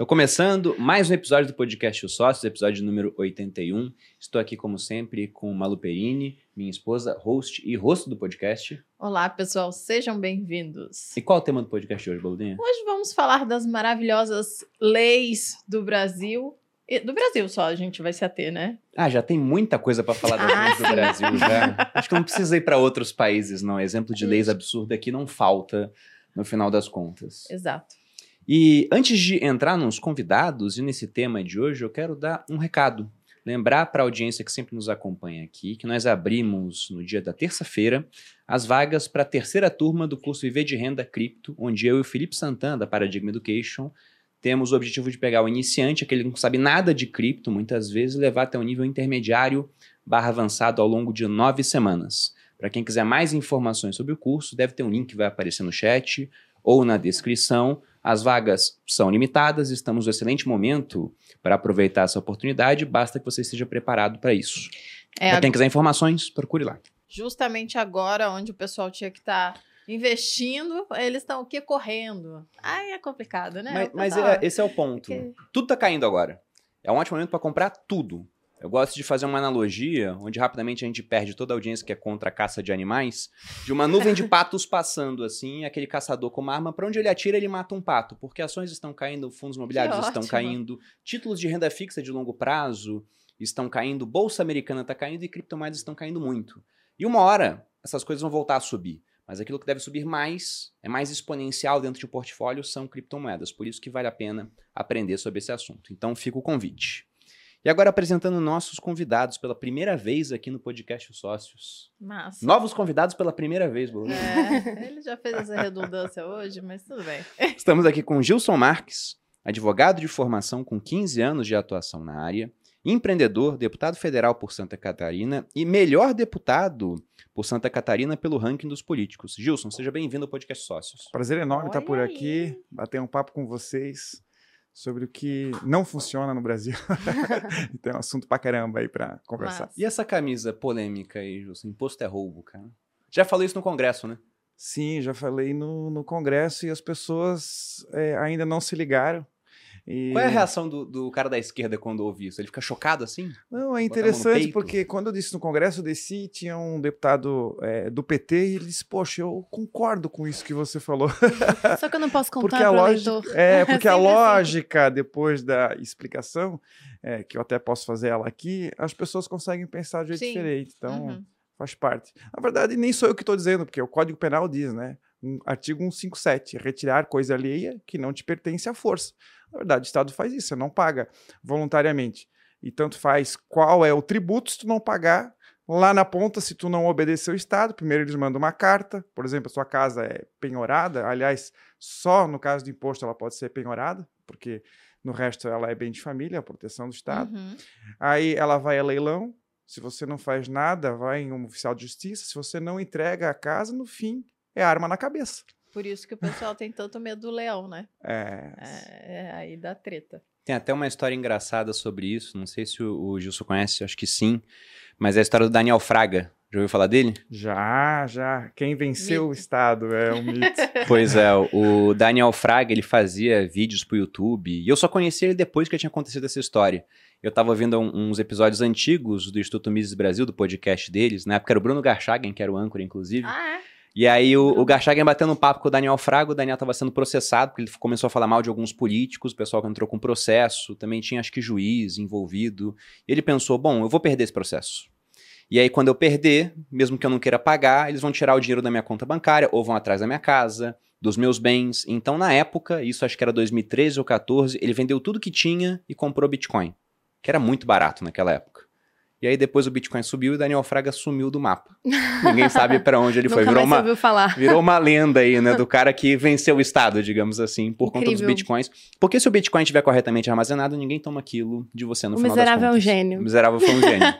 Estou começando mais um episódio do podcast Os Sócios, episódio número 81. Estou aqui, como sempre, com Malu Perini, minha esposa, host e rosto do podcast. Olá, pessoal, sejam bem-vindos. E qual é o tema do podcast hoje, Baludinha? Hoje vamos falar das maravilhosas leis do Brasil. Do Brasil só a gente vai se ater, né? Ah, já tem muita coisa para falar das Ah, leis do. Brasil já. Acho que não precisa ir para outros países, não. Exemplo de leis absurdas aqui não falta no final das contas. Exato. E antes de entrar nos convidados e nesse tema de hoje, eu quero dar um recado. Lembrar para a audiência que sempre nos acompanha aqui que nós abrimos no dia da terça-feira as vagas para a terceira turma do curso Viver de Renda Cripto, onde eu e o Felipe Santana, da Paradigma Education, temos o objetivo de pegar o iniciante, aquele que não sabe nada de cripto, muitas vezes, e levar até o nível intermediário barra avançado ao longo de nove semanas. Para quem quiser mais informações sobre o curso, deve ter um link que vai aparecer no chat ou na descrição. As vagas são limitadas, estamos no excelente momento para aproveitar essa oportunidade, basta que você esteja preparado para isso. É Para quem quiser informações, procure lá. justamente agora onde o pessoal tinha que estar investindo, eles estão o quê? Correndo. Aí é complicado, né? mas O mas é- esse é o ponto. Tudo tá caindo agora. É um ótimo momento para comprar tudo. Eu gosto de fazer uma analogia, onde rapidamente a gente perde toda a audiência que é contra a caça de animais, de uma nuvem de patos passando assim, aquele caçador com uma arma, para onde ele atira, ele mata um pato, porque ações estão caindo, fundos imobiliários Que estão ótimo. caindo, títulos de renda fixa de longo prazo estão caindo, bolsa americana está caindo e criptomoedas estão caindo muito. E uma hora essas coisas vão voltar a subir. Mas aquilo que deve subir mais, é mais exponencial dentro de um portfólio, são criptomoedas. Por isso que vale a pena aprender sobre esse assunto. Então fica o convite. E agora apresentando nossos convidados pela primeira vez aqui no podcast Os Sócios. Massa. Novos convidados pela primeira vez, Bolu. É, ele já fez essa redundância hoje, mas tudo bem. Estamos aqui com Gilson Marques, advogado de formação com 15 anos de atuação na área, empreendedor, deputado federal por Santa Catarina e melhor deputado por Santa Catarina pelo ranking dos políticos. Gilson, seja bem-vindo ao podcast Sócios. Prazer enorme estar Olha por aí. aqui, bater um papo com vocês sobre o que não funciona no Brasil. Tem um assunto pra caramba aí pra conversar. Massa. E essa camisa polêmica aí, Gilson? Imposto é roubo, cara. Já falou isso no Congresso, né? Sim, já falei no, no Congresso e as pessoas é, ainda não se ligaram. E- Qual é a reação do, do cara da esquerda quando ouve isso? Ele fica chocado assim? Não, é a interessante porque quando eu disse no Congresso, eu desci, tinha um deputado é, do PT e ele disse, poxa, eu concordo com isso que você falou. Só que eu não posso Porque contar a para o lógica, leitor. é, porque a assim. lógica, depois da explicação, é, que eu até posso fazer ela aqui, as pessoas conseguem pensar de jeito Sim. diferente. Então, Uhum. faz parte. Na verdade, nem sou eu que estou dizendo, porque o Código Penal diz, né? Um, artigo 157, retirar coisa alheia que não te pertence à força. Na verdade, o Estado faz isso, você não paga voluntariamente. E tanto faz qual é o tributo se tu não pagar. Lá na ponta, se tu não obedecer ao Estado, primeiro eles mandam uma carta, por exemplo, a sua casa é penhorada, aliás, só no caso do imposto ela pode ser penhorada, porque no resto ela é bem de família, a proteção do Estado. Uhum. Aí ela vai a leilão. Se você não faz nada, vai em um oficial de justiça. Se você não entrega a casa, no fim, é arma na cabeça. Por isso que o pessoal tem tanto medo do leão, né? É, É, é aí da treta. Tem até uma história engraçada sobre isso. Não sei se o, o Gilson conhece, acho que sim. Mas é a história do Daniel Fraga. Já ouviu falar dele? Já, já. Quem venceu o Mito. Estado é um mito. Pois é, o Daniel Fraga, ele fazia vídeos pro YouTube. E eu só conheci ele depois que tinha acontecido essa história. Eu tava ouvindo um- uns episódios antigos do Instituto Mises Brasil, do podcast deles. Na época era o Bruno Garchagen, que era o âncora, inclusive. Ah, é? E aí o, o. Garchagen batendo um papo com o Daniel Fraga, o Daniel estava sendo processado, porque ele começou a falar mal de alguns políticos, o pessoal que entrou com processo, também tinha acho que juiz envolvido. E ele pensou, bom, eu vou perder esse processo. E aí quando eu perder, mesmo que eu não queira pagar, eles vão tirar o dinheiro da minha conta bancária ou vão atrás da minha casa, dos meus bens. Então na época, isso acho que era 2013 ou 14, ele vendeu tudo que tinha e comprou Bitcoin, que era muito barato naquela época. E aí depois o Bitcoin subiu e o Daniel Fraga sumiu do mapa. Ninguém sabe para onde ele foi. Virou uma. Virou uma lenda aí, né? Do cara que venceu o Estado, digamos assim, por conta dos Incrível. bitcoins. Porque se o bitcoin estiver corretamente armazenado, ninguém toma aquilo de você no O final miserável é das um contas. gênio. O miserável foi um gênio.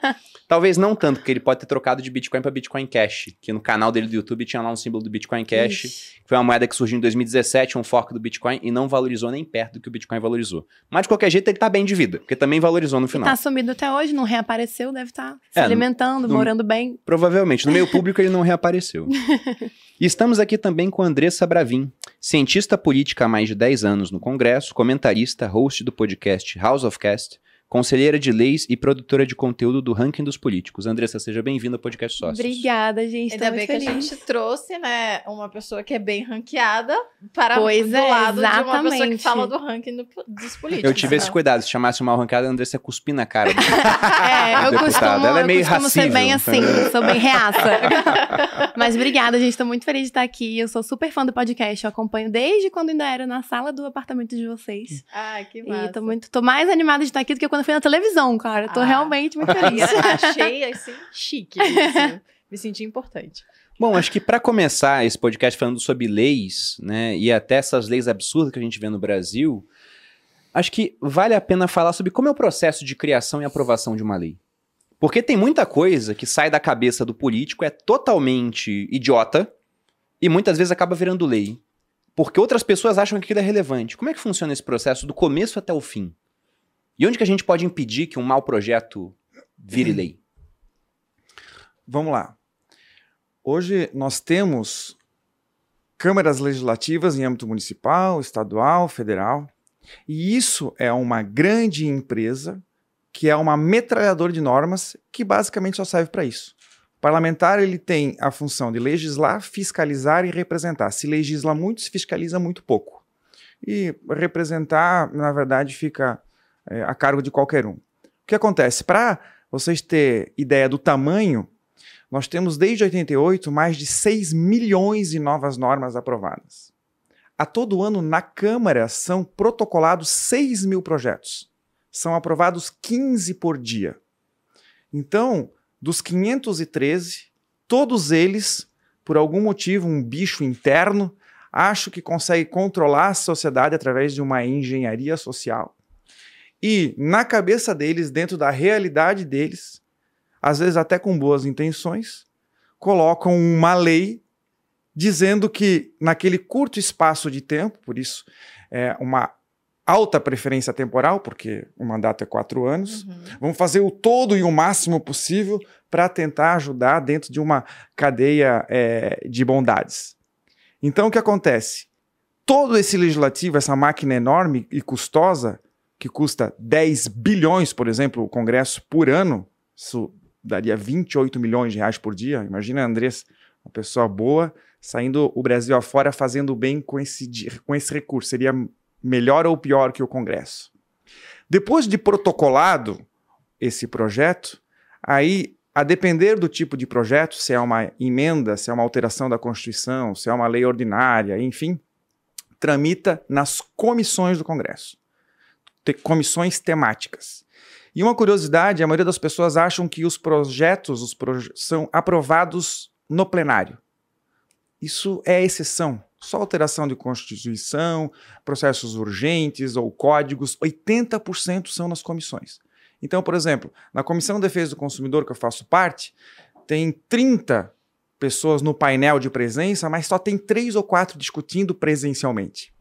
Talvez não tanto, porque ele pode ter trocado de Bitcoin para Bitcoin Cash, que no canal dele do YouTube tinha lá um símbolo do Bitcoin Cash, Ixi. que foi uma moeda que surgiu em 2017, um fork do Bitcoin, e não valorizou nem perto do que o Bitcoin valorizou. Mas de qualquer jeito ele tá bem de vida, porque também valorizou no E final. tá sumido até hoje, não reapareceu, Brasil, deve estar se É, no- alimentando, no- morando bem. Provavelmente. No meio público ele não reapareceu. E estamos aqui também com Andressa Bravin, cientista política há mais de 10 anos no Congresso, comentarista, host do podcast House of Cast, conselheira de leis e produtora de conteúdo do Ranking dos Políticos. Andressa, seja bem-vinda ao podcast Sócios. Obrigada, gente. Ainda bem muito que a feliz. gente trouxe, né, uma pessoa que é bem ranqueada para Pois do é, lado de uma pessoa que exatamente. fala do ranking do- dos políticos. Eu tive esse né? cuidado. Se chamasse mal arrancada, a Andressa cuspir na cara. É, eu Deputada, costumo, ela é eu meio costumo ser bem assim, sou bem reaça. Mas obrigada, gente. Tô muito feliz de estar aqui. Eu sou super fã do podcast. Eu acompanho desde quando ainda era na sala do apartamento de vocês. Ai, que E massa. tô muito, tô mais animada de estar aqui do que quando eu fui na televisão, cara. Tô Ah. realmente muito feliz. Achei, assim, chique isso. Me senti importante. Bom, acho que para começar esse podcast falando sobre leis, né, e até essas leis absurdas que a gente vê no Brasil, acho que vale a pena falar sobre como é o processo de criação e aprovação de uma lei. Porque tem muita coisa que sai da cabeça do político, é totalmente idiota, e muitas vezes acaba virando lei. Porque outras pessoas acham que aquilo é relevante. Como é que funciona esse processo do começo até o fim? E onde que a gente pode impedir que um mau projeto vire lei? Vamos lá. Hoje nós temos câmaras legislativas em âmbito municipal, estadual, federal, e isso é uma grande empresa que é uma metralhadora de normas que basicamente só serve para isso. O parlamentar ele tem a função de legislar, fiscalizar e representar. Se legisla muito, se fiscaliza muito pouco. E representar, na verdade, fica é, a cargo de qualquer um. O que acontece? Para vocês terem ideia do tamanho, nós temos desde 88 mais de 6 milhões de novas normas aprovadas. A todo ano, na Câmara, são protocolados 6 mil projetos. São aprovados 15 por dia. Então, dos 513, todos eles, por algum motivo, um bicho interno, acho que consegue controlar a sociedade através de uma engenharia social. E, na cabeça deles, dentro da realidade deles, às vezes até com boas intenções, colocam uma lei dizendo que naquele curto espaço de tempo, por isso é uma alta preferência temporal, porque o mandato é quatro anos, Uhum. vamos fazer o todo e o máximo possível para tentar ajudar dentro de uma cadeia é, de bondades. Então, o que acontece? Todo esse legislativo, essa máquina enorme e custosa, que custa 10 bilhões, por exemplo, o Congresso por ano, isso daria 28 milhões de reais por dia. Imagina, Andrés, uma pessoa boa, saindo o Brasil afora fazendo bem com esse, com esse recurso. Seria melhor ou pior que o Congresso? Depois de protocolado esse projeto, aí, a depender do tipo de projeto, se é uma emenda, se é uma alteração da Constituição, se é uma lei ordinária, enfim, tramita nas comissões do Congresso. Comissões temáticas. E uma curiosidade, a maioria das pessoas acham que os projetos os proje- são aprovados no plenário. Isso é exceção. Só alteração de Constituição, processos urgentes ou códigos, 80% são nas comissões. Então, por exemplo, na Comissão de Defesa do Consumidor, que eu faço parte, tem 30 pessoas no painel de presença, mas só tem três ou quatro discutindo presencialmente.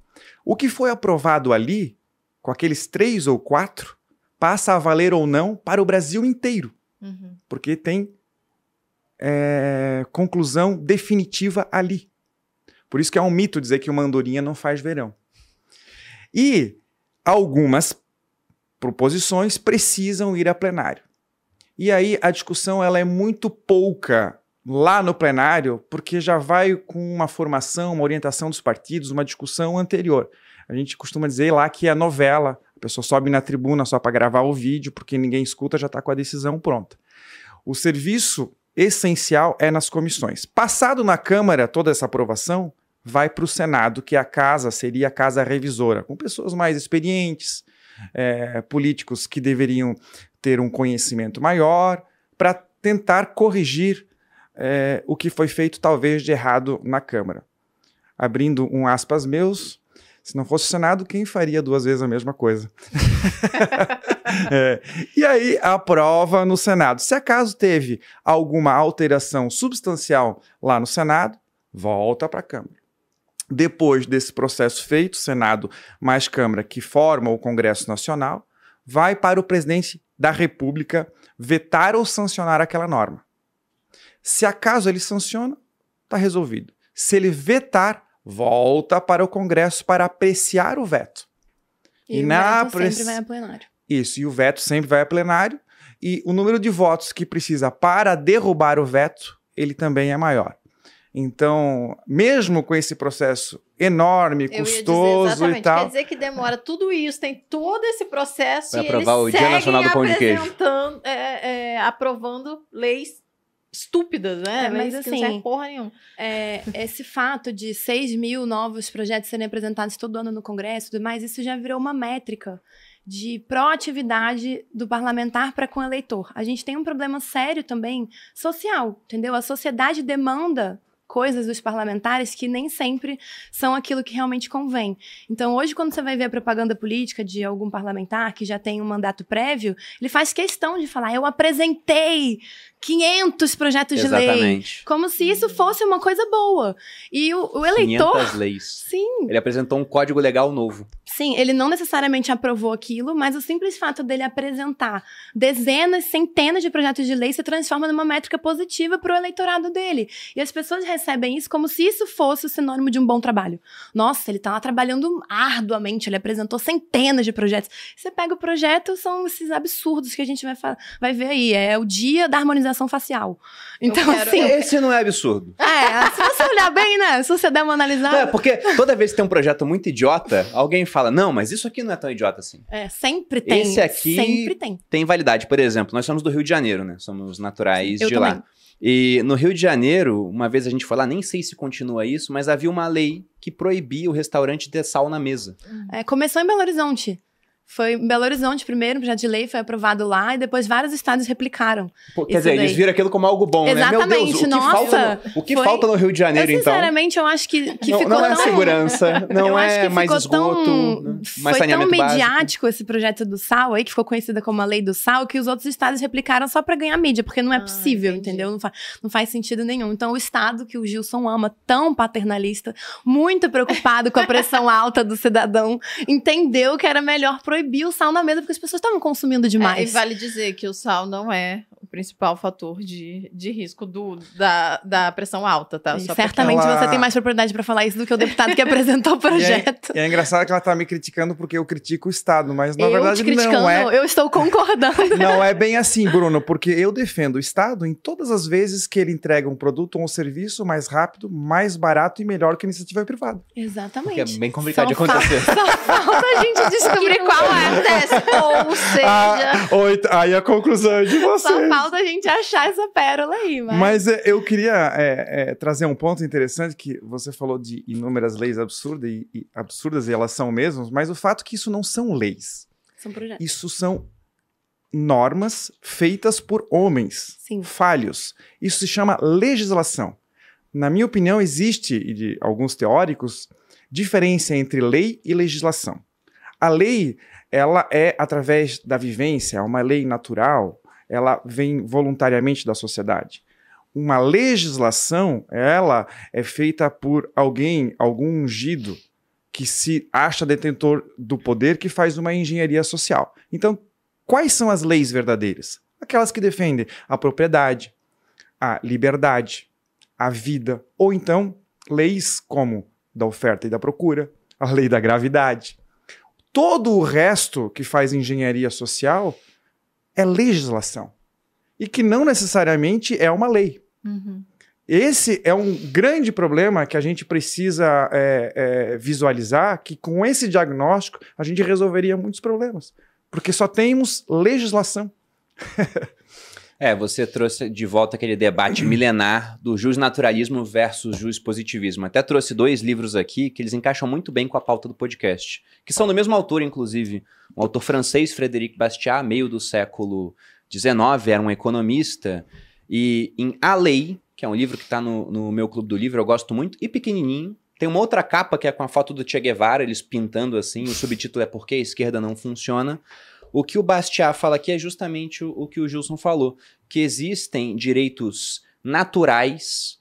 O que foi aprovado ali, com aqueles três ou quatro, passa a valer ou não para o Brasil inteiro, Uhum. porque tem é, conclusão definitiva ali. Por isso que é um mito dizer que uma andorinha não faz verão. E algumas proposições precisam ir a plenário. E aí a discussão ela é muito pouca lá no plenário, porque já vai com uma formação, uma orientação dos partidos, uma discussão anterior. A gente costuma dizer lá que é novela, a pessoa sobe na tribuna só para gravar o vídeo, porque ninguém escuta, já está com a decisão pronta. O serviço essencial é nas comissões. Passado na Câmara toda essa aprovação, vai para o Senado, que é a casa, seria a casa revisora, com pessoas mais experientes, é, políticos que deveriam ter um conhecimento maior, para tentar corrigir é, o que foi feito talvez de errado na Câmara. Abrindo um aspas meus, se não fosse o Senado, quem faria duas vezes a mesma coisa? É, E aí aprova no Senado. Se acaso teve alguma alteração substancial lá no Senado, volta para a Câmara. Depois desse processo feito, Senado mais Câmara, que forma o Congresso Nacional, vai para o presidente da República vetar ou sancionar aquela norma. Se acaso ele sanciona, está resolvido. Se ele vetar, volta para o Congresso para apreciar o veto. E, E o na veto press- sempre vai a plenário. Isso, e o veto sempre vai a plenário, e o número de votos que precisa para derrubar o veto, ele também é maior. Então, mesmo com esse processo enorme, Eu ia dizer custoso e exatamente. Quer tal, dizer que demora tudo isso, tem todo esse processo Vai e aprovar eles o Dia Nacional do Pão de Queijo. apresentando, é, é, aprovando leis estúpidas, né? É, mas não assim, servem porra nenhuma. É, esse fato de 6 mil novos projetos serem apresentados todo ano no Congresso e tudo mais, isso já virou uma métrica de proatividade do parlamentar para com o eleitor. A gente tem um problema sério também social, entendeu? A sociedade demanda coisas dos parlamentares que nem sempre são aquilo que realmente convém. Então, hoje, quando você vai ver a propaganda política de algum parlamentar que já tem um mandato prévio, ele faz questão de falar: eu apresentei 500 projetos de lei. Exatamente. Como se isso fosse uma coisa boa. E o, o eleitor. 500 leis. Sim, Ele apresentou um código legal novo. Sim, ele não necessariamente aprovou aquilo, mas o simples fato dele apresentar dezenas, centenas de projetos de lei se transforma numa métrica positiva para o eleitorado dele. E as pessoas recebem isso como se isso fosse o sinônimo de um bom trabalho. Nossa, ele está lá trabalhando arduamente, ele apresentou centenas de projetos. Você pega o projeto, são esses absurdos que a gente vai, vai ver aí. É o dia da harmonização facial. Então, quero- assim. Esse não é absurdo. É, se você olhar bem, né? Se você der uma analisada. Não, é porque toda vez que tem um projeto muito idiota, alguém fala, não, mas isso aqui não é tão idiota assim. É, sempre tem. Esse aqui- Sempre tem. Tem validade. Por exemplo, nós somos do Rio de Janeiro, né? Somos naturais Eu de também. lá. E no Rio de Janeiro, uma vez a gente foi lá, nem sei se continua isso, mas havia uma lei que proibia o restaurante ter sal na mesa. É, começou em Belo Horizonte. Foi em Belo Horizonte primeiro, o projeto de lei foi aprovado lá e depois vários estados replicaram. Pô, quer dizer, eles daí. viram aquilo como algo bom, né? Meu Deus, Exatamente, o que, nossa, falta, no, o que foi- falta no Rio de Janeiro, eu, então? sinceramente, eu acho que, que não, ficou não é tão... segurança, não eu acho é que mais ficou esgoto, tão, né? mais foi tão saneamento básico. esse projeto do sal aí, que ficou conhecida como a lei do sal, que os outros estados replicaram só pra ganhar mídia, porque não é Ah, possível, entendi. entendeu? Não, fa- não faz sentido nenhum. Então, o estado que o Gilson ama, tão paternalista, muito preocupado com a pressão alta do cidadão, entendeu que era melhor proibir o sal na mesa, porque as pessoas estavam consumindo É, e demais. vale dizer que o sal não é o principal fator de, de risco do, da, da pressão alta, tá? E certamente ela- você tem mais propriedade pra falar isso do que o deputado que apresentou o projeto. E é engraçado que ela tá me criticando porque eu critico o Estado, mas na eu verdade não é. eu estou concordando. Não é bem assim, Bruno, porque eu defendo o Estado em todas as vezes que ele entrega um produto ou um serviço mais rápido, mais barato e melhor que a iniciativa privada. Exatamente. Que é bem complicado de Só fa- acontecer. Só falta a gente descobrir qual é. Acontece. Ou seja, Ah, oi, aí a conclusão é de Só vocês. falta a gente achar essa pérola aí, mas... Mas é, eu queria é, é, trazer um ponto interessante que você falou de inúmeras leis absurdas e, e absurdas e elas são mesmas, mas o fato é que isso não são leis, São projetos. isso são normas feitas por homens Sim. falhos. Isso se chama legislação. Na minha opinião, existe, e de alguns teóricos, diferença entre lei e legislação. A lei, ela é através da vivência, é uma lei natural, ela vem voluntariamente da sociedade. Uma legislação, ela é feita por alguém, algum ungido, que se acha detentor do poder, que faz uma engenharia social. Então, quais são as leis verdadeiras? Aquelas que defendem a propriedade, a liberdade, a vida, ou então leis como da oferta e da procura, a lei da gravidade. Todo o resto que faz engenharia social é legislação. E que não necessariamente é uma lei. Uhum. Esse é um grande problema que a gente precisa é, é, visualizar, que com esse diagnóstico a gente resolveria muitos problemas. Porque só temos legislação. É, você trouxe de volta aquele debate milenar do justnaturalismo versus positivismo. Até trouxe dois livros aqui que eles encaixam muito bem com a pauta do podcast, que são do mesmo autor, inclusive. Um autor francês, Frédéric Bastiat, meio do século XIX, era um economista. E em A Lei, que é um livro que está no, no meu clube do livro, eu gosto muito, e pequenininho. Tem uma outra capa que é com a foto do Che Guevara, eles pintando assim. O subtítulo é Por que a esquerda não funciona. O que o Bastiat fala aqui é justamente o, o que o Gilson falou, que existem direitos naturais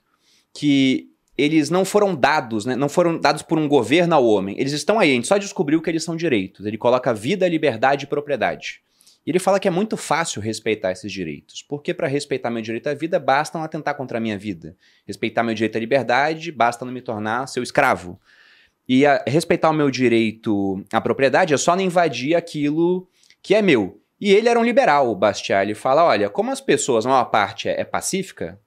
que eles não foram dados, né? não foram dados por um governo ao homem. Eles estão aí, a gente só descobriu que eles são direitos. Ele coloca vida, liberdade e propriedade. E ele fala que é muito fácil respeitar esses direitos, porque para respeitar meu direito à vida basta não atentar contra a minha vida. Respeitar meu direito à liberdade basta não me tornar seu escravo. E a, respeitar o meu direito à propriedade é só não invadir aquilo que é meu. E ele era um liberal, o Bastiat. Ele fala: olha, como as pessoas, a maior parte é, é pacífica,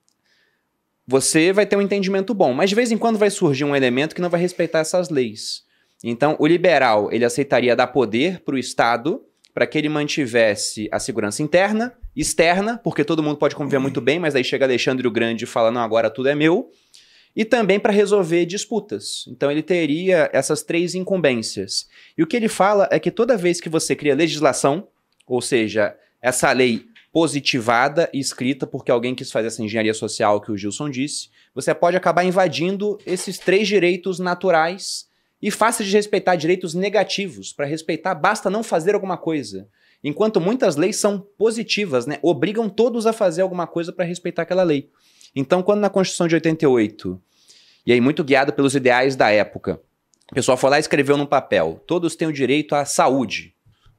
você vai ter um entendimento bom, mas de vez em quando vai surgir um elemento que não vai respeitar essas leis. Então, o liberal ele aceitaria dar poder para o Estado para que ele mantivesse a segurança interna, externa, porque todo mundo pode conviver muito bem, mas aí chega Alexandre o Grande e fala: não, agora tudo é meu. E também para resolver disputas. Então ele teria essas três incumbências. E o que ele fala é que toda vez que você cria legislação, ou seja, essa lei positivada e escrita porque alguém quis fazer essa engenharia social que o Gilson disse, você pode acabar invadindo esses três direitos naturais e fáceis de respeitar direitos negativos. Para respeitar, basta não fazer alguma coisa. Enquanto muitas leis são positivas, né? Obrigam todos a fazer alguma coisa para respeitar aquela lei. Então, quando na Constituição de 88, e aí muito guiado pelos ideais da época, o pessoal foi lá e escreveu num papel: todos têm o direito à saúde.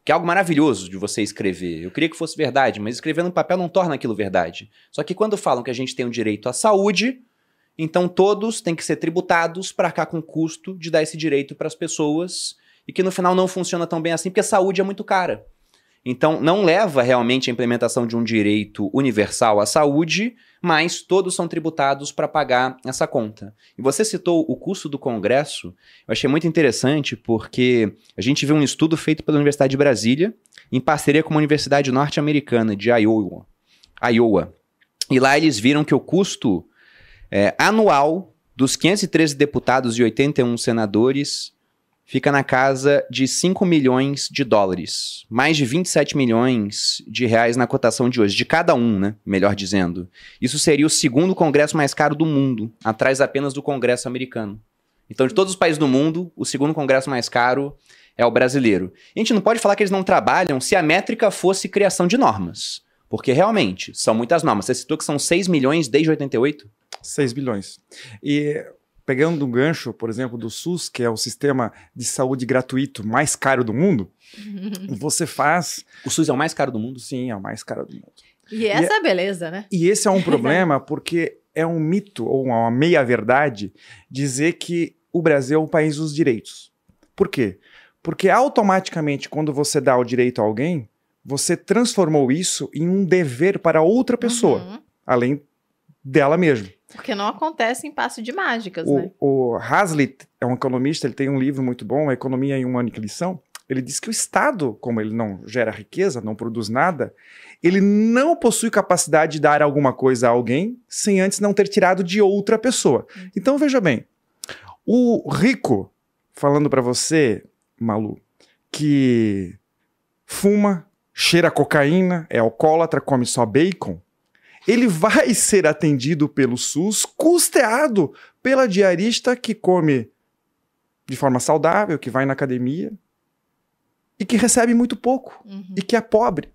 Que é algo maravilhoso de você escrever. Eu queria que fosse verdade, mas escrever no papel não torna aquilo verdade. Só que quando falam que a gente tem o direito à saúde, então todos têm que ser tributados para arcar com o custo de dar esse direito para as pessoas e que no final não funciona tão bem assim porque a saúde é muito cara. Então não leva realmente a implementação de um direito universal à saúde, mas todos são tributados para pagar essa conta. E você citou o custo do Congresso, eu achei muito interessante porque a gente viu um estudo feito pela Universidade de Brasília em parceria com uma universidade norte-americana de Iowa. Iowa. E lá eles viram que o custo é, anual dos 513 deputados e 81 senadores fica na casa de 5 milhões de dólares. Mais de 27 milhões de reais na cotação de hoje, de cada um, né? Melhor dizendo. Isso seria o segundo congresso mais caro do mundo, atrás apenas do congresso americano. Então, de todos os países do mundo, o segundo congresso mais caro é o brasileiro. E a gente não pode falar que eles não trabalham se a métrica fosse criação de normas. Porque realmente, são muitas normas. Você citou que são 6 milhões desde 88? 6 bilhões. E pegando um gancho, por exemplo, do SUS, que é o sistema de saúde gratuito mais caro do mundo, você faz. O SUS é o mais caro do mundo? Sim, é o mais caro do mundo. E essa e é a beleza, né? E esse é um problema porque é um mito ou uma meia-verdade dizer que o Brasil é o país dos direitos. Por quê? Porque automaticamente, quando você dá o direito a alguém, você transformou isso em um dever para outra pessoa, uhum. além dela mesma. Porque não acontece em passo de mágicas, o, né? O Hazlitt é um economista, ele tem um livro muito bom, A Economia em uma Única Lição. Ele diz que o Estado, como ele não gera riqueza, não produz nada, ele não possui capacidade de dar alguma coisa a alguém sem antes não ter tirado de outra pessoa. Hum. Então veja bem, o rico, falando para você, Malu, que fuma, cheira cocaína, é alcoólatra, come só bacon, ele vai ser atendido pelo SUS, custeado pela diarista que come de forma saudável, que vai na academia e que recebe muito pouco uhum. e que é pobre.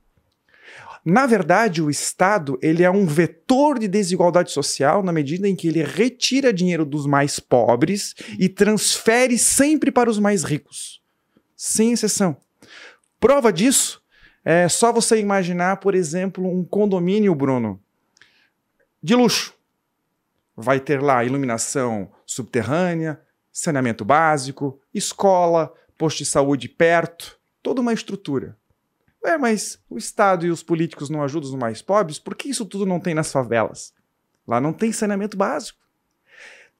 Na verdade, o Estado ele é um vetor de desigualdade social na medida em que ele retira dinheiro dos mais pobres e transfere sempre para os mais ricos, sem exceção. Prova disso é só você imaginar, por exemplo, um condomínio, Bruno, de luxo. Vai ter lá iluminação subterrânea, saneamento básico, escola, posto de saúde perto, toda uma estrutura. É, mas o Estado e os políticos não ajudam os mais pobres? Por que isso tudo não tem nas favelas? Lá não tem saneamento básico.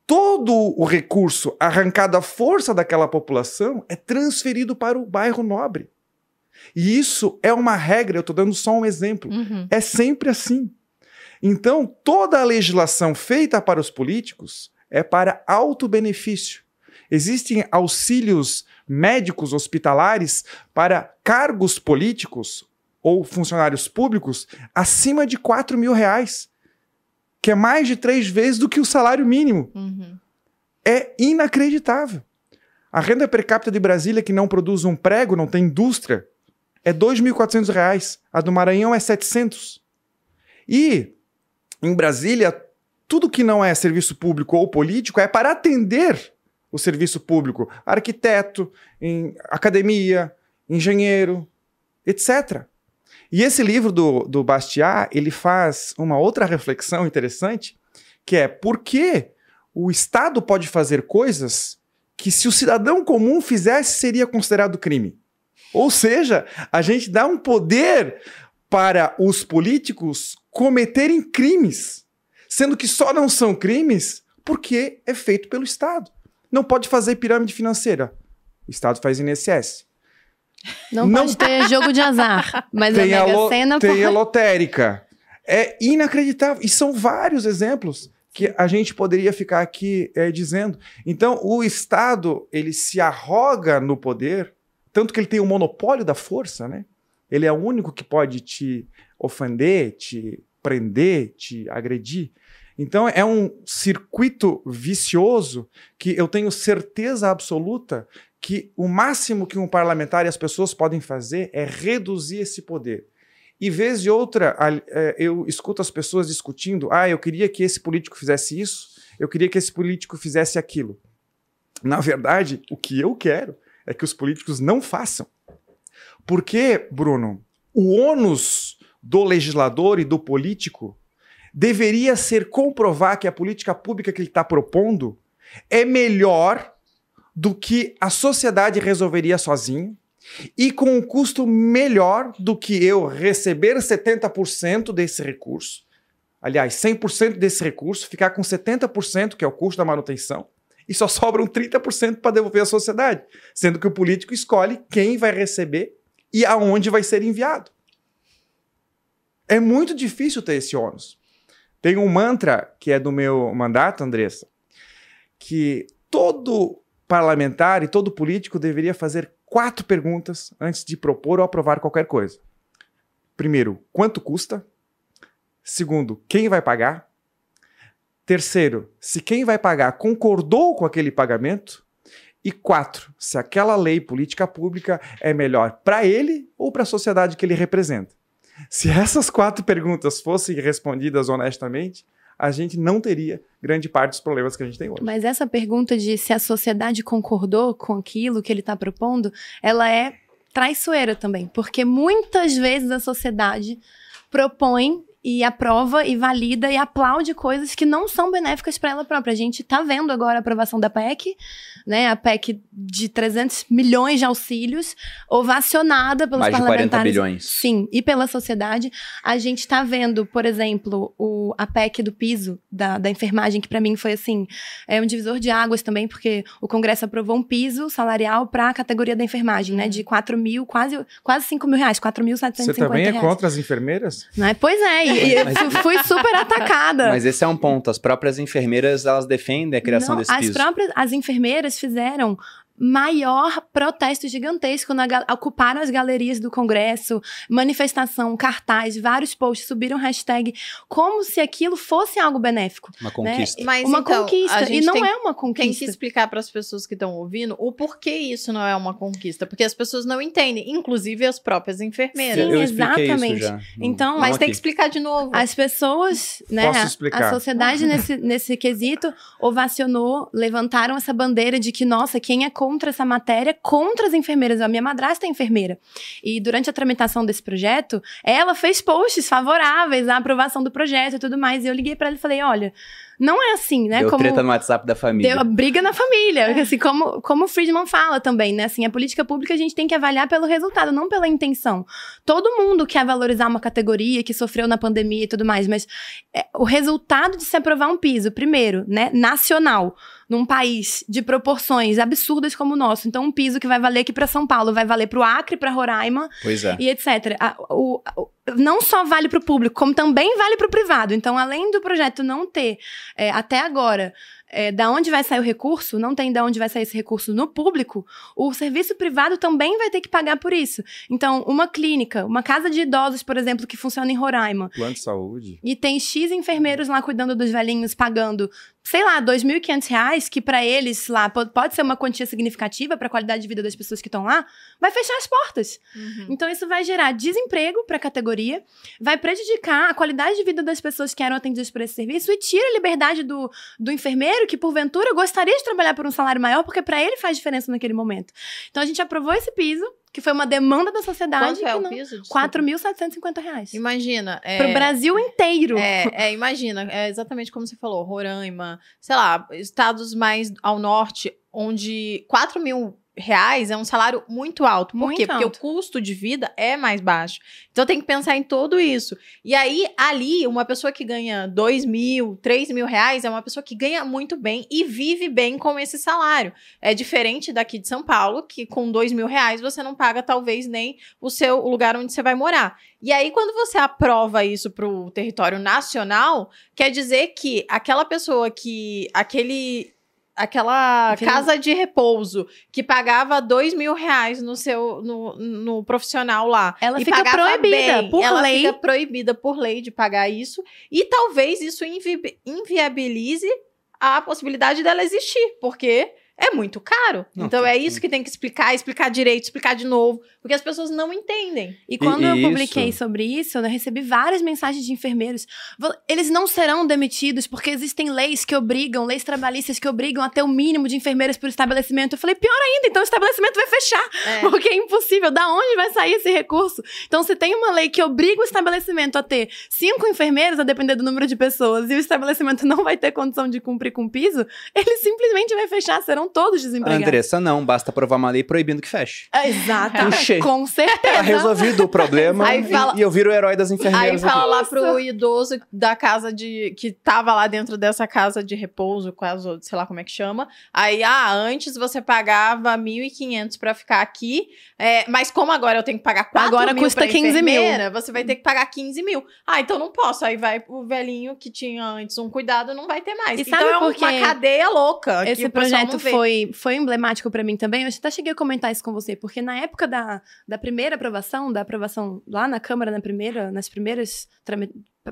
Todo o recurso arrancado à força daquela população é transferido para o bairro nobre. E isso é uma regra, eu estou dando só um exemplo. Uhum. É sempre assim. Então, toda a legislação feita para os políticos é para alto benefício. Existem auxílios médicos hospitalares para cargos políticos ou funcionários públicos acima de 4 mil reais, que é mais de três vezes do que o salário mínimo. Uhum. É inacreditável. A renda per capita de Brasília, que não produz um prego, não tem indústria, é R$ 2.400. A do Maranhão é 700. E em Brasília, tudo que não é serviço público ou político é para atender o serviço público. Arquiteto, academia, engenheiro, etc. E esse livro do, do Bastiat, ele faz uma outra reflexão interessante, que é por que o Estado pode fazer coisas que se o cidadão comum fizesse seria considerado crime. Ou seja, a gente dá um poder para os políticos cometerem crimes, sendo que só não são crimes porque é feito pelo Estado. Não pode fazer pirâmide financeira. O Estado faz INSS. Não, Não- pode ter jogo de azar, mas tem a a, Mega Sena tem a pode. lotérica. É inacreditável. E são vários exemplos que a gente poderia ficar aqui eh, dizendo. Então, o Estado, ele se arroga no poder, tanto que ele tem o monopólio da força, né? Ele é o único que pode te ofender, te prender, te agredir. Então, é um circuito vicioso que eu tenho certeza absoluta que o máximo que um parlamentar e as pessoas podem fazer é reduzir esse poder. E vez de outra, é, eu escuto as pessoas discutindo: ah, eu queria que esse político fizesse isso, eu queria que esse político fizesse aquilo. Na verdade, o que eu quero é que os políticos não façam. Porque, Bruno, o ônus do legislador e do político deveria ser comprovar que a política pública que ele está propondo é melhor do que a sociedade resolveria sozinho e com um custo melhor do que eu receber 70% desse recurso. Aliás, 100% desse recurso, ficar com 70%, que é o custo da manutenção, e só sobram 30% para devolver à sociedade, sendo que o político escolhe quem vai receber e aonde vai ser enviado. É muito difícil ter esse ônus. Tem um mantra que é do meu mandato, Andressa, que todo parlamentar e todo político deveria fazer quatro perguntas antes de propor ou aprovar qualquer coisa. Primeiro, quanto custa? Segundo, quem vai pagar? Terceiro, se quem vai pagar concordou com aquele pagamento? E quatro, se aquela lei política pública é melhor para ele ou para a sociedade que ele representa. Se essas quatro perguntas fossem respondidas honestamente, a gente não teria grande parte dos problemas que a gente tem hoje. Mas essa pergunta de se a sociedade concordou com aquilo que ele está propondo, ela é traiçoeira também, porque muitas vezes a sociedade propõe e aprova e valida e aplaude coisas que não são benéficas para ela própria. A gente está vendo agora a aprovação da PEC, né, a PEC de 300 milhões de auxílios, ovacionada pelos Mais de 40 parlamentares. bilhões. Sim, e pela sociedade. A gente está vendo, por exemplo, o, a PEC do piso da, da enfermagem, que para mim foi assim, é um divisor de águas também, porque o Congresso aprovou um piso salarial para a categoria da enfermagem, né? De 4 mil, quase, quase 5 mil reais, 4.750 Você também é reais. contra as enfermeiras? Né? Pois é, e, e eu Mas- fui- fui super atacada. Mas esse é um ponto. As próprias enfermeiras, elas defendem a criação Não, desse as piso. próprias as enfermeiras fizeram maior protesto gigantesco na ocuparam as galerias do Congresso, manifestação, cartaz, vários posts, subiram hashtag como se aquilo fosse algo benéfico. Uma conquista. Mas uma então, conquista e não tem, é uma tem que conquista. explicar para as pessoas que estão ouvindo o porquê isso não é uma conquista, porque as pessoas não entendem, inclusive as próprias enfermeiras. Sim, eu exatamente. isso já. no- Então, não Mas tem aqui. que explicar de novo. As pessoas, né, Posso a- explicar? a sociedade nesse, nesse quesito ovacionou, levantaram essa bandeira de que, nossa, quem é contra essa matéria, contra as enfermeiras. A minha madrasta é enfermeira. E durante a tramitação desse projeto, ela fez posts favoráveis à aprovação do projeto e tudo mais. E eu liguei pra ela e falei, olha, não é assim, né? Deu como... treta no WhatsApp da família. Deu briga na família, assim, como, como o Friedman fala também, né? Assim, a política pública a gente tem que avaliar pelo resultado, não pela intenção. Todo mundo quer valorizar uma categoria que sofreu na pandemia e tudo mais, mas é, o resultado de se aprovar um piso, primeiro, né, nacional, num país de proporções absurdas como o nosso. Então, um piso que vai valer aqui para São Paulo, vai valer para o Acre, para Roraima, Pois é. e etc. A- o- não só vale para o público, como também vale para o privado. Então, além do projeto não ter, é, até agora, é, da onde vai sair o recurso, não tem da onde vai sair esse recurso no público, o serviço privado também vai ter que pagar por isso. Então, uma clínica, uma casa de idosos, por exemplo, que funciona em Roraima, Plano de saúde. e tem X enfermeiros lá cuidando dos velhinhos, pagando, sei lá, 2.500 reais, que para eles lá po- pode ser uma quantia significativa para a qualidade de vida das pessoas que estão lá, vai fechar as portas. Uhum. Então isso vai gerar desemprego para a categoria, vai prejudicar a qualidade de vida das pessoas que eram atendidas por esse serviço e tira a liberdade do, do enfermeiro que, porventura, gostaria de trabalhar por um salário maior, porque para ele faz diferença naquele momento. Então a gente aprovou esse piso, que foi uma demanda da sociedade. Quanto é o piso? 4.750 reais. Imagina. É... Para o Brasil inteiro. É, é, imagina, é exatamente como você falou, Roraima, sei lá, estados mais ao norte, onde 4 mil reais é um salário muito alto. Por Muito quê? Porque alto. o custo de vida é mais baixo. Então tem que pensar em tudo isso. E aí, ali, uma pessoa que ganha 2 mil, 3 mil reais é uma pessoa que ganha muito bem e vive bem com esse salário. É diferente daqui de São Paulo, que com 2 mil reais você não paga talvez nem o seu o lugar onde você vai morar. E aí, quando você aprova isso para o território nacional, quer dizer que aquela pessoa que. aquele. Aquela Aquele- casa de repouso que pagava dois mil reais no seu no, no profissional lá. Ela fica proibida bem, por ela lei. fica proibida por lei de pagar isso. E talvez isso invi- inviabilize a possibilidade dela existir, porque é muito caro. Não, então tem- é isso que tem que explicar, explicar direito, explicar de novo, porque as pessoas não entendem. E quando eu isso- publiquei sobre isso, eu recebi várias mensagens de enfermeiros. Eles não serão demitidos porque existem leis que obrigam, leis trabalhistas que obrigam a ter o mínimo de enfermeiras por estabelecimento. Eu falei, pior ainda, então o estabelecimento vai fechar, É. porque é impossível. Da onde vai sair esse recurso? Então, se tem uma lei que obriga o estabelecimento a ter cinco enfermeiros, a depender do número de pessoas, e o estabelecimento não vai ter condição de cumprir com o piso, ele simplesmente vai fechar, serão todos desempregados. Andressa, não. Basta aprovar uma lei proibindo que feche. Exato. Puxei. Com certeza. Tá resolvido o problema Aí e- fala- e eu viro o herói das Aí enfermeiras fala aqui. lá pro idoso da casa de. que tava lá dentro dessa casa de repouso, quase, sei lá como é que chama. Aí, ah, antes você pagava 1.500 pra ficar aqui, é, mas como agora eu tenho que pagar 4 Agora mil custa pra 15 mil. Você vai ter que pagar 15 mil. Ah, então não posso. Aí vai o velhinho que tinha antes um cuidado, não vai ter mais. E então sabe é por quê? uma cadeia louca. que Esse projeto vê. Foi, foi emblemático pra mim também. Eu até cheguei a comentar isso com você, porque na época da, da primeira aprovação, da aprovação lá na Câmara, na primeira, nas primeiras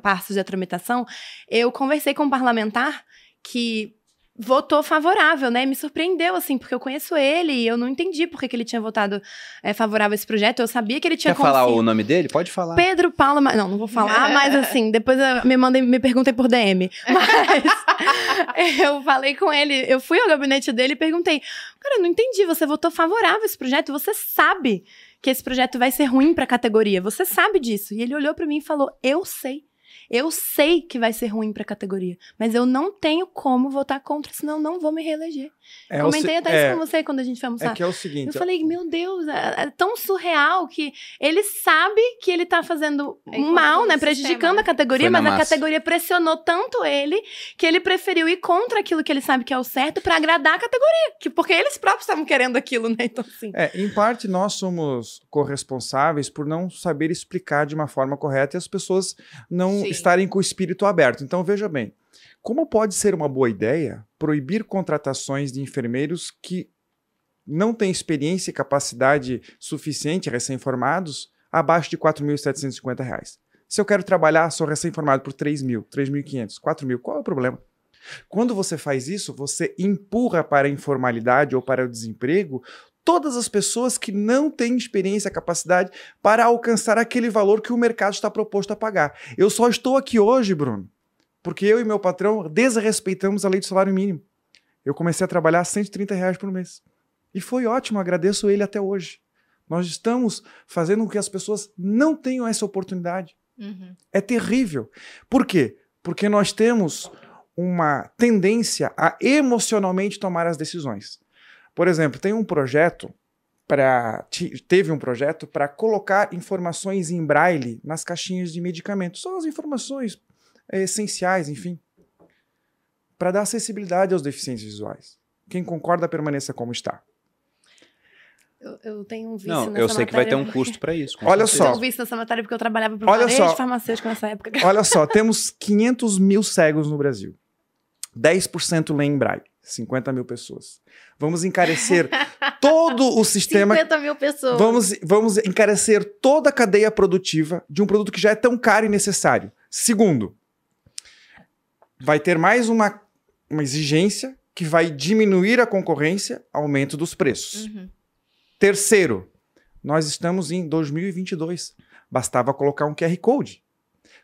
passos da tramitação, eu conversei com um parlamentar que votou favorável, né? Me surpreendeu, assim, porque eu conheço ele e eu não entendi por que, que ele tinha votado eh, favorável a esse projeto. Eu sabia que ele tinha Quer falar o nome dele? Pode falar. Pedro Paulo. Ma- Não, não vou falar, mas assim, depois eu- me mandem, me perguntem por DM. Mas eu falei com ele, eu fui ao gabinete dele e perguntei: Cara, eu não entendi, você votou favorável a esse projeto, você sabe que esse projeto vai ser ruim pra categoria, você sabe disso. E ele olhou pra mim e falou: Eu sei. Eu sei que vai ser ruim pra categoria, mas eu não tenho como votar contra, senão não vou me reeleger. É o Comentei se- até é, isso com você quando a gente foi almoçar. É que é o seguinte, Eu falei, meu Deus, é, é tão surreal que ele sabe que ele tá fazendo mal, né? o Prejudicando sistema, a categoria, Foi na mas a massa. categoria pressionou tanto ele que ele preferiu ir contra aquilo que ele sabe que é o certo pra agradar a categoria. Que, porque eles próprios estavam querendo aquilo, né? Então, assim. É, em parte, nós somos corresponsáveis por não saber explicar de uma forma correta e as pessoas não Sim. estarem com o espírito aberto. Então, veja bem, como pode ser uma boa ideia proibir contratações de enfermeiros que não têm experiência e capacidade suficiente, recém-formados, abaixo de 4.750 reais? Se eu quero trabalhar, sou recém-formado por 3 mil, 3.500, 4 mil, qual é o problema? Quando você faz isso, você empurra para a informalidade ou para o desemprego todas as pessoas que não têm experiência, capacidade para alcançar aquele valor que o mercado está proposto a pagar. Eu só estou aqui hoje, Bruno, porque eu e meu patrão desrespeitamos a lei do salário mínimo. Eu comecei a trabalhar 130 reais por mês. E foi ótimo, agradeço ele até hoje. Nós estamos fazendo com que as pessoas não tenham essa oportunidade. Uhum. É terrível. Por quê? Porque nós temos uma tendência a emocionalmente tomar as decisões. Por exemplo, tem um projeto para teve um projeto para colocar informações em braille nas caixinhas de medicamentos, só as informações é, essenciais, enfim, para dar acessibilidade aos deficientes visuais. Quem concorda permaneça como está. Eu, eu tenho um vício Não, nessa eu sei que vai ter um matéria. custo pra isso. Olha certeza. só. Eu tenho um vício nessa matéria porque eu trabalhava para Olha varejo só. farmacêutico nessa época. Olha só, temos 500 mil cegos no Brasil. 10% lê em braille. 50 mil pessoas. Vamos encarecer todo o sistema 50 mil pessoas. Vamos, vamos encarecer toda a cadeia produtiva de um produto que já é tão caro e necessário. Segundo, vai ter mais uma, uma exigência que vai diminuir a concorrência, aumento dos preços. Uhum. Terceiro, nós estamos em 2022. Bastava colocar um QR Code.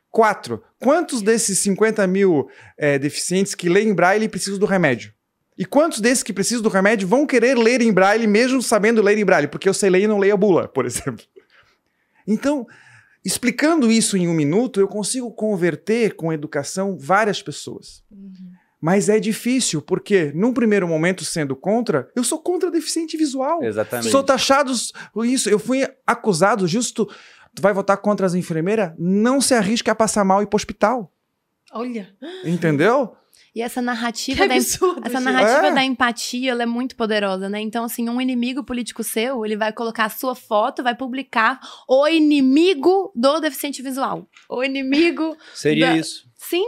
Quatro, quantos desses 50 mil é, deficientes que leem braille precisam do remédio? E quantos desses que precisam do remédio vão querer ler em braille mesmo sabendo ler em braille? Porque eu sei ler e não leio a bula, por exemplo. Então, explicando isso em um minuto, eu consigo converter com educação várias pessoas. Mas é difícil, porque num primeiro momento, sendo contra, eu sou contra deficiente visual. Exatamente. Sou taxado isso. Eu fui acusado justo. Tu vai votar contra as enfermeiras? Não se arrisque a passar mal e ir pro hospital. Olha. Entendeu? E essa Que narrativa da absurdo. Essa gente. narrativa É. da empatia, ela é muito poderosa, né? Então, assim, um inimigo político seu, ele vai colocar a sua foto, vai publicar o inimigo do deficiente visual. O inimigo... Seria Da- isso. Sim.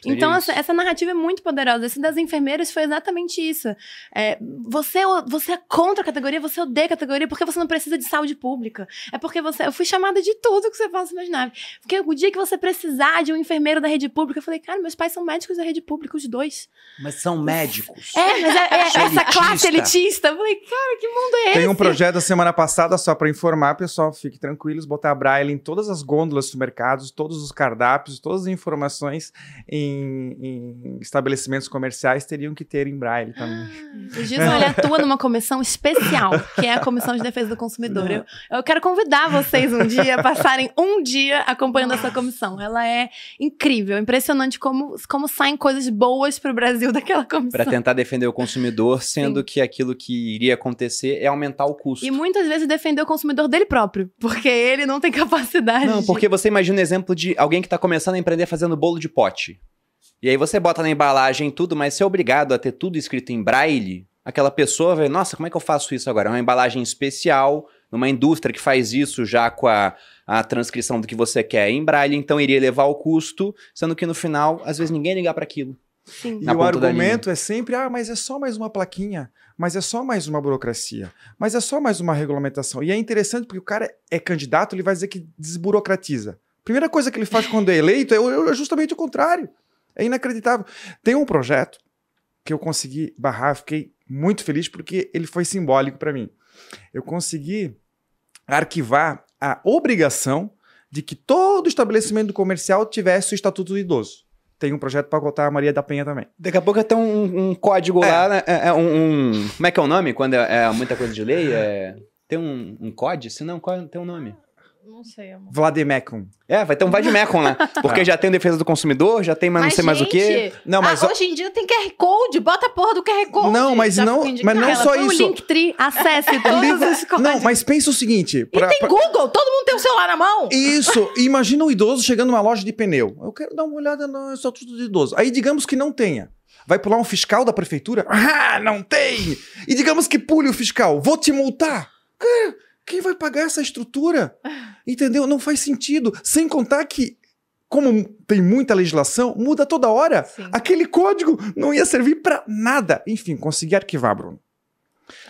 Seria então, isso. essa, essa narrativa é muito poderosa. Esse das enfermeiras foi exatamente isso. É, você, você é contra a categoria, você odeia a categoria porque você não precisa de saúde pública. É porque você. Eu fui chamada de tudo que você possa imaginar. Porque o dia que você precisar de um enfermeiro da rede pública, eu falei, cara, meus pais são médicos da rede pública, os dois. Mas são médicos. É, mas é, é essa classe elitista. Eu falei, cara, que mundo é Tem esse? um projeto da semana passada, só para informar, pessoal, fique tranquilos, botar braille em todas as gôndolas dos supermercados, todos os cardápios, todas as informações em, em estabelecimentos comerciais teriam que ter em braille também. O Gilson, ele atua numa comissão especial, que é a Comissão de Defesa do Consumidor. Eu, eu quero convidar vocês um dia a passarem um dia acompanhando essa comissão. Ela é incrível, impressionante como, como saem coisas boas para o Brasil daquela comissão. Para tentar defender o consumidor, sendo que aquilo que iria acontecer é aumentar o custo. E muitas vezes defender o consumidor dele próprio, porque ele não tem capacidade. Não, porque você imagina o exemplo de alguém que está começando a empreender fazendo bolo de pote. E aí você bota na embalagem tudo, mas você é obrigado a ter tudo escrito em braille. Aquela pessoa vai, nossa, como é que eu faço isso agora? É uma embalagem especial, numa indústria que faz isso já com a, a transcrição do que você quer em braille, então iria levar o custo, sendo que no final, às vezes ninguém ligar para aquilo. Sim. E o argumento é sempre, ah, mas é só mais uma plaquinha, mas é só mais uma burocracia, mas é só mais uma regulamentação. E é interessante porque o cara é candidato, ele vai dizer que desburocratiza. Primeira coisa que ele faz quando é eleito é, é justamente o contrário. É inacreditável. Tem um projeto que eu consegui barrar, fiquei muito feliz porque ele foi simbólico para mim. Eu consegui arquivar a obrigação de que todo estabelecimento comercial tivesse o estatuto do idoso. Tem um projeto para botar a Maria da Penha também. Daqui a pouco tem um, um código É. lá, né? é, é um, um- Como é que é o nome? Quando é, é muita coisa de lei? É, tem um, um código? Se não, qual- tem um nome. Não sei, amor. Vladimecum. É, vai ter um Vademecum lá. Porque já tem defesa do consumidor, já tem mais não sei mais o quê. Não, mas ah, hoje em dia tem QR Code, bota a porra do QR Code. Não, mas não- mas não só põe isso. o Linktree, acesse todos os códigos. Não, mas pensa o seguinte. E pra- tem pra- Google, todo mundo tem o celular na mão. Isso, imagina um idoso chegando numa loja de pneu. Eu quero dar uma olhada no estatuto do idoso. Aí digamos que não tenha. Vai pular um fiscal da prefeitura? Ah, não tem! E digamos que pule o fiscal. Vou te multar. Cara, quem vai pagar essa estrutura? Entendeu? Não faz sentido. Sem contar que, como tem muita legislação, muda toda hora. Sim. Aquele código não ia servir pra nada. Enfim, consegui arquivar, Bruno.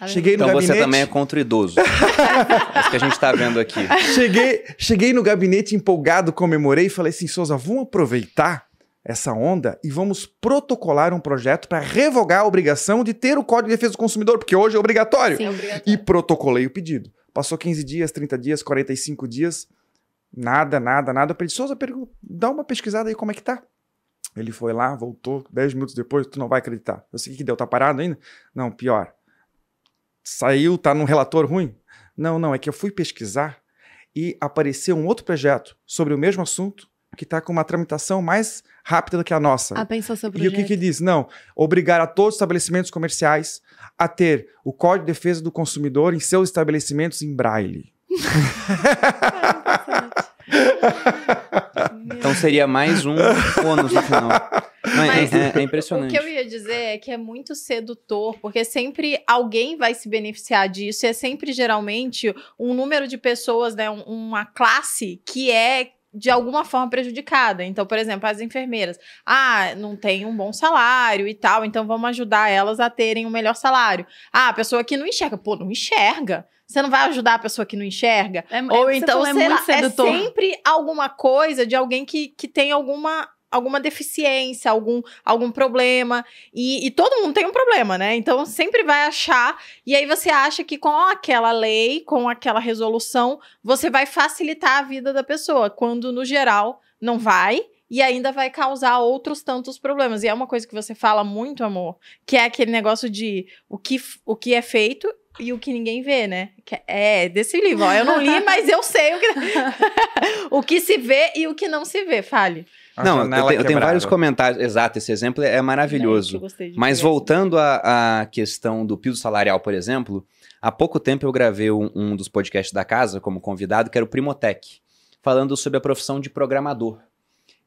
Cheguei no Então você gabinete. também é contra o idoso. é isso que a gente tá vendo aqui. cheguei, cheguei no gabinete empolgado, comemorei e falei assim: Souza, vamos aproveitar essa onda e vamos protocolar um projeto para revogar a obrigação de ter o Código de Defesa do Consumidor, porque hoje é obrigatório. Sim. E protocolei o pedido. Passou 15 dias, 30 dias, 45 dias, nada, nada, nada. Eu pedi, Souza, dá uma pesquisada aí como é que tá. Ele foi lá, voltou, 10 minutos depois, tu não vai acreditar. Eu sei o que deu, tá parado ainda? Não, pior. Saiu, tá num relator ruim? Não, não, é que eu fui pesquisar e apareceu um outro projeto sobre o mesmo assunto que está com uma tramitação mais rápida do que a nossa. Ah, pensou seu E o projeto. que que diz? Não, obrigar a todos os estabelecimentos comerciais a ter o Código de Defesa do Consumidor em seus estabelecimentos em braille. Então seria mais um ônus no final. Não, é, Mas é- é O impressionante. que eu ia dizer é que é muito sedutor, porque sempre alguém vai se beneficiar disso. E é sempre, geralmente, um número de pessoas, né? um- uma classe que é de alguma forma prejudicada. Então, por exemplo, as enfermeiras. Ah, não tem um bom salário e tal, então vamos ajudar elas a terem um melhor salário. Ah, a pessoa que não enxerga. Pô, não enxerga. Você não vai ajudar a pessoa que não enxerga? É, é, Ou você então, é sei muito lá, é sempre alguma coisa de alguém que, que tem alguma alguma deficiência, algum, algum problema. E, e todo mundo tem um problema, né? Então sempre vai achar. E aí você acha que com aquela lei, com aquela resolução, você vai facilitar a vida da pessoa, quando no geral não vai. E ainda vai causar outros tantos problemas. E é uma coisa que você fala muito, amor, que é aquele negócio de o que, o que é feito e o que ninguém vê, né? É desse livro. Ó, eu não li, mas eu sei o que, o que se vê e o que não se vê. Fale. A Não, eu tenho, eu tenho vários comentários. Exato, esse exemplo é maravilhoso. É, Mas voltando à, questão do piso salarial, por exemplo, há pouco tempo eu gravei um, um dos podcasts da casa como convidado, que era o Primotech, falando sobre a profissão de programador.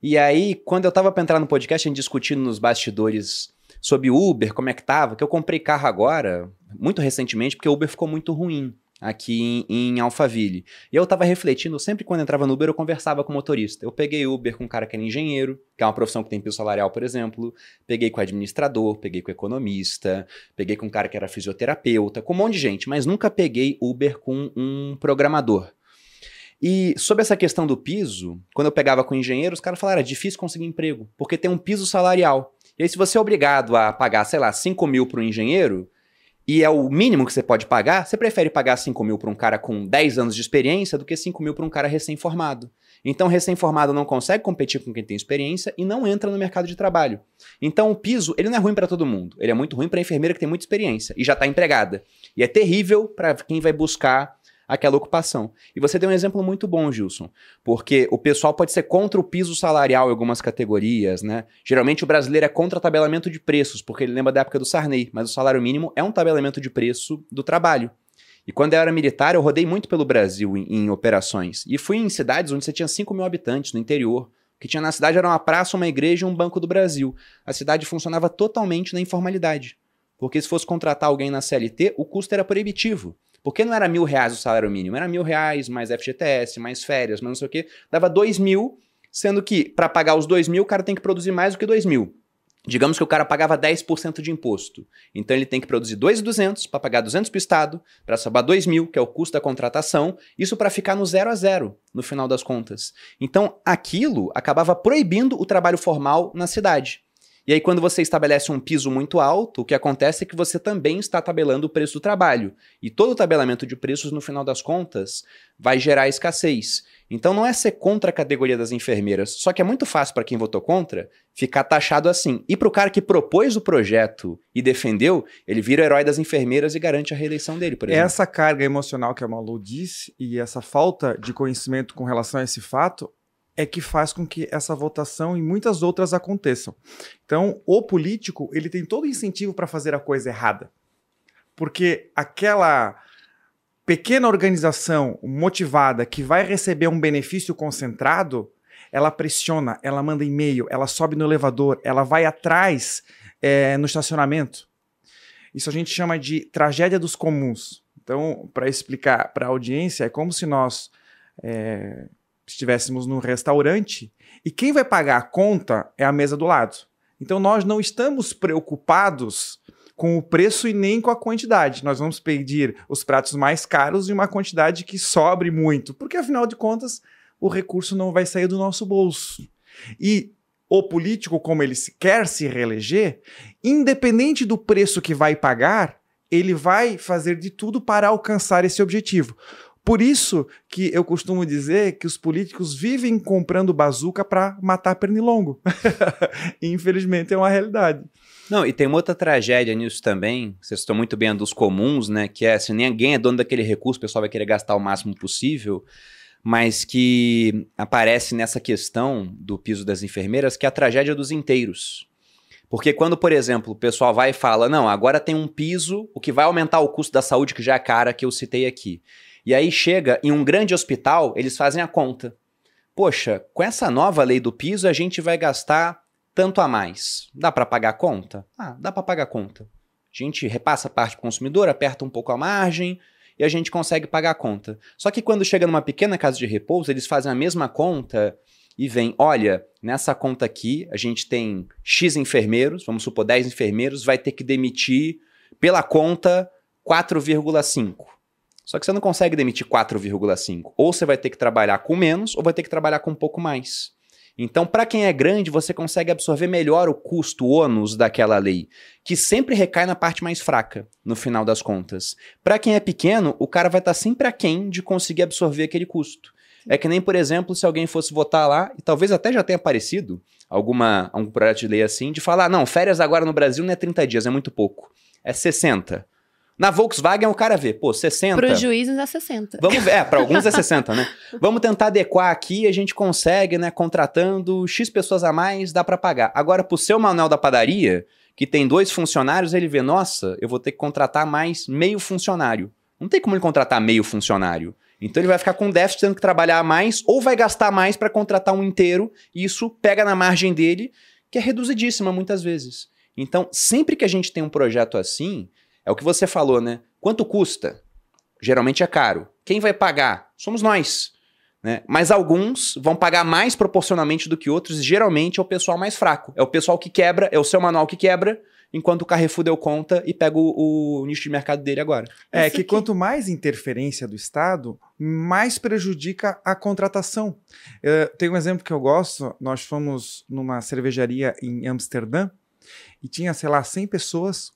E aí, quando eu tava para entrar no podcast, a gente discutindo nos bastidores sobre Uber, como é que tava, que eu comprei carro agora, muito recentemente, porque o Uber ficou muito ruim aqui em, em Alphaville. E eu tava refletindo, sempre quando entrava no Uber, eu conversava com o motorista. Eu peguei Uber com um cara que era engenheiro, que é uma profissão que tem piso salarial, por exemplo. Peguei com administrador, peguei com economista, peguei com um cara que era fisioterapeuta, com um monte de gente, mas nunca peguei Uber com um programador. E sobre essa questão do piso, quando eu pegava com engenheiro, os caras falaram, é difícil conseguir emprego, porque tem um piso salarial. E aí, se você é obrigado a pagar, sei lá, 5 mil para um engenheiro, e é o mínimo que você pode pagar, você prefere pagar 5 mil para um cara com 10 anos de experiência do que 5 mil para um cara recém-formado. Então, recém-formado não consegue competir com quem tem experiência e não entra no mercado de trabalho. Então, o piso, ele não é ruim para todo mundo. Ele é muito ruim para a enfermeira que tem muita experiência e já está empregada. E é terrível para quem vai buscar aquela ocupação. E você deu um exemplo muito bom, Gilson, porque o pessoal pode ser contra o piso salarial em algumas categorias, né? Geralmente o brasileiro é contra tabelamento de preços, porque ele lembra da época do Sarney, mas o salário mínimo é um tabelamento de preço do trabalho. E quando eu era militar, eu rodei muito pelo Brasil em, em operações. E fui em cidades onde você tinha 5 mil habitantes, no interior. O que tinha na cidade era uma praça, uma igreja e um banco do Brasil. A cidade funcionava totalmente na informalidade. Porque se fosse contratar alguém na CLT, o custo era proibitivo. Porque não era mil reais o salário mínimo, era mil reais, mais FGTS, mais férias, mais não sei o quê. Dava dois mil, sendo que para pagar os dois mil, o cara tem que produzir mais do que dois mil. Digamos que o cara pagava 10% de imposto. Então ele tem que produzir 2.200 para pagar 200 para o Estado, para sobrar 2 mil, que é o custo da contratação, isso para ficar no zero a zero no final das contas. Então aquilo acabava proibindo o trabalho formal na cidade. E aí, quando você estabelece um piso muito alto, o que acontece é que você também está tabelando o preço do trabalho. E todo o tabelamento de preços, no final das contas, vai gerar escassez. Então não é ser contra a categoria das enfermeiras, só que é muito fácil para quem votou contra ficar taxado assim. E para o cara que propôs o projeto e defendeu, ele vira o herói das enfermeiras e garante a reeleição dele, por exemplo. Essa carga emocional que a Malu disse e essa falta de conhecimento com relação a esse fato é que faz com que essa votação e muitas outras aconteçam. Então, o político, ele tem todo o incentivo para fazer a coisa errada. Porque aquela pequena organização motivada que vai receber um benefício concentrado, ela pressiona, ela manda e-mail, ela sobe no elevador, ela vai atrás é, no estacionamento. Isso a gente chama de tragédia dos comuns. Então, para explicar para a audiência, é como se nós é, estivéssemos num restaurante e quem vai pagar a conta é a mesa do lado. Então, nós não estamos preocupados com o preço e nem com a quantidade. Nós vamos pedir os pratos mais caros e uma quantidade que sobre muito, porque afinal de contas o recurso não vai sair do nosso bolso. E o político, como ele quer se reeleger, independente do preço que vai pagar, ele vai fazer de tudo para alcançar esse objetivo. Por isso que eu costumo dizer que os políticos vivem comprando bazuca para matar pernilongo. Infelizmente é uma realidade. Não, e tem uma outra tragédia nisso também, vocês estão muito bem a dos comuns, né? Que é, se ninguém é dono daquele recurso, o pessoal vai querer gastar o máximo possível, mas que aparece nessa questão do piso das enfermeiras, que é a tragédia dos inteiros. Porque quando, por exemplo, o pessoal vai e fala, não, agora tem um piso, o que vai aumentar o custo da saúde, que já é cara, que eu citei aqui. E aí chega em um grande hospital, eles fazem a conta. Poxa, com essa nova lei do piso, a gente vai gastar tanto a mais. Dá para pagar a conta? Ah, dá para pagar a conta. A gente repassa a parte para o consumidor, aperta um pouco a margem e a gente consegue pagar a conta. Só que quando chega numa pequena casa de repouso, eles fazem a mesma conta e vem, olha, nessa conta aqui a gente tem X enfermeiros, vamos supor 10 enfermeiros, vai ter que demitir pela conta 4,5. Só que você não consegue demitir 4,5. Ou você vai ter que trabalhar com menos, ou vai ter que trabalhar com um pouco mais. Então, para quem é grande, você consegue absorver melhor o custo, o ônus daquela lei, que sempre recai na parte mais fraca, no final das contas. Para quem é pequeno, o cara vai estar tá sempre aquém de conseguir absorver aquele custo. É que nem, por exemplo, se alguém fosse votar lá, e talvez até já tenha aparecido alguma, algum projeto de lei assim, de falar, não, férias agora no Brasil não é 30 dias, é muito pouco. É 60. Na Volkswagen o cara vê, pô, 60. Para os juízes é 60. Vamos ver, é, para alguns é 60, né? Vamos tentar adequar aqui, a gente consegue, né, contratando X pessoas a mais, dá para pagar. Agora, pro seu Manuel da padaria, que tem dois funcionários, ele vê, nossa, eu vou ter que contratar mais meio funcionário. Não tem como ele contratar meio funcionário. Então ele vai ficar com déficit tendo que trabalhar mais ou vai gastar mais para contratar um inteiro, e isso pega na margem dele, que é reduzidíssima muitas vezes. Então, sempre que a gente tem um projeto assim, é o que você falou, né? Quanto custa? Geralmente é caro. Quem vai pagar? Somos nós. Né? Mas alguns vão pagar mais proporcionalmente do que outros, e geralmente é o pessoal mais fraco. É o pessoal que quebra, é o seu manual que quebra, enquanto o Carrefour deu conta e pega o, o nicho de mercado dele agora. É que, que quanto mais interferência do Estado, mais prejudica a contratação. Uh, tem um exemplo que eu gosto, nós fomos numa cervejaria em Amsterdã e tinha, sei lá, 100 pessoas,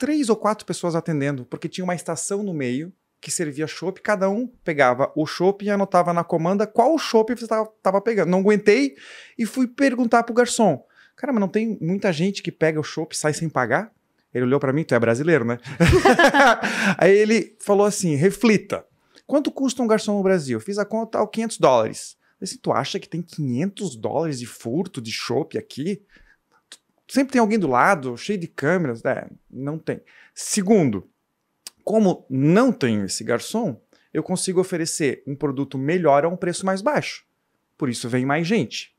três ou quatro pessoas atendendo, porque tinha uma estação no meio que servia chopp, cada um pegava o chopp e anotava na comanda qual chopp você estava pegando. Não aguentei e fui perguntar pro garçom. Cara, mas não tem muita gente que pega o chopp e sai sem pagar? Ele olhou para mim, tu é brasileiro, né? Aí ele falou assim: reflita. Quanto custa um garçom no Brasil? fiz a conta, ao 500 dólares. Eu disse, tu acha que tem 500 dólares de furto de chopp aqui? Sempre tem alguém do lado, cheio de câmeras. É, não tem. Segundo, como não tenho esse garçom, eu consigo oferecer um produto melhor a um preço mais baixo. Por isso vem mais gente.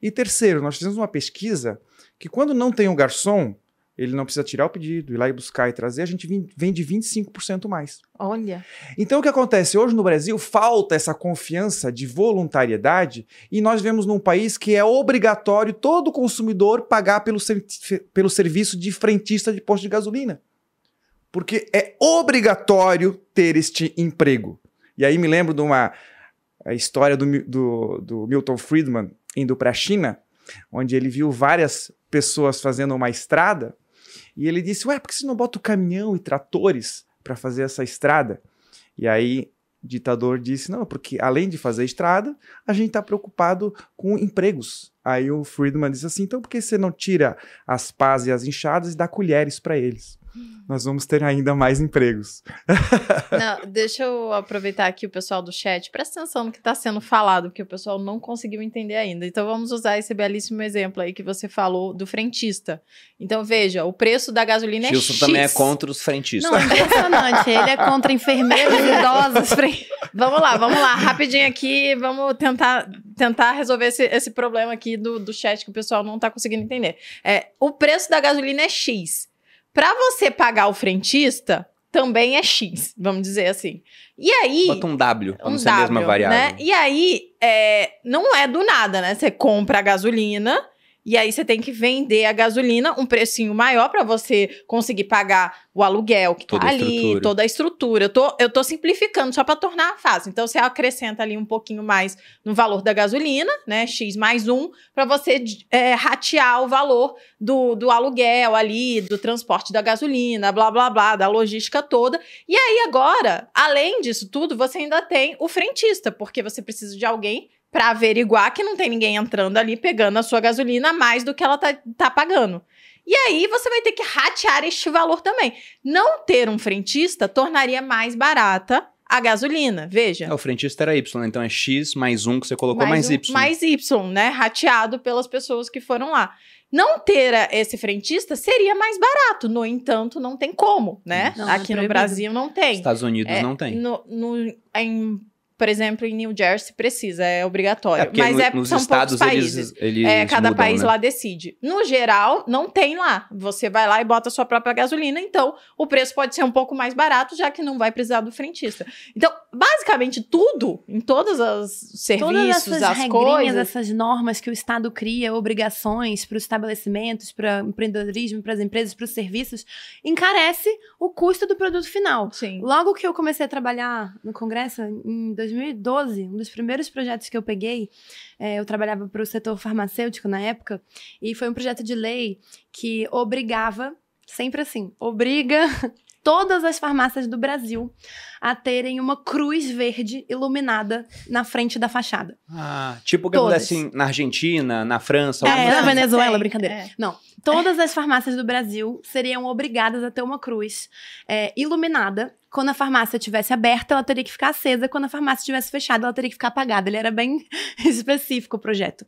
E terceiro, nós fizemos uma pesquisa que quando não tem um garçom, ele não precisa tirar o pedido, ir lá e buscar e trazer, a gente vende 25% mais. Olha. Então o que acontece? Hoje no Brasil falta essa confiança de voluntariedade e nós vemos num país que é obrigatório todo consumidor pagar pelo, ser, pelo serviço de frentista de posto de gasolina. Porque é obrigatório ter este emprego. E aí me lembro de uma história do, do, do Milton Friedman indo para a China, onde ele viu várias pessoas fazendo uma estrada e ele disse: Ué, por que você não bota o caminhão e tratores para fazer essa estrada? E aí o ditador disse: Não, porque além de fazer estrada, a gente está preocupado com empregos. Aí o Friedman disse assim: Então por que você não tira as pás e as enxadas e dá colheres para eles? Nós vamos ter ainda mais empregos. não, deixa eu aproveitar aqui o pessoal do chat. Presta atenção no que está sendo falado, porque o pessoal não conseguiu entender ainda. Então vamos usar esse belíssimo exemplo aí que você falou do frentista. Então veja, o preço da gasolina Gilson é X. também é contra os frentistas. Não, impressionante. Ele é contra enfermeiros idosos. vamos lá, vamos lá, rapidinho aqui, vamos tentar, tentar resolver esse, esse problema aqui do, do chat que o pessoal não está conseguindo entender. É, o preço da gasolina é X. Para você pagar o frentista, também é X, vamos dizer assim. E aí. Bota um W, um ser a mesma variável. Né? E aí, é, não é do nada, né? Você compra a gasolina e aí você tem que vender a gasolina um precinho maior para você conseguir pagar o aluguel que tá toda tá ali, toda a estrutura. Eu tô, eu tô simplificando só para tornar fácil. Então você acrescenta ali um pouquinho mais no valor da gasolina, né? X mais um, para você é, ratear o valor do, do aluguel ali, do transporte da gasolina, blá blá blá, da logística toda. E aí agora, além disso tudo, você ainda tem o frentista, porque você precisa de alguém para averiguar que não tem ninguém entrando ali pegando a sua gasolina mais do que ela tá, tá pagando. E aí você vai ter que ratear este valor também. Não ter um frentista tornaria mais barata a gasolina, veja. É, o frentista era Y, então é X mais um que você colocou mais, mais um, Y. Mais Y, né? Rateado pelas pessoas que foram lá. Não ter esse frentista seria mais barato, no entanto, não tem como, né? Não, Aqui é no Brasil não tem. Estados Unidos é, não tem. No, no, em por exemplo, em New Jersey precisa, é obrigatório. É mas no, é, nos são estados poucos países. Eles, eles é, cada mudam, país né? lá decide. No geral, não tem lá. Você vai lá e bota a sua própria gasolina, então o preço pode ser um pouco mais barato, já que não vai precisar do frentista. Então, basicamente, tudo, em todos os serviços, Todas essas as regrinhas, coisas. essas normas que o Estado cria, obrigações para os estabelecimentos, para o empreendedorismo, para as empresas, para os serviços, encarece o custo do produto final. Sim. Logo que eu comecei a trabalhar no Congresso, em 2012, um dos primeiros projetos que eu peguei, é, eu trabalhava para o setor farmacêutico na época, e foi um projeto de lei que obrigava, sempre assim, obriga todas as farmácias do Brasil a terem uma cruz verde iluminada na frente da fachada. Ah, tipo o que Todas. acontece na Argentina, na França. É, na assim. Venezuela, Sei, brincadeira. é. Não, todas as farmácias do Brasil seriam obrigadas a ter uma cruz é, iluminada. Quando a farmácia estivesse aberta, ela teria que ficar acesa. Quando a farmácia estivesse fechada, ela teria que ficar apagada. Ele era bem específico o projeto.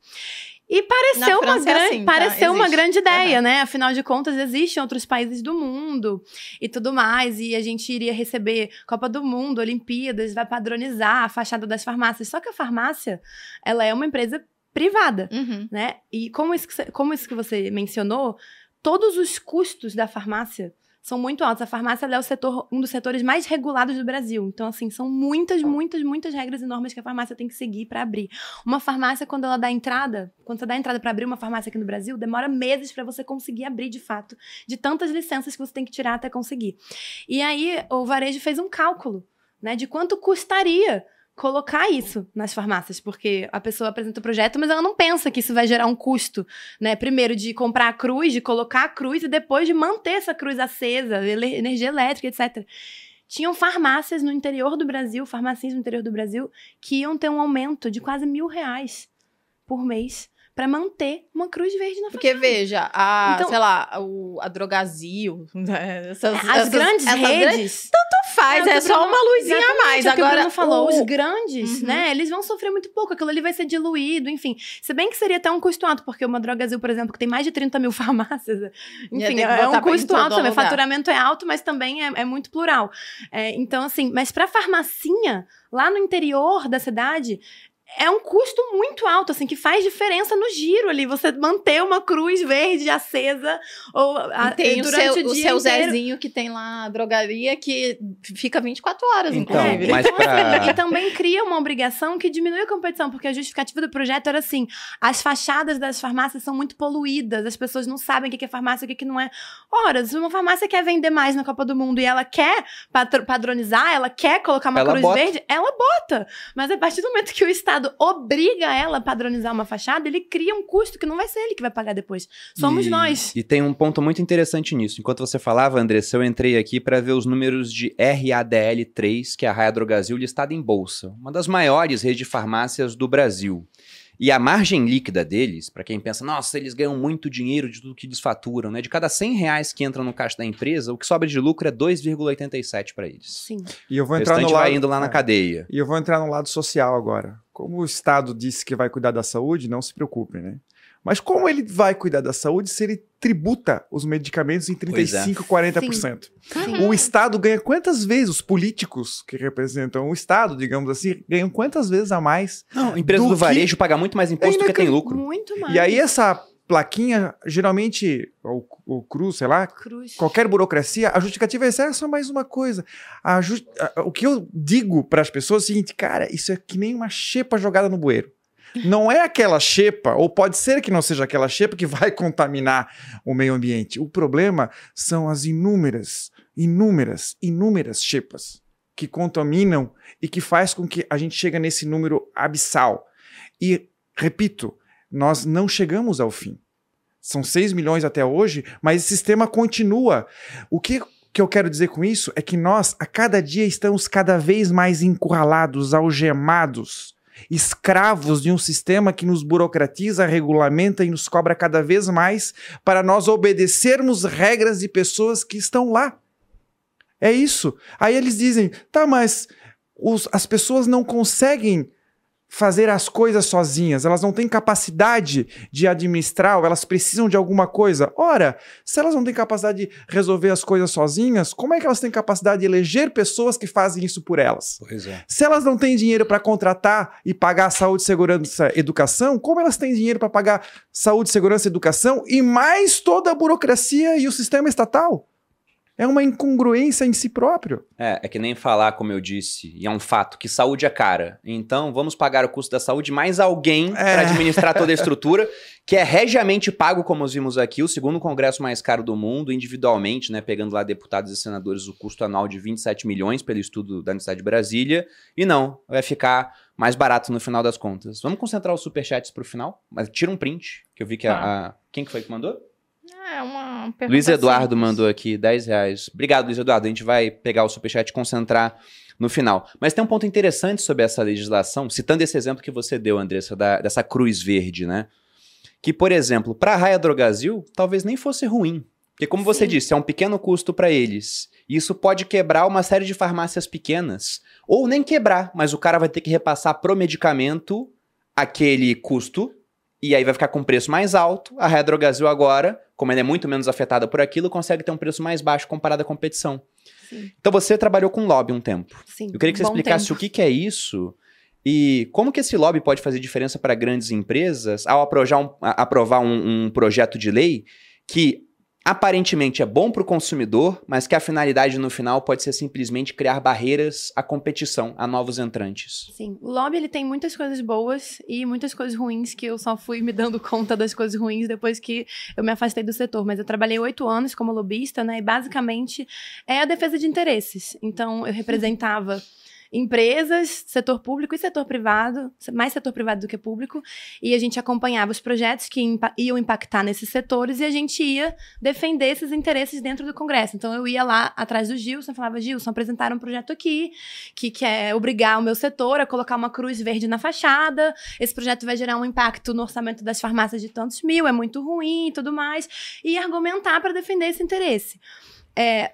E pareceu, uma, é assim, tá? pareceu uma grande ideia, Aham. né? Afinal de contas, existem outros países do mundo e tudo mais. E a gente iria receber Copa do Mundo, Olimpíadas, vai padronizar a fachada das farmácias. Só que a farmácia, ela é uma empresa privada Uhum. né? E como isso, que como isso que você mencionou, todos os custos da farmácia são muito altos. A farmácia é o setor, um dos setores mais regulados do Brasil. Então, assim, são muitas, muitas, muitas regras e normas que a farmácia tem que seguir para abrir. Uma farmácia, quando ela dá entrada, quando você dá entrada para abrir uma farmácia aqui no Brasil, demora meses para você conseguir abrir de fato, de tantas licenças que você tem que tirar até conseguir. E aí, o varejo fez um cálculo, né, de quanto custaria colocar isso nas farmácias, porque a pessoa apresenta o projeto, mas ela não pensa que isso vai gerar um custo, né? Primeiro de comprar a cruz, de colocar a cruz e depois de manter essa cruz acesa, energia elétrica, etc. Tinham farmácias no interior do Brasil, farmácias no interior do Brasil, que iam ter um aumento de quase mil reais por mês para manter uma cruz verde na Porque, veja, a, Então- sei lá, o, a Drogazil, né, essas, As essas- grandes essas redes. É o que é só uma luzinha a Exatamente, mais. é o que o Agora, Bruno falou, o- os grandes, Uhum. né, eles vão sofrer muito pouco, aquilo ali vai ser diluído, enfim. Se bem que seria até um custo alto, porque uma Drogazil, por exemplo, que tem mais de 30 mil farmácias, enfim, é um custo alto também. O faturamento é alto, mas também é, é muito plural. É, então, assim, mas pra farmacinha, lá no interior da cidade, é um custo muito alto, assim, que faz diferença no giro ali. Você manter uma cruz verde acesa ou a, E tem o durante seu, o o dia seu inteiro. Zezinho que tem lá a drogaria que fica 24 horas, Então, inclusive. mas E pra... também cria uma obrigação que diminui a competição, porque a justificativa do projeto era assim: as fachadas das farmácias são muito poluídas, as pessoas não sabem o que é farmácia e o que não é. Ora, se uma farmácia quer vender mais na Copa do Mundo e ela quer padronizar, ela quer colocar uma Ela cruz bota. verde, ela bota. Mas a partir do momento que o Estado obriga ela a padronizar uma fachada, ele cria um custo que não vai ser ele que vai pagar depois. Somos E- nós. E tem um ponto muito interessante nisso. Enquanto você falava, Andressa, eu entrei aqui para ver os números de RADL3, que é a Raia Drogazil, listada em bolsa. Uma das maiores redes de farmácias do Brasil. E a margem líquida deles, para quem pensa, nossa, eles ganham muito dinheiro de tudo que eles faturam, né? De cada 100 reais que entram no caixa da empresa, o que sobra de lucro é 2,87 para eles. Sim. E eu vou O entrar no lado, vai indo lá na é. cadeia. E eu vou entrar no lado social agora. Como o Estado disse que vai cuidar da saúde, não se preocupe, né? Mas como ele vai cuidar da saúde se ele tributa os medicamentos em Pois é. 35%, 40%? Sim. O Estado ganha quantas vezes, os políticos que representam o Estado, digamos assim, ganham quantas vezes a mais? Não, empresa Do do, que- varejo paga muito mais imposto do que tem lucro. Muito mais. E aí essa plaquinha, geralmente, o, o Cruz, sei lá, Cruz. qualquer burocracia, a justificativa é essa, é só mais uma coisa. A ju- a- o que eu digo para as pessoas é o seguinte, cara, isso é que nem uma xepa jogada no bueiro. Não é aquela xepa, ou pode ser que não seja aquela xepa que vai contaminar o meio ambiente. O problema são as inúmeras, inúmeras, inúmeras xepas que contaminam e que faz com que a gente chegue nesse número abissal. E, repito, nós não chegamos ao fim. São 6 milhões até hoje, mas esse sistema continua. O que, que eu quero dizer com isso é que nós, a cada dia, estamos cada vez mais encurralados, algemados, escravos de um sistema que nos burocratiza, regulamenta e nos cobra cada vez mais para nós obedecermos regras de pessoas que estão lá. É isso. Aí eles dizem, tá, mas os- as pessoas não conseguem fazer as coisas sozinhas, elas não têm capacidade de administrar, ou elas precisam de alguma coisa. Ora, se elas não têm capacidade de resolver as coisas sozinhas, como é que elas têm capacidade de eleger pessoas que fazem isso por elas? Pois é. Se elas não têm dinheiro para contratar e pagar saúde, segurança, educação, como elas têm dinheiro para pagar saúde, segurança, educação e mais toda a burocracia e o sistema estatal? É uma incongruência em si próprio. É, é que nem falar, como eu disse, e é um fato, que saúde é cara. Então, vamos pagar o custo da saúde mais alguém É. para administrar toda a estrutura, que é regiamente pago, como vimos aqui, o segundo congresso mais caro do mundo, individualmente, né? Pegando lá deputados e senadores, o custo anual de 27 milhões pelo estudo da Universidade de Brasília. E não, vai ficar mais barato no final das contas. Vamos concentrar os superchats pro final? Mas tira um print, que eu vi que a- Tá. a. Quem que foi que mandou? É uma Luiz Eduardo simples. mandou aqui 10 reais. Obrigado, Luiz Eduardo. A gente vai pegar o superchat e concentrar no final. Mas tem um ponto interessante sobre essa legislação, citando esse exemplo que você deu, Andressa, da- dessa cruz verde, né? Que, por exemplo, para a Raia Drogazil, talvez nem fosse ruim. Porque, como você Sim. disse, é um pequeno custo para eles. E isso pode quebrar uma série de farmácias pequenas. Ou nem quebrar, mas o cara vai ter que repassar pro medicamento aquele custo. E aí vai ficar com um preço mais alto. A Raia Drogazil agora, como ela é muito menos afetada por aquilo, consegue ter um preço mais baixo comparado à competição. Sim, Então você trabalhou com lobby um tempo. sim. Eu queria que você explicasse tempo. o que, que é isso e como que esse lobby pode fazer diferença para grandes empresas ao aprovar um, aprovar um- um projeto de lei que aparentemente é bom para o consumidor, mas que a finalidade no final pode ser simplesmente criar barreiras à competição, a novos entrantes. Sim, o lobby ele tem muitas coisas boas e muitas coisas ruins que eu só fui me dando conta das coisas ruins depois que eu me afastei do setor. Mas eu trabalhei oito anos como lobista, né? E basicamente é a defesa de interesses. Então eu representava empresas, setor público e setor privado, mais setor privado do que público, e a gente acompanhava os projetos que impa- iam impactar nesses setores e a gente ia defender esses interesses dentro do Congresso. Então eu ia lá atrás do Gilson falava, Gilson, apresentaram um projeto aqui, que quer obrigar o meu setor a colocar uma cruz verde na fachada. Esse projeto vai gerar um impacto no orçamento das farmácias de tantos mil, é muito ruim e tudo mais. E argumentar para defender esse interesse. É,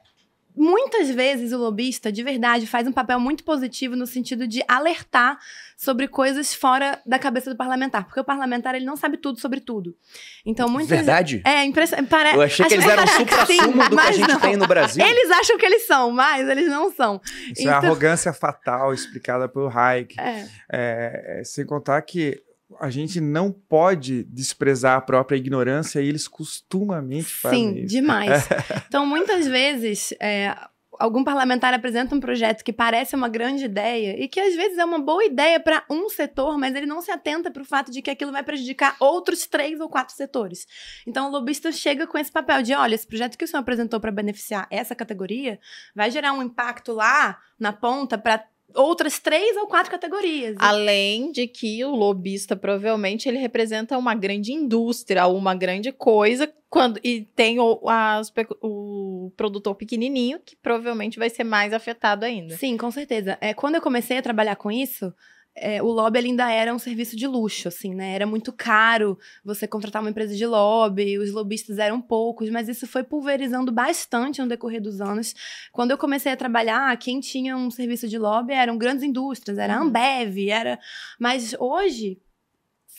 muitas vezes o lobista, de verdade, faz um papel muito positivo no sentido de alertar sobre coisas fora da cabeça do parlamentar. Porque o parlamentar, ele não sabe tudo sobre tudo. Então, muitas Verdade? É, impressionante. Pare... Eu achei que eles eram o supra-sumo do que a mas gente não. tem no Brasil. Eles acham que eles são, mas eles não são. Isso é Então- arrogância fatal explicada pelo Hayek. É. É, é, sem contar que a gente não pode desprezar a própria ignorância e eles costumamente fazem Sim, isso. demais. Então, muitas vezes, é, algum parlamentar apresenta um projeto que parece uma grande ideia e que às vezes é uma boa ideia para um setor, mas ele não se atenta para o fato de que aquilo vai prejudicar outros três ou quatro setores. Então, o lobista chega com esse papel de: olha, esse projeto que o senhor apresentou para beneficiar essa categoria vai gerar um impacto lá na ponta para outras três ou quatro categorias. Além de que o lobista provavelmente ele representa uma grande indústria, uma grande coisa, quando e tem o, as o produtor pequenininho que provavelmente vai ser mais afetado ainda. Sim, com certeza. É, quando eu comecei a trabalhar com isso, é, o lobby ainda era um serviço de luxo, assim, né? Era muito caro você contratar uma empresa de lobby, os lobistas eram poucos, mas isso foi pulverizando bastante no decorrer dos anos. Quando eu comecei a trabalhar, quem tinha um serviço de lobby eram grandes indústrias, era a Uhum. Ambev, era... Mas hoje...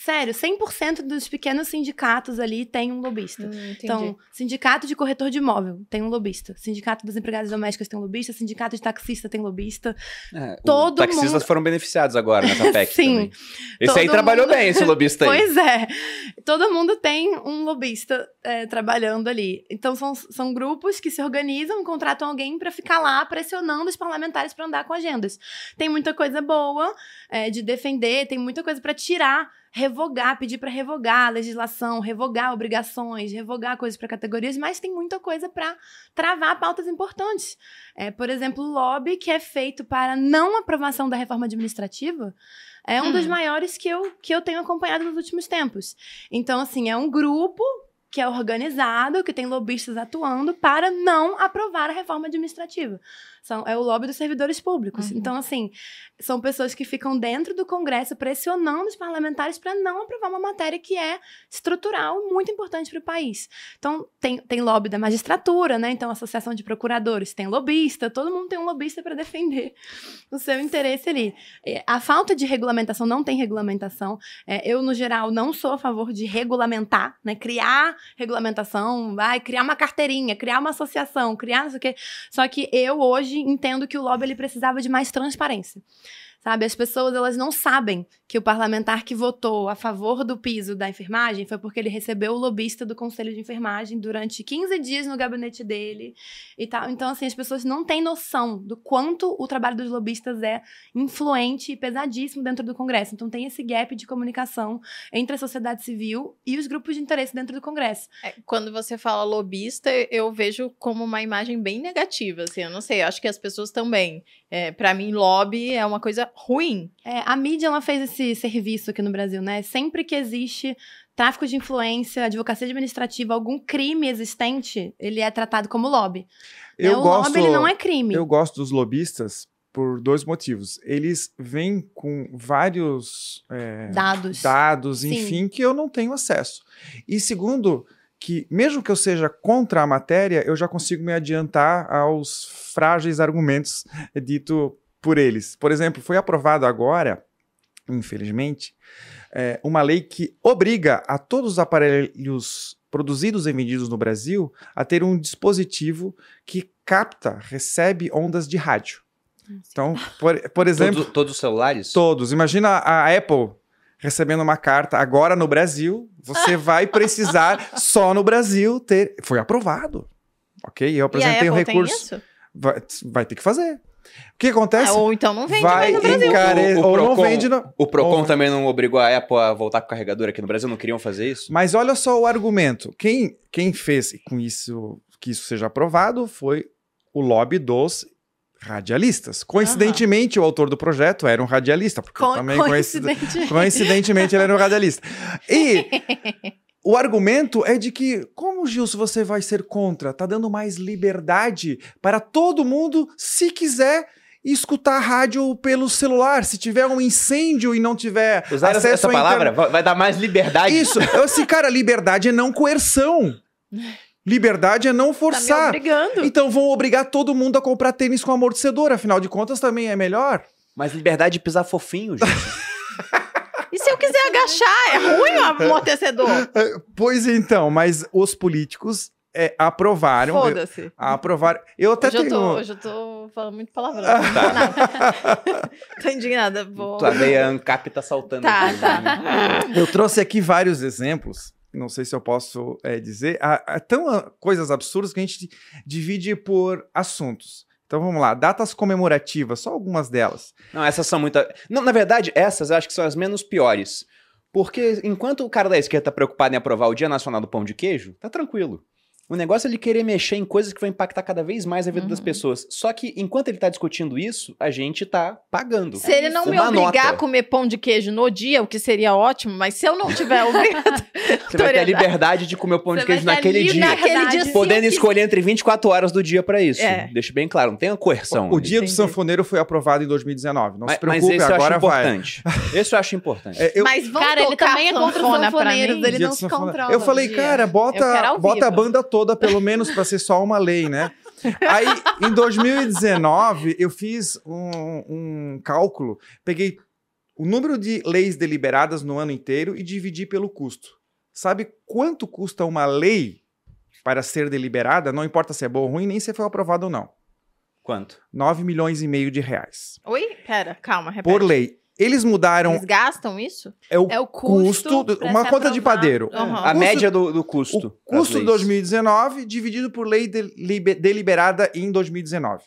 Sério, 100% dos pequenos sindicatos ali tem um lobista. Hum. Então, sindicato de corretor de imóvel tem um lobista. Sindicato das empregadas domésticas tem um lobista. Sindicato de taxista tem lobista. É, todo os taxistas mundo- foram beneficiados agora nessa PEC Sim. também. Esse aí trabalhou mundo- bem, esse lobista aí. Pois é. Todo mundo tem um lobista é, trabalhando ali. Então, são, são grupos que se organizam, contratam alguém para ficar lá pressionando os parlamentares para andar com agendas. Tem muita coisa boa é, de defender, tem muita coisa para tirar, revogar, pedir para revogar a legislação, revogar obrigações, revogar coisas para categorias, mas tem muita coisa para travar pautas importantes. É, por exemplo, o lobby que é feito para não aprovação da reforma administrativa é um Hum. dos maiores que eu, que eu tenho acompanhado nos últimos tempos. Então, assim, é um grupo que é organizado, que tem lobistas atuando para não aprovar a reforma administrativa. São, é o lobby dos servidores públicos. Uhum. Então, assim, são pessoas que ficam dentro do Congresso pressionando os parlamentares para não aprovar uma matéria que é estrutural, muito importante para o país. Então, tem, tem lobby da magistratura, né? Então, Associação de Procuradores tem lobista, todo mundo tem um lobista para defender o seu interesse ali. É, A falta de regulamentação, não tem regulamentação. É, eu, no geral, não sou a favor de regulamentar, né? Criar regulamentação, vai criar uma carteirinha, criar uma associação, criar não sei o quê. Só que eu, hoje, entendo que o lobby ele precisava de mais transparência. Sabe, as pessoas elas não sabem que o parlamentar que votou a favor do piso da enfermagem foi porque ele recebeu o lobista do conselho de enfermagem durante 15 dias no gabinete dele e tal. Então, assim, as pessoas não têm noção do quanto o trabalho dos lobistas é influente e pesadíssimo dentro do Congresso. Então, tem esse gap de comunicação entre a sociedade civil e os grupos de interesse dentro do Congresso. É, quando você fala lobista, eu vejo como uma imagem bem negativa, assim, eu não sei, eu acho que as pessoas também. É, para mim, lobby é uma coisa ruim. É, a mídia ela fez esse serviço aqui no Brasil, né? Sempre que existe tráfico de influência, advocacia administrativa, algum crime existente, ele é tratado como lobby. Né? Eu o gosto, lobby ele não é crime. Eu gosto dos lobistas por dois motivos. Eles vêm com vários é, Dados. dados, Sim. enfim, que eu não tenho acesso. E segundo, que mesmo que eu seja contra a matéria, eu já consigo me adiantar aos frágeis argumentos dito por eles. Por exemplo, foi aprovado agora, infelizmente, é, uma lei que obriga a todos os aparelhos produzidos e vendidos no Brasil a ter um dispositivo que capta, recebe ondas de rádio. Então, por, por exemplo, Todos, todos os celulares? Todos. Imagina a Apple recebendo uma carta agora no Brasil. Você vai precisar só no Brasil ter. Foi aprovado. Ok? Eu E a apresentei Apple o tem recurso. isso? Vai, vai ter que fazer. O que acontece? Ah, ou então não vende vai mais no Brasil. encare... O- o ou não Procon- vende. No... O Procon Ou- também não obrigou a Apple a voltar com o carregador aqui no Brasil? Não queriam fazer isso? Mas olha só o argumento. Quem, quem fez com isso que isso seja aprovado foi o lobby dos radialistas. Coincidentemente, o autor do projeto era um radialista, porque eu Co- também coincidentemente. Coincidentemente, ele era um radialista. E o argumento é de que, como, Gilson, você vai ser contra? Tá dando mais liberdade para todo mundo, se quiser, escutar rádio pelo celular. Se tiver um incêndio e não tiver Usar essa, acesso essa palavra internet- vai, dar mais liberdade. Isso. Eu assim, cara, liberdade é não coerção. Liberdade é não Tá me forçar. obrigando. então vão obrigar todo mundo a comprar tênis com amortecedor. Afinal de contas, também é melhor. Mas liberdade de pisar fofinho, gente. E se eu quiser agachar? É ruim o amortecedor? É, Pois então, mas os políticos é, aprovaram. Foda-se. Aprovaram. Eu até Hoje eu, tenho. tô, hoje eu tô falando muito palavrão. Tô indignada. tô indignada. Vou... Tua veia ANCAP tá saltando. Tá, aqui. tá. Eu trouxe aqui vários exemplos. Não sei se eu posso é, dizer. Há, há tão coisas absurdas que a gente divide por assuntos. Então vamos lá. Datas comemorativas, só algumas delas. Não, essas são muito. Não, na verdade, essas acho que são as menos piores. Porque enquanto o cara da esquerda tá preocupado em aprovar o Dia Nacional do Pão de Queijo, tá tranquilo. O negócio é ele querer mexer em coisas que vão impactar cada vez mais a vida das Uhum. pessoas. Só que enquanto ele tá discutindo isso, a gente tá pagando. Se ele não me obrigar nota. a comer pão de queijo no dia, o que seria ótimo, mas se eu não tiver obrigado, Você vai ter a liberdade de comer o pão de Você queijo vai ter naquele dia. naquele dia, Podendo eu escolher entre 24 horas do dia pra isso. É. Deixa bem claro, não tem uma coerção. O ali. dia do Entendi. sanfoneiro foi aprovado em 2019. Não mas, se preocupe, mas esse eu agora acho vai. importante. Esse eu acho importante. É, eu, Mas vão Cara, ele também é contra sanfoneiros, mim? ele não do se sanfoneiro. controla. Eu falei, cara, Eu bota, bota a banda toda, pelo menos, pra ser só uma lei, né? Aí, em 2019, eu fiz um, um cálculo, peguei o número de leis deliberadas no ano inteiro e dividi pelo custo. Sabe quanto custa uma lei para ser deliberada? Não importa se é boa ou ruim, nem se foi aprovada ou não. Quanto? 9 milhões e meio de reais. Oi? Pera, calma, repete. Por lei. Eles mudaram Eles gastam isso? é o, É o custo, custo, de- uma conta de padeiro. A Custo- média do, do custo. O custo de das leis. 2019 dividido por lei delibe- deliberada em 2019.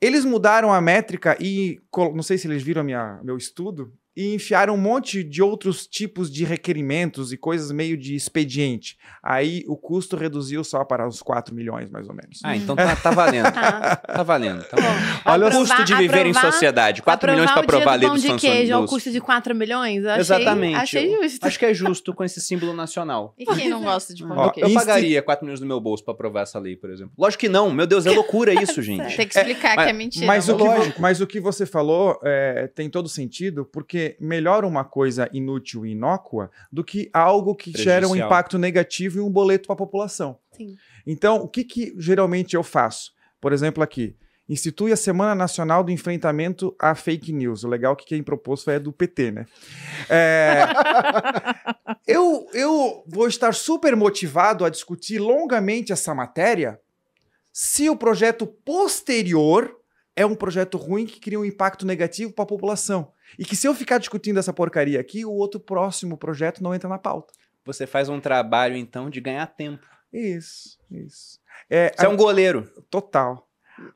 Eles mudaram a métrica e, não sei se eles viram a minha, meu estudo, e enfiaram um monte de outros tipos de requerimentos e coisas meio de expediente. Aí o custo reduziu só para uns 4 milhões, mais ou menos. Ah, então tá, tá valendo. Tá. Tá valendo. Tá valendo. Olha o custo de viver em aprovar- sociedade. 4 milhões pra aprovar a lei o do de queijo ao dos- custo de 4 milhões? Eu achei, Exatamente. Achei justo. Acho que é justo com esse símbolo nacional. E quem não gosta de pão Ó, de queijo? Eu pagaria 4 milhões do meu bolso pra aprovar essa lei, por exemplo. Lógico que não. Meu Deus, é loucura isso, gente. Tem que explicar mas- que é mentira. Mas o, amor. que mas o que você falou é, tem todo sentido, porque melhor uma coisa inútil e inócua do que algo que gera um impacto negativo e um boleto para a população. Sim. Então, o que, que geralmente eu faço? Por exemplo, aqui. Institui a Semana Nacional do Enfrentamento à Fake News. O legal é que quem propôs foi a do PT, né? É, eu, eu vou estar super motivado a discutir longamente essa matéria se o projeto posterior é um projeto ruim que cria um impacto negativo para a população. E que se eu ficar discutindo essa porcaria aqui, o outro próximo projeto não entra na pauta. Você faz um trabalho, então, de ganhar tempo. Isso, isso. É, Você é um goleiro. Total.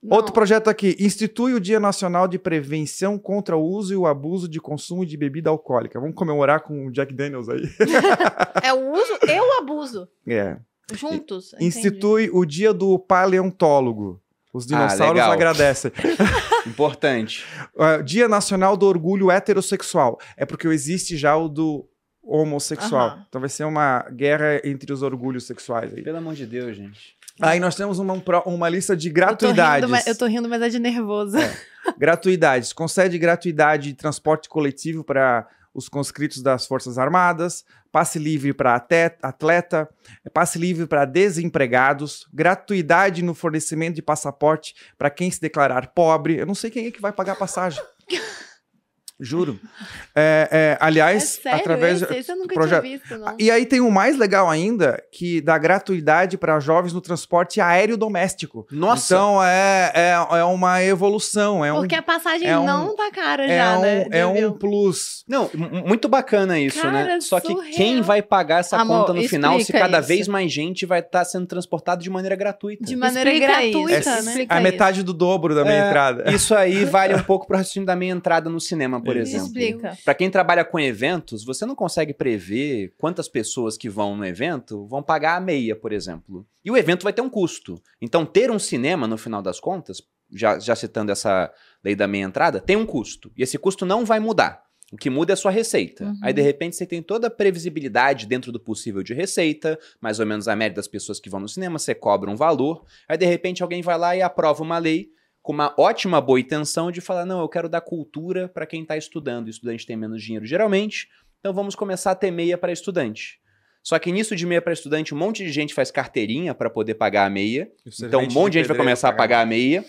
Não. Outro projeto aqui. Institui o Dia Nacional de Prevenção contra o Uso e o Abuso de Consumo de Bebida Alcoólica. Vamos comemorar com o Jack Daniels aí. É o uso e o abuso. É. Juntos. entendi. Institui o Dia do Paleontólogo. Os dinossauros legal. agradecem. Importante. Dia Nacional do Orgulho Heterossexual. É porque existe já o do homossexual. Então vai ser uma guerra entre os orgulhos sexuais aí. Pelo amor de Deus, gente. Aí nós temos uma, um uma lista de Eu tô, rindo, gratuidades. mas, eu tô rindo, mas é de nervoso. Gratuidades. Concede gratuidade de transporte coletivo para os conscritos das Forças Armadas, passe livre para atleta, passe livre para desempregados, gratuidade no fornecimento de passaporte para quem se declarar pobre. Eu não sei quem é que vai pagar a passagem. Juro. É, é, É aliás, sério, através esse, esse eu nunca projeto- tinha visto, não. E aí tem o mais legal ainda, que dá gratuidade para jovens no transporte aéreo doméstico. Nossa! Então é, é, é uma evolução, é um Porque a passagem é um- não tá cara é já, um, né? é um plus. Não, muito bacana isso, né? Cara, Só que quem vai pagar essa Amor, conta no final se cada isso. vez mais gente vai estar sendo transportado de maneira gratuita? De maneira gratuita, É né? A isso. metade do dobro da minha É, entrada. Isso aí vale um pouco pro raciocínio da minha entrada no cinema, por Isso. exemplo. Explica. Pra quem trabalha com eventos, você não consegue prever quantas pessoas que vão no evento vão pagar a meia, por exemplo. E o evento vai ter um custo. Então, ter um cinema, no final das contas, já, já citando essa lei da meia entrada, tem um custo. E esse custo não vai mudar. O que muda é a sua receita. Uhum. Aí, de repente, você tem toda a previsibilidade dentro do possível de receita, mais ou menos a média das pessoas que vão no cinema, você cobra um valor. Aí, de repente, alguém vai lá e aprova uma lei com uma ótima boa intenção de falar: não, eu quero dar cultura para quem está estudando. O estudante tem menos dinheiro geralmente, então vamos começar a ter meia para estudante. Só que nisso de meia para estudante, um monte de gente faz carteirinha para poder pagar a meia. Então um monte de gente vai começar a pagar a meia.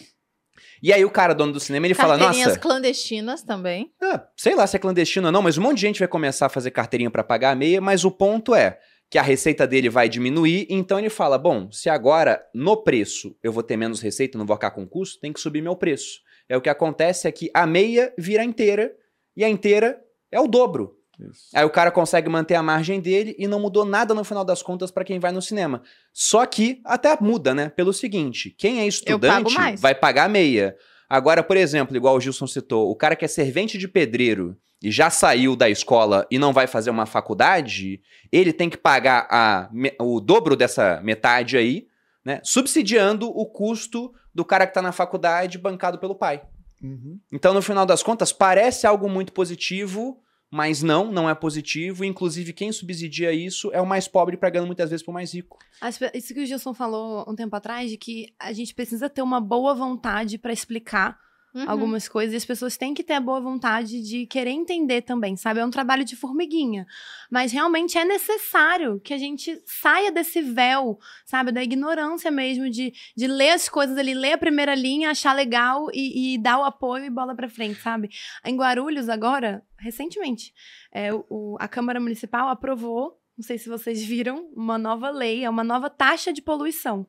E aí o cara, dono do cinema, ele fala: Carteirinhas nossa, clandestinas também. ah, sei lá se é clandestino ou não, mas um monte de gente vai começar a fazer carteirinha para pagar a meia, mas o ponto é que a receita dele vai diminuir, então ele fala: bom, se agora no preço eu vou ter menos receita, não vou arcar com custo, tem que subir meu preço. É o que acontece é que a meia vira inteira e a inteira é o dobro. Isso. Aí o cara consegue manter a margem dele e não mudou nada no final das contas para quem vai no cinema. Só que até muda, né? Pelo seguinte, quem é estudante vai pagar meia. Agora, por exemplo, igual o Gilson citou, o cara que é servente de pedreiro e já saiu da escola e não vai fazer uma faculdade, ele tem que pagar a o dobro dessa metade aí, né? Subsidiando o custo do cara que tá na faculdade bancado pelo pai. Uhum. Então, no final das contas, parece algo muito positivo, mas não, não é positivo. Inclusive, quem subsidia isso é o mais pobre pagando muitas vezes pro mais rico. Isso que o Gilson falou um tempo atrás, de que a gente precisa ter uma boa vontade pra explicar Uhum. algumas coisas e as pessoas têm que ter a boa vontade de querer entender também, sabe? É um trabalho de formiguinha. Mas realmente é necessário que a gente saia desse véu, sabe? Da ignorância mesmo, de, de ler as coisas ali, ler a primeira linha, achar legal e, e dar o apoio e bola pra frente, sabe? Em Guarulhos, agora, recentemente, é, o- a Câmara Municipal aprovou, não sei se vocês viram, uma nova lei, é uma nova taxa de poluição.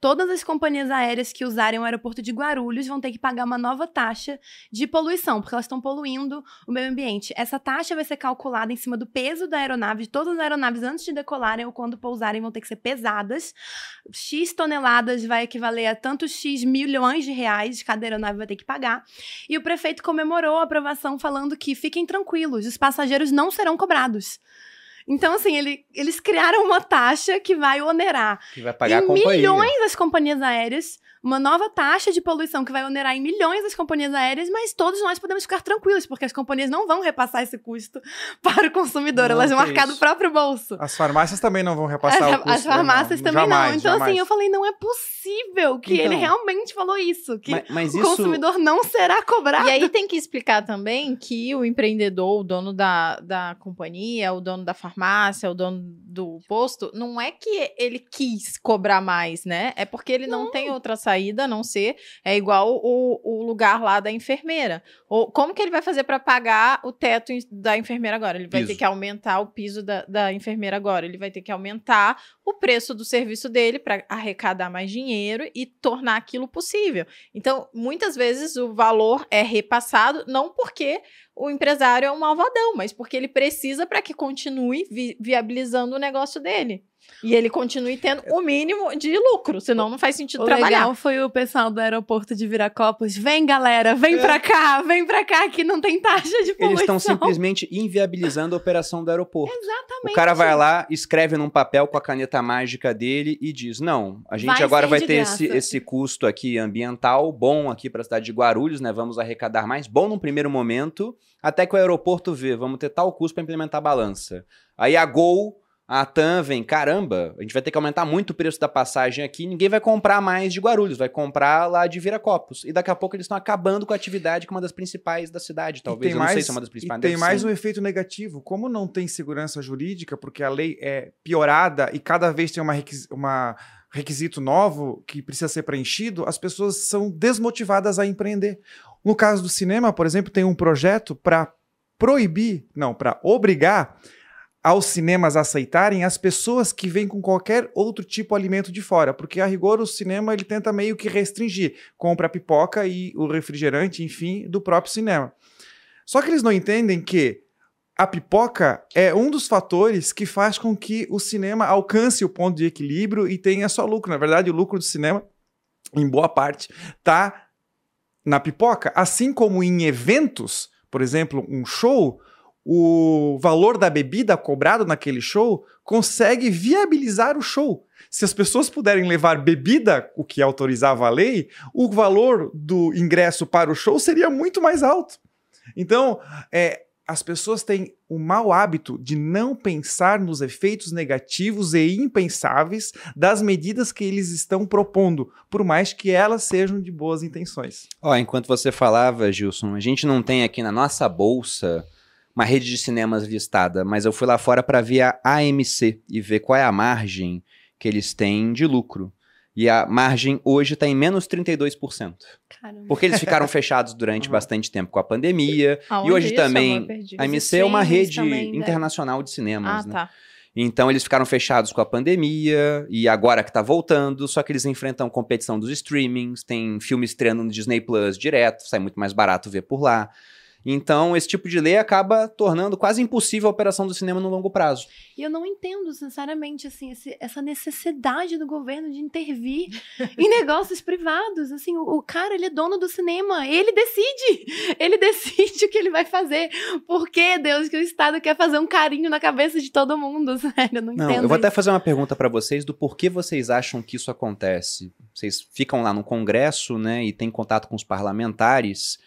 Todas as companhias aéreas que usarem o aeroporto de Guarulhos vão ter que pagar uma nova taxa de poluição, porque elas estão poluindo o meio ambiente. Essa taxa vai ser calculada em cima do peso da aeronave. Todas as aeronaves, antes de decolarem ou quando pousarem, vão ter que ser pesadas. X toneladas vai equivaler a tantos X milhões de reais, cada aeronave vai ter que pagar. E o prefeito comemorou a aprovação falando que fiquem tranquilos, os passageiros não serão cobrados. Então, assim, ele- eles criaram uma taxa que vai onerar Que vai pagar a em companhia. milhões das companhias aéreas, uma nova taxa de poluição que vai onerar em milhões das companhias aéreas, mas todos nós podemos ficar tranquilos, porque as companhias não vão repassar esse custo para o consumidor, Não, elas vão que arcar do isso. próprio bolso. As farmácias também não vão repassar As, o custo. as né? farmácias também Jamais, não. Então, jamais. assim, eu falei, não é possível que Então. ele realmente falou isso, que Mas, mas o isso. consumidor não será cobrado. E aí tem que explicar também que o empreendedor, o dono da, da companhia, o dono da farmácia, o dono do posto, não é que ele quis cobrar mais, né? É porque ele não, tem outra saída, a não ser. É igual o, o lugar lá da enfermeira. Ou, como que ele vai fazer para pagar o teto da enfermeira agora? Ele vai Piso. ter que aumentar o piso da, da enfermeira agora. Ele vai ter que aumentar o preço do serviço dele para arrecadar mais dinheiro e tornar aquilo possível. Então, muitas vezes o valor é repassado, não porque o empresário é um malvadão, mas porque ele precisa para que continue vi- viabilizando o negócio dele. E ele continue tendo o mínimo de lucro, senão não faz sentido O trabalhar. legal foi o pessoal do aeroporto de Viracopos. Vem, galera, vem pra cá, vem pra cá, que não tem taxa de poluição. Eles estão simplesmente inviabilizando a operação do aeroporto. Exatamente. O cara vai lá, escreve num papel com a caneta mágica dele e diz: Não, a gente Vai agora vai ter graça." esse, esse custo aqui ambiental bom aqui para a cidade de Guarulhos, né? Vamos arrecadar mais, bom num primeiro momento, até que o aeroporto vê, vamos ter tal custo para implementar a balança. Aí a Gol, a TAM vem, caramba, a gente vai ter que aumentar muito o preço da passagem aqui, ninguém vai comprar mais de Guarulhos, vai comprar lá de Viracopos. E daqui a pouco eles estão acabando com a atividade que é uma das principais da cidade, talvez. E Eu não sei se é uma das e principais. tem deve mais um efeito negativo. Como não tem segurança jurídica, porque a lei é piorada e cada vez tem uma, requis- uma requisito novo que precisa ser preenchido, as pessoas são desmotivadas a empreender. No caso do cinema, por exemplo, tem um projeto para proibir, não, para obrigar aos cinemas aceitarem as pessoas que vêm com qualquer outro tipo de alimento de fora, porque a rigor o cinema ele tenta meio que restringir, compra a pipoca e o refrigerante, enfim, do próprio cinema. Só que eles não entendem que a pipoca é um dos fatores que faz com que o cinema alcance o ponto de equilíbrio e tenha só lucro. Na verdade, o lucro do cinema, em boa parte, tá na pipoca. Assim como em eventos, por exemplo, um show, o valor da bebida cobrado naquele show consegue viabilizar o show. Se as pessoas puderem levar bebida, o que autorizava a lei, o valor do ingresso para o show seria muito mais alto. Então, é, as pessoas têm o mau hábito de não pensar nos efeitos negativos e impensáveis das medidas que eles estão propondo, por mais que elas sejam de boas intenções. Ó, enquanto você falava, Gilson, a gente não tem aqui na nossa bolsa uma rede de cinemas listada, mas eu fui lá fora para ver a AMC e ver qual é a margem que eles têm de lucro. E a margem hoje está em menos 32%. Caramba. Porque eles ficaram fechados durante Uhum. bastante tempo com a pandemia. Aonde e hoje isso, também, a AMC é uma rede né? internacional de cinemas, Ah, né? tá. Então eles ficaram fechados com a pandemia e agora que tá voltando, só que eles enfrentam competição dos streamings, tem filme estreando no Disney Plus direto, sai muito mais barato ver por lá. Então esse tipo de lei acaba tornando quase impossível a operação do cinema no longo prazo. E eu não entendo, sinceramente, assim, esse- essa necessidade do governo de intervir em negócios privados. Assim, o, o cara, ele é dono do cinema, ele decide. Ele decide o que ele vai fazer. Por que, Deus, que o Estado quer fazer um carinho na cabeça de todo mundo? Sério, eu não, Não, entendo eu vou até isso. fazer uma pergunta pra vocês do porquê vocês acham que isso acontece. Vocês ficam lá no Congresso, né, e têm contato com os parlamentares.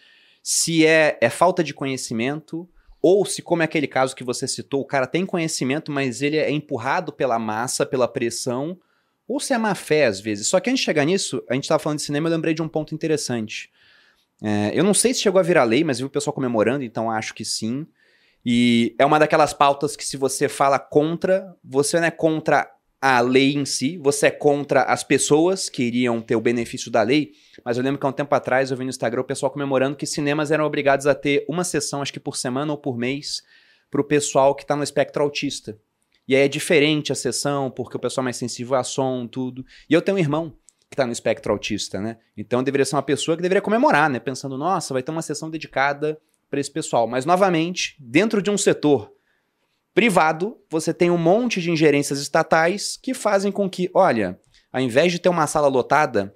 Se é, é falta de conhecimento ou se, como é aquele caso que você citou, o cara tem conhecimento, mas ele é empurrado pela massa, pela pressão, ou se é má fé às vezes. Só que antes de chegar nisso, a gente estava falando de cinema, eu lembrei de um ponto interessante. É, eu não sei se chegou a virar lei, mas vi o pessoal comemorando, então acho que sim. E é uma daquelas pautas que se você fala contra, você não é contra a lei em si, você é contra as pessoas que iriam ter o benefício da lei. Mas eu lembro que há um tempo atrás eu vi no Instagram o pessoal comemorando que cinemas eram obrigados a ter uma sessão, acho que por semana ou por mês, para o pessoal que está no espectro autista. E aí é diferente a sessão, porque o pessoal é mais sensível a som, tudo. E eu tenho um irmão que está no espectro autista, né? Então deveria ser uma pessoa que deveria comemorar, né? Pensando, nossa, vai ter uma sessão dedicada para esse pessoal. Mas, novamente, dentro de um setor privado, você tem um monte de ingerências estatais que fazem com que, olha, ao invés de ter uma sala lotada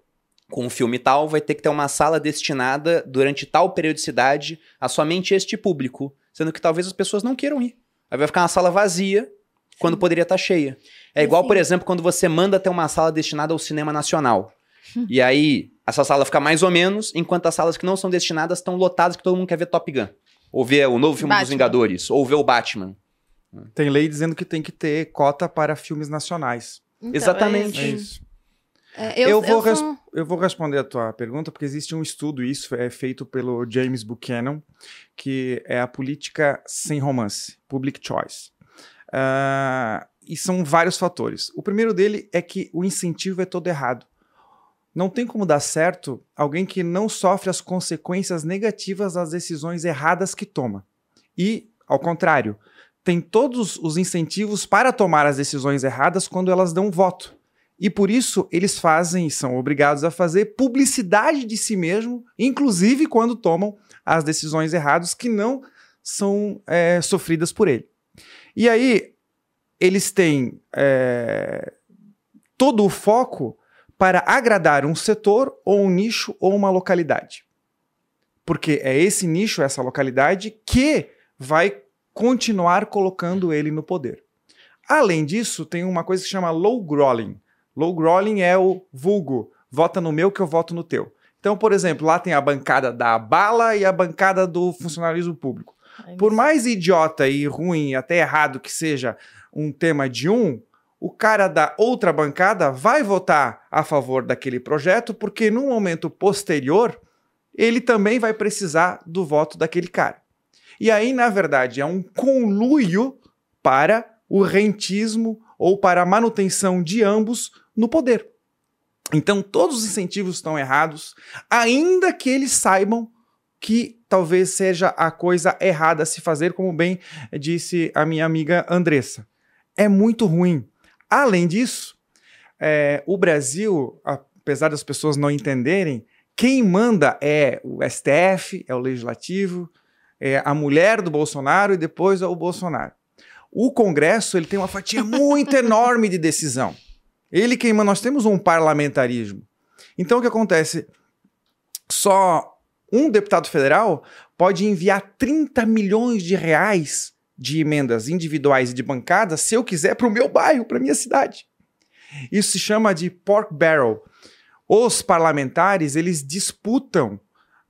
com um filme tal, vai ter que ter uma sala destinada durante tal periodicidade a somente este público, sendo que talvez as pessoas não queiram ir. Aí vai ficar uma sala vazia quando poderia estar cheia. É igual, por exemplo, quando você manda ter uma sala destinada ao cinema nacional. e aí, essa sala fica mais ou menos, enquanto as salas que não são destinadas estão lotadas que todo mundo quer ver Top Gun. Ou ver o novo filme dos Batman. Vingadores, ou ver o Batman. Tem lei dizendo que tem que ter cota para filmes nacionais. Então, Exatamente. é É isso. É, eu, Eu vou eu res- sou- Eu vou responder a tua pergunta porque existe um estudo, isso é feito pelo James Buchanan, que é a política sem romance, public choice. Ah, e são vários fatores. O primeiro dele é que o incentivo é todo errado. não tem como dar certo alguém que não sofre as consequências negativas das decisões erradas que toma. E, ao contrário, tem todos os incentivos para tomar as decisões erradas quando elas dão voto. E por isso eles fazem, são obrigados a fazer publicidade de si mesmo, inclusive quando tomam as decisões erradas que não são é, sofridas por ele. E aí eles têm é, todo o foco para agradar um setor ou um nicho ou uma localidade. Porque é esse nicho, essa localidade que vai continuar colocando ele no poder. Além disso, tem uma coisa que se chama low growling. Low growling é o vulgo, vota no meu que eu voto no teu. Então, por exemplo, lá tem a bancada da bala e a bancada do funcionalismo público. Por mais idiota e ruim, até errado que seja um tema de um, o cara da outra bancada vai votar a favor daquele projeto, porque no momento posterior ele também vai precisar do voto daquele cara. E aí, na verdade, é um conluio para o rentismo ou para a manutenção de ambos no poder. Então, todos os incentivos estão errados, ainda que eles saibam que talvez seja a coisa errada a se fazer, como bem disse a minha amiga Andressa. É muito ruim. Além disso, é, o Brasil, apesar das pessoas não entenderem, quem manda é o STF, é o Legislativo, é a mulher do Bolsonaro e depois o Bolsonaro. O Congresso ele tem uma fatia muito enorme de decisão. Ele quem manda, nós temos um parlamentarismo. Então o que acontece? Só um deputado federal pode enviar 30 milhões de reais de emendas individuais e de bancada se eu quiser para o meu bairro, para minha cidade. Isso se chama de pork barrel. Os parlamentares eles disputam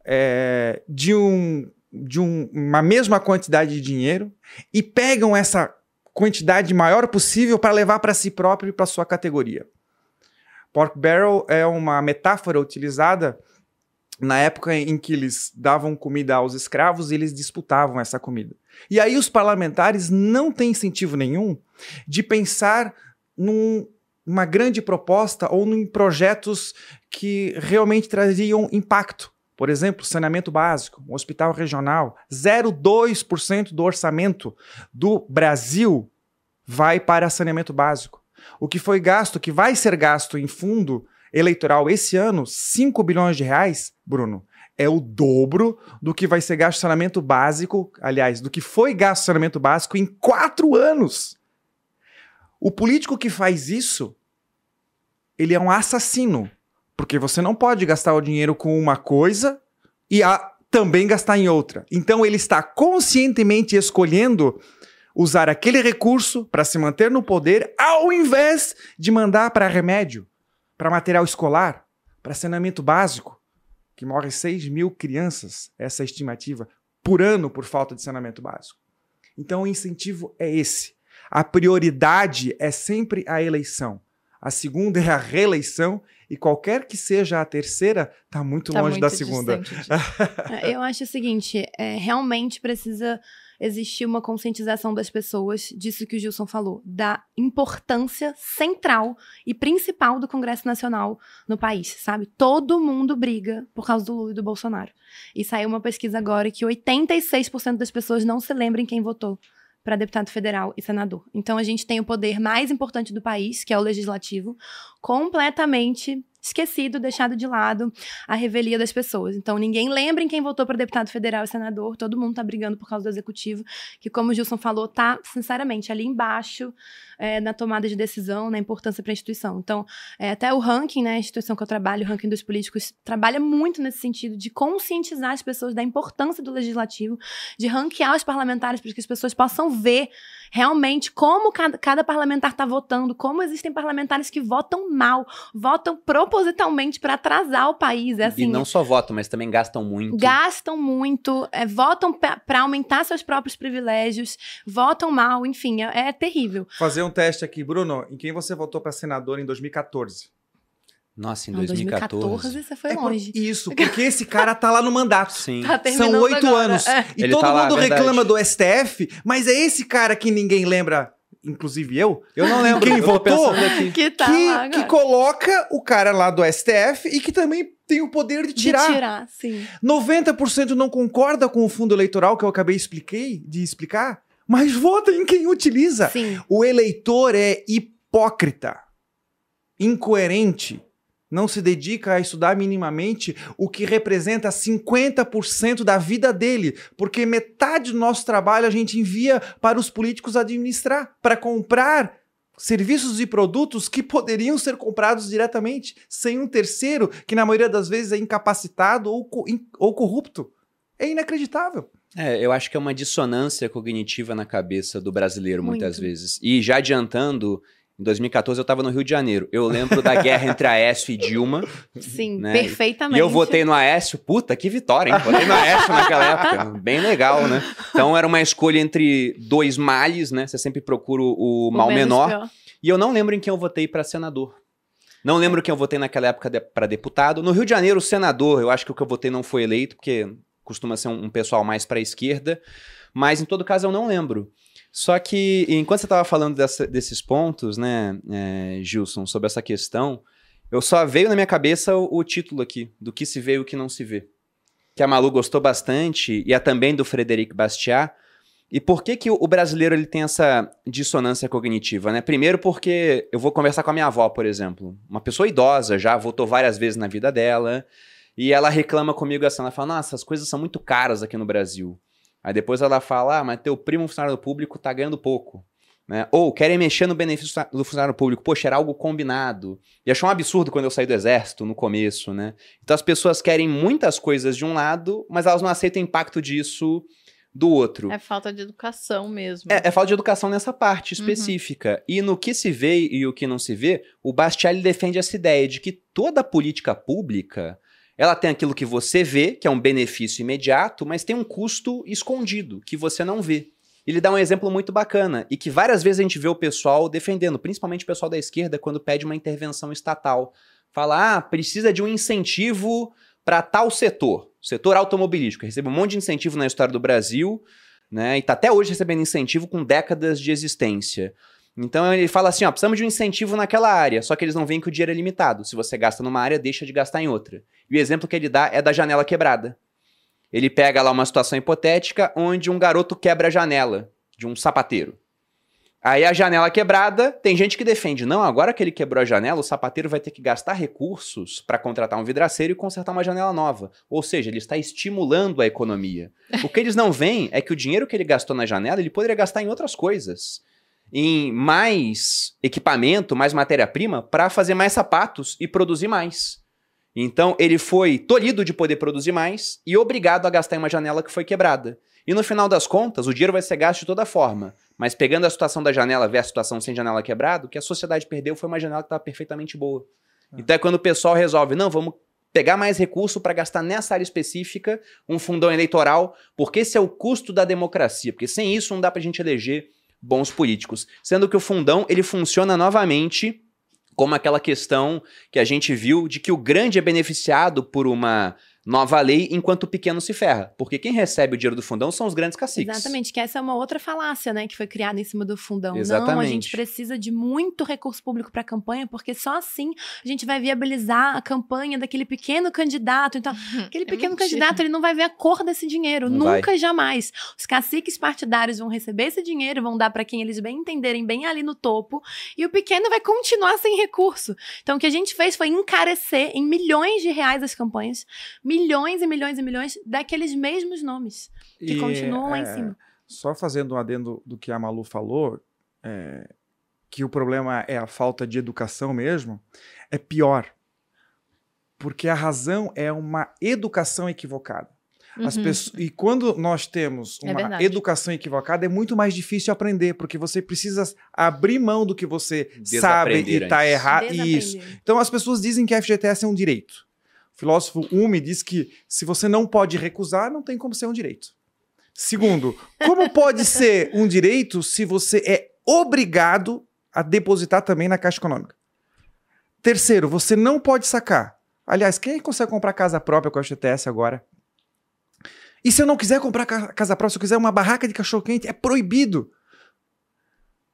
é, de, um, de um, uma mesma quantidade de dinheiro e pegam essa quantidade maior possível para levar para si próprio e para sua categoria. Pork barrel é uma metáfora utilizada na época em que eles davam comida aos escravos, eles disputavam essa comida. E aí os parlamentares não têm incentivo nenhum de pensar num, grande proposta ou em projetos que realmente traziam impacto. Por exemplo, saneamento básico, um hospital regional, 0,2% do orçamento do Brasil vai para saneamento básico. O que foi gasto, que vai ser gasto em fundo eleitoral esse ano, 5 bilhões de reais, Bruno, é o dobro do que vai ser gasto saneamento básico, aliás, do que foi gasto saneamento básico em quatro anos. O político que faz isso, ele é um assassino, porque você não pode gastar o dinheiro com uma coisa e a, também gastar em outra. Então ele está conscientemente escolhendo usar aquele recurso para se manter no poder, ao invés de mandar para remédio para material escolar, para saneamento básico, que morre 6 mil crianças, essa estimativa, por ano por falta de saneamento básico. Então o incentivo é esse. A prioridade é sempre a eleição. A segunda é a reeleição e qualquer que seja a terceira, está muito tá longe muito da segunda. É, eu acho o seguinte, é, realmente precisa existir uma conscientização das pessoas disso que o Gilson falou, da importância central e principal do Congresso Nacional no país, sabe? Todo mundo briga por causa do Lula e do Bolsonaro. E saiu uma pesquisa agora que 86% das pessoas não se lembram quem votou para deputado federal e senador. Então a gente tem o poder mais importante do país, que é o legislativo, completamente esquecido, deixado de lado a revelia das pessoas. Então, ninguém lembra em quem votou para deputado federal e senador, todo mundo está brigando por causa do executivo, que, como o Gilson falou, tá, sinceramente, ali embaixo é, na tomada de decisão, na importância para a instituição. Então, é, até o ranking, né, a instituição que eu trabalho, o ranking dos políticos, trabalha muito nesse sentido de conscientizar as pessoas da importância do legislativo, de ranquear os parlamentares para que as pessoas possam ver realmente como cada, cada parlamentar está votando, como existem parlamentares que votam mal, votam propositalmente para atrasar o país. É assim, e não só votam, mas também gastam muito. Gastam muito, é, votam para aumentar seus próprios privilégios, votam mal, enfim, é, é terrível. Fazer um teste aqui, Bruno, em quem você votou para senador em 2014? Nossa, em não, 2014. 2014 você foi é longe. Isso, porque esse cara tá lá no mandato. Sim. Tá São oito anos. É. E Ele todo tá mundo lá, reclama do STF, mas é esse cara que ninguém lembra inclusive eu, Eu não lembro. Quem votou? Que tá que, lá que coloca o cara lá do STF e que também tem o poder de tirar. De tirar, sim. 90% não concorda com o fundo eleitoral que eu acabei expliquei, de explicar, mas vota em quem utiliza. Sim. O eleitor é hipócrita, incoerente, não se dedica a estudar minimamente o que representa 50% da vida dele, porque metade do nosso trabalho a gente envia para os políticos administrar, para comprar serviços e produtos que poderiam ser comprados diretamente, sem um terceiro que na maioria das vezes é incapacitado ou, co- in- ou corrupto. É inacreditável. É, eu acho que é uma dissonância cognitiva na cabeça do brasileiro, muitas Muito. vezes. E já adiantando, em 2014 eu estava no Rio de Janeiro. Eu lembro da guerra entre Aécio e Dilma. Sim, Né? perfeitamente. E eu votei no Aécio. Puta, que vitória, hein? Votei no Aécio naquela época. Bem legal, né? Então era uma escolha entre dois males, né? Você sempre procura o O mal menor. pior. E eu não lembro em quem eu votei para senador. Não lembro quem eu votei naquela época para deputado. No Rio de Janeiro, senador, eu acho que o que eu votei não foi eleito, porque costuma ser um, um pessoal mais para a esquerda. Mas, em todo caso, eu não lembro. Só que, enquanto você estava falando dessa- desses pontos, né, é, Gilson, sobre essa questão, eu só veio na minha cabeça o, o título aqui, do que se vê e o que não se vê. Que a Malu gostou bastante, e a também do Frederic Bastiat, e por que, que o o brasileiro ele tem essa dissonância cognitiva, né? Primeiro porque eu vou conversar com a minha avó, por exemplo. Uma pessoa idosa, já votou várias vezes na vida dela, e ela reclama comigo assim, ela fala, nossa, as coisas são muito caras aqui no Brasil. Aí depois ela fala, ah, mas teu primo funcionário público tá ganhando pouco. Né? Ou querem mexer no benefício do funcionário público. Poxa, era algo combinado. E achou um absurdo quando eu saí do exército, no começo, né? Então as pessoas querem muitas coisas de um lado, mas elas não aceitam o impacto disso do outro. É falta de educação mesmo. É, é falta de educação nessa parte Uhum. específica. E no que se vê e o que não se vê, o Bastiat defende essa ideia de que toda política pública ela tem aquilo que você vê, que é um benefício imediato, mas tem um custo escondido, que você não vê. Ele dá um exemplo muito bacana, e que várias vezes a gente vê o pessoal defendendo, principalmente o pessoal da esquerda, quando pede uma intervenção estatal. Fala, ah, precisa de um incentivo para tal setor, setor automobilístico. Recebe um monte de incentivo na história do Brasil, né? E tá até hoje recebendo incentivo com décadas de existência. Então ele fala assim, ó, precisamos de um incentivo naquela área, só que eles não veem que o dinheiro é limitado. Se você gasta numa área, deixa de gastar em outra. E o exemplo que ele dá é da janela quebrada. Ele pega lá uma situação hipotética onde um garoto quebra a janela de um sapateiro. Aí a janela quebrada, tem gente que defende, não, agora que ele quebrou a janela, o sapateiro vai ter que gastar recursos para contratar um vidraceiro e consertar uma janela nova. Ou seja, ele está estimulando a economia. O que eles não veem é que o dinheiro que ele gastou na janela, ele poderia gastar em outras coisas. Em mais equipamento, mais matéria-prima, para fazer mais sapatos e produzir mais. Então, ele foi tolhido de poder produzir mais e obrigado a gastar em uma janela que foi quebrada. E no final das contas, o dinheiro vai ser gasto de toda forma. Mas pegando a situação da janela versus a situação sem janela quebrada, o que a sociedade perdeu foi uma janela que estava perfeitamente boa. Então é quando o pessoal resolve, não, vamos pegar mais recurso para gastar nessa área específica, um fundão eleitoral, porque esse é o custo da democracia, porque sem isso não dá pra gente eleger bons políticos. Sendo que o fundão, ele funciona novamente como aquela questão que a gente viu de que o grande é beneficiado por uma nova lei enquanto o pequeno se ferra. Porque quem recebe o dinheiro do fundão são os grandes caciques. Exatamente, que essa é uma outra falácia, né, que foi criada em cima do fundão. Não, a Exatamente. gente precisa de muito recurso público para a campanha, porque só assim a gente vai viabilizar a campanha daquele pequeno candidato. Então, aquele É pequeno mentira. candidato, ele não vai ver a cor desse dinheiro, Não nunca e jamais. Os caciques partidários vão receber esse dinheiro, vão dar para quem eles bem entenderem, bem ali no topo, e o pequeno vai continuar sem recurso. Então, o que a gente fez foi encarecer em milhões de reais as campanhas, milhões e milhões e milhões daqueles mesmos nomes que E, continuam lá em é, cima. Só fazendo um adendo do que a Malu falou, é, que o problema é a falta de educação mesmo, é pior. Porque a razão é uma educação equivocada. As Uhum. pessoas, e quando nós temos É uma verdade. educação equivocada, é muito mais difícil aprender, porque você precisa abrir mão do que você sabe e Desaprender está errado. Isso. Então as pessoas dizem que a FGTS é um direito. O filósofo Hume diz que se você não pode recusar, não tem como ser um direito. Segundo, como pode ser um direito se você é obrigado a depositar também na Caixa Econômica? Terceiro, você não pode sacar. Aliás, quem consegue comprar casa própria com a FGTS agora? E se eu não quiser comprar ca- casa própria, se eu quiser uma barraca de cachorro-quente, é proibido.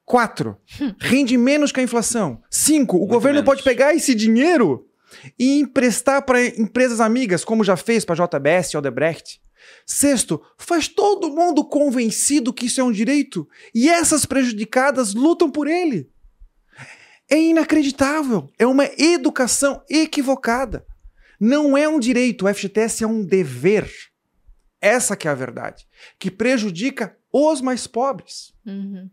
Quatro, rende menos que a inflação. Cinco, o Muito governo menos. pode pegar esse dinheiro e emprestar para empresas amigas, como já fez para JBS e Odebrecht. Sexto, faz todo mundo convencido que isso é um direito e essas prejudicadas lutam por ele. É inacreditável. É uma educação equivocada. Não é um direito, o FGTS é um dever. Essa que é a verdade, que prejudica os mais pobres. Uhum.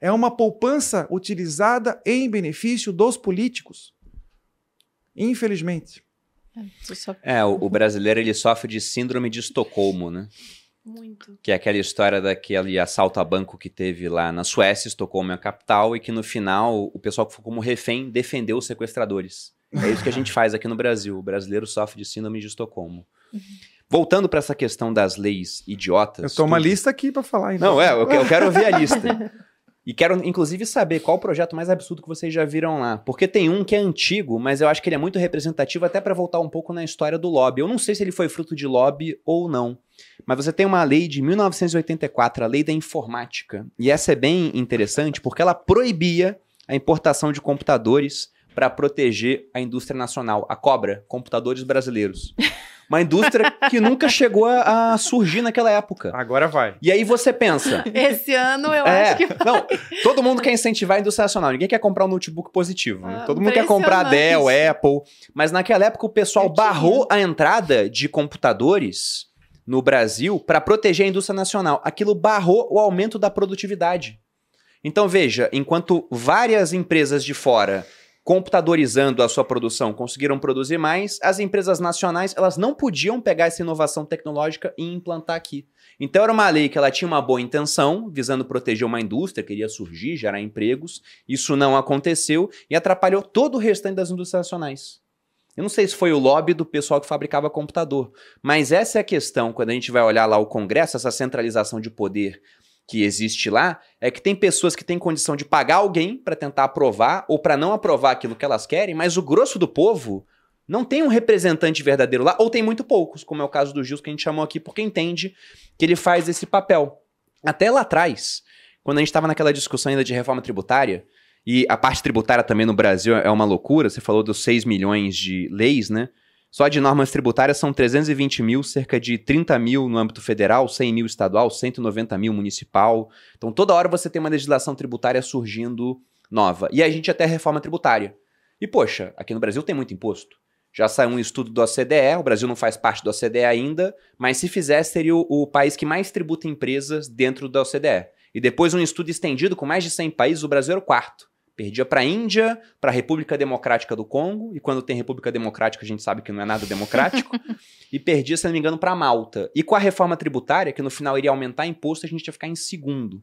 É uma poupança utilizada em benefício dos políticos. Infelizmente. Só- É, o, o brasileiro ele sofre de síndrome de Estocolmo, né? Muito. Que é aquela história daquele assalto a banco que teve lá na Suécia, Estocolmo é a capital, e que no final o pessoal que ficou como refém defendeu os sequestradores. É isso que a gente faz aqui no Brasil. O brasileiro sofre de síndrome de Estocolmo. Voltando para essa questão das leis idiotas. Eu tô uma lista aqui para falar. Então. Não, é, eu, que- eu quero ver a lista. E quero, inclusive, saber qual o projeto mais absurdo que vocês já viram lá. Porque tem um que é antigo, mas eu acho que ele é muito representativo, até para voltar um pouco na história do lobby. Eu não sei se ele foi fruto de lobby ou não. Mas você tem uma lei de 1984, a lei da informática. E essa é bem interessante porque ela proibia a importação de computadores para proteger a indústria nacional, a Cobra, computadores brasileiros. Uma indústria que nunca chegou a, a surgir naquela época. Agora vai. E aí você pensa, Esse ano eu é, acho que. não, todo mundo quer incentivar a indústria nacional. Ninguém quer comprar um notebook positivo. né? Ah, todo mundo quer comprar Dell. Apple. Mas naquela época o pessoal Eu tinha. barrou a entrada de computadores no Brasil para proteger a indústria nacional. Aquilo barrou o aumento da produtividade. Então veja, enquanto várias empresas de fora computadorizando a sua produção conseguiram produzir mais, as empresas nacionais elas não podiam pegar essa inovação tecnológica e implantar aqui. Então era uma lei que ela tinha uma boa intenção, visando proteger uma indústria, queria surgir, gerar empregos. Isso não aconteceu e atrapalhou todo o restante das indústrias nacionais. Eu não sei se foi o lobby do pessoal que fabricava computador, mas essa é a questão quando a gente vai olhar lá o Congresso, essa centralização de poder que existe lá, é que tem pessoas que têm condição de pagar alguém para tentar aprovar ou para não aprovar aquilo que elas querem, mas o grosso do povo não tem um representante verdadeiro lá, ou tem muito poucos, como é o caso do Gils que a gente chamou aqui, porque entende que ele faz esse papel. Até lá atrás, quando a gente estava naquela discussão ainda de reforma tributária, e a parte tributária também no Brasil é uma loucura, você falou dos 6 milhões de leis, né? Só de normas tributárias são 320 mil, cerca de 30 mil no âmbito federal, 100 mil estadual, 190 mil municipal. Então toda hora você tem uma legislação tributária surgindo nova. E a gente até reforma tributária. E poxa, aqui no Brasil tem muito imposto. Já saiu um estudo do OCDE, o Brasil não faz parte do OCDE ainda, mas se fizesse seria o, o país que mais tributa empresas dentro da OCDE. E depois um estudo estendido com mais de 100 países, o Brasil era o quarto. Perdia para a Índia, para a República Democrática do Congo, e quando tem República Democrática a gente sabe que não é nada democrático, e perdia, se não me engano, para Malta. E com a reforma tributária, que no final iria aumentar imposto, a gente ia ficar em segundo.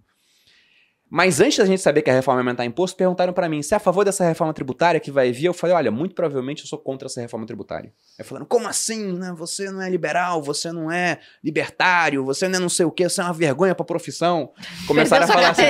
Mas antes da gente saber que a reforma ia aumentar imposto, perguntaram para mim, você é a favor dessa reforma tributária que vai vir? Eu falei, olha, muito provavelmente eu sou contra essa reforma tributária. Aí falando, como assim, né? Você não é liberal, você não é libertário, você não é não sei o quê, você é uma vergonha pra profissão. Começaram a falar assim.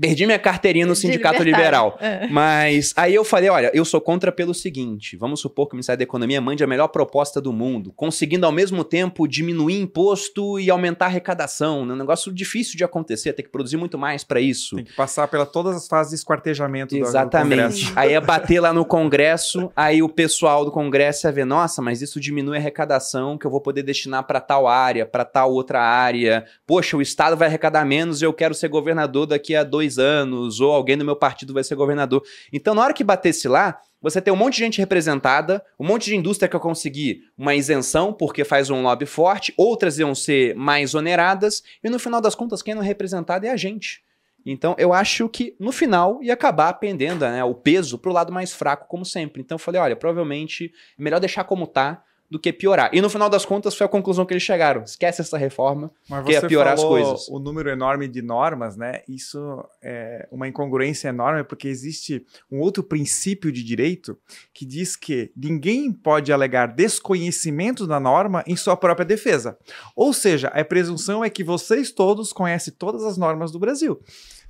Perdi minha carteirinha no De sindicato liberal. É. Mas aí eu falei, olha, eu sou contra pelo seguinte, vamos supor que o Ministério da Economia mande a melhor proposta do mundo, conseguindo ao mesmo tempo diminuir imposto e aumentar a arrecadação, né? um negócio difícil de acontecer, tem que produzir muito mais para isso. Tem que passar pela todas as fases de esquartejamento Exatamente. Congresso. Aí ia bater lá no Congresso, aí o pessoal do Congresso ia ver, nossa, mas isso diminui a arrecadação que eu vou poder destinar para tal área, para tal outra área. Poxa, o Estado vai arrecadar menos e eu quero ser governador daqui a dois anos, ou alguém do meu partido vai ser governador. Então, na hora que batesse lá, você tem um monte de gente representada, um monte de indústria que eu consegui uma isenção porque faz um lobby forte, outras iam ser mais oneradas, e no final das contas, quem não é representado é a gente. Então, eu acho que no final ia acabar pendendo né, o peso pro lado mais fraco, como sempre. Então, eu falei: olha, provavelmente é melhor deixar como tá do que piorar. E no final das contas, foi a conclusão que eles chegaram: esquece essa reforma. Mas Que ia você piorar as falou coisas. o número enorme de normas, né? Isso é uma incongruência enorme, porque existe um outro princípio de direito que diz que ninguém pode alegar desconhecimento da norma em sua própria defesa. Ou seja, a presunção é que vocês todos conhecem todas as normas do Brasil.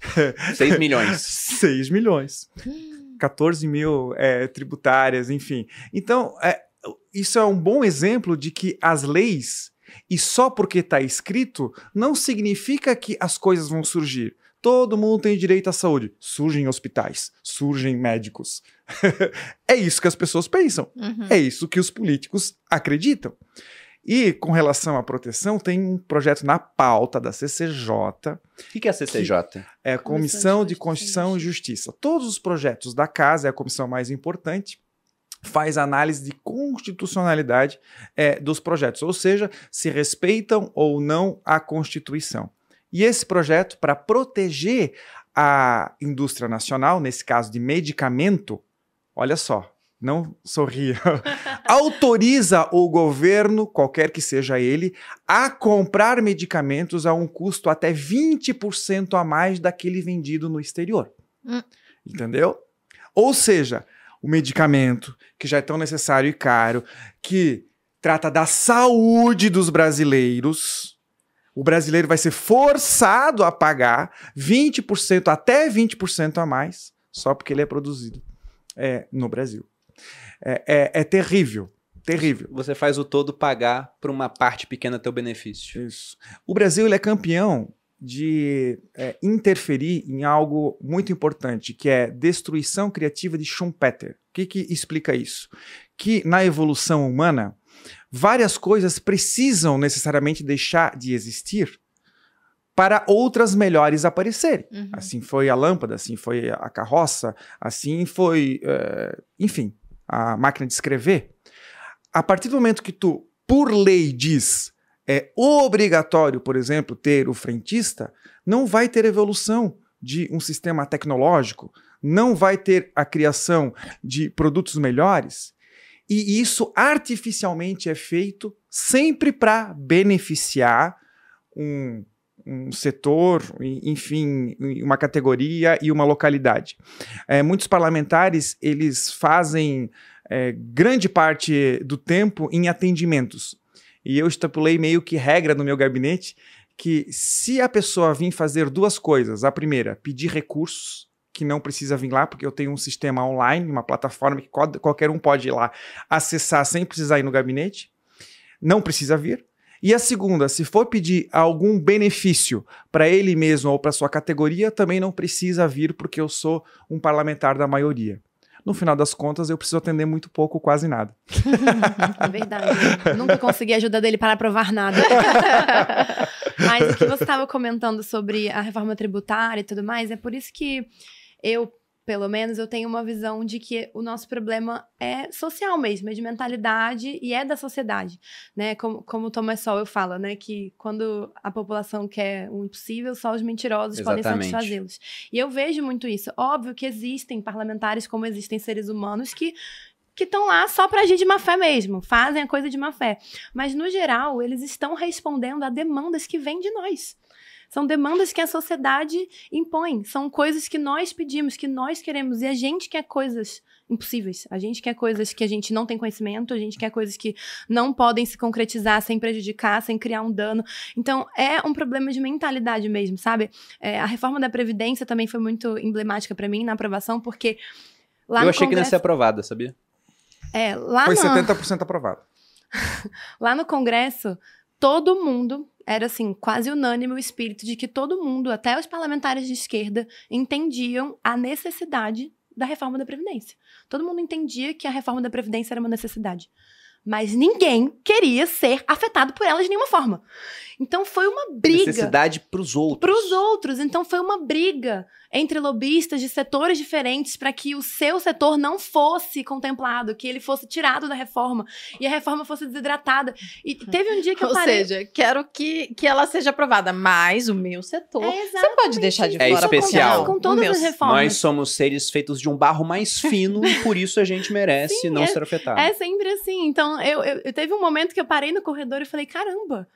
6 milhões. 6 milhões. 14 mil é, tributárias, enfim. Então, é, isso é um bom exemplo de que as leis, e só porque está escrito, não significa que as coisas vão surgir. todo mundo tem direito à saúde. Surgem hospitais, surgem médicos. é isso que as pessoas pensam. Uhum. É isso que os políticos acreditam. E com relação à proteção, tem um projeto na pauta da CCJ, O que, que é a CCJ? é a Comissão de Constituição e Justiça. Todos os projetos da casa, é a comissão mais importante, faz análise de constitucionalidade é, dos projetos, ou seja, se respeitam ou não a Constituição. E esse projeto, para proteger a indústria nacional, nesse caso de medicamento, olha só, não sorria, autoriza o governo, qualquer que seja ele, a comprar medicamentos a um custo até 20% a mais daquele vendido no exterior. Hum. Entendeu? Ou seja, o medicamento que já é tão necessário e caro, que trata da saúde dos brasileiros, o brasileiro vai ser forçado a pagar 20%, até 20% a mais, só porque ele é produzido é, no Brasil. É, é- é terrível, terrível. Você faz o todo pagar por uma parte pequena teu benefício. Isso. O Brasil ele é campeão de é, interferir em algo muito importante, que é destruição criativa de Schumpeter. O que, que explica isso? Que na evolução humana, várias coisas precisam necessariamente deixar de existir para outras melhores aparecerem. Uhum. Assim foi a lâmpada, assim foi a carroça, assim foi, eh, enfim, a máquina de escrever. A partir do momento que tu, por lei, diz é obrigatório, por exemplo, ter o frentista, não vai ter evolução de um sistema tecnológico, não vai ter a criação de produtos melhores. E isso artificialmente é feito sempre para beneficiar um, um setor, enfim, uma categoria e uma localidade. É, muitos parlamentares eles fazem é, grande parte do tempo em atendimentos. E eu estipulei meio que regra no meu gabinete que se a pessoa vir fazer duas coisas, a primeira, pedir recursos, que não precisa vir lá, porque eu tenho um sistema online, uma plataforma que qual- qualquer um pode ir lá acessar sem precisar ir no gabinete, não precisa vir. E a segunda, se for pedir algum benefício para ele mesmo ou para sua categoria, também não precisa vir porque eu sou um parlamentar da maioria. No final das contas, eu preciso atender muito pouco, quase nada. É verdade. Nunca consegui a ajuda dele para aprovar nada. Mas o que você estava comentando sobre a reforma tributária e tudo mais, é por isso que eu, pelo menos, eu tenho uma visão de que o nosso problema é social mesmo, é de mentalidade e é da sociedade, né? Como, como o Thomas Sowell fala, né? Que quando a população quer o impossível, só os mentirosos podem Exatamente. satisfazê-los. E eu vejo muito isso. Óbvio que existem parlamentares como existem seres humanos que que estão lá só para agir de má fé mesmo, fazem a coisa de má fé. Mas, no geral, eles estão respondendo a demandas que vêm de nós. São demandas que a sociedade impõe, são coisas que nós pedimos, que nós queremos, e a gente quer coisas impossíveis. A gente quer coisas que a gente não tem conhecimento, a gente quer coisas que não podem se concretizar sem prejudicar, sem criar um dano. Então, é um problema de mentalidade mesmo, sabe? É, a reforma da Previdência também foi muito emblemática para mim na aprovação, porque lá eu achei que não ia Congresso... ser aprovada, sabia? É, lá Foi no... 70% aprovado. Lá no Congresso, todo mundo era assim, quase unânime o espírito de que todo mundo, até os parlamentares de esquerda, entendiam a necessidade da reforma da Previdência. Todo mundo entendia que a reforma da Previdência era uma necessidade. Mas ninguém queria ser afetado por ela de nenhuma forma. Então foi uma briga Necessidade pros outros. para os outros. Então foi uma briga entre lobistas de setores diferentes para que o seu setor não fosse contemplado, que ele fosse tirado da reforma e a reforma fosse desidratada. E teve um dia que eu Ou parei. seja, quero que, que ela seja aprovada, mas o meu setor. É você pode deixar de É fora especial. com, com todas meu as reformas. Nós somos seres feitos de um barro mais fino e por isso a gente merece Sim, não é- ser afetado. É sempre assim. Então, eu, eu, eu teve um momento que eu parei no corredor e falei: caramba.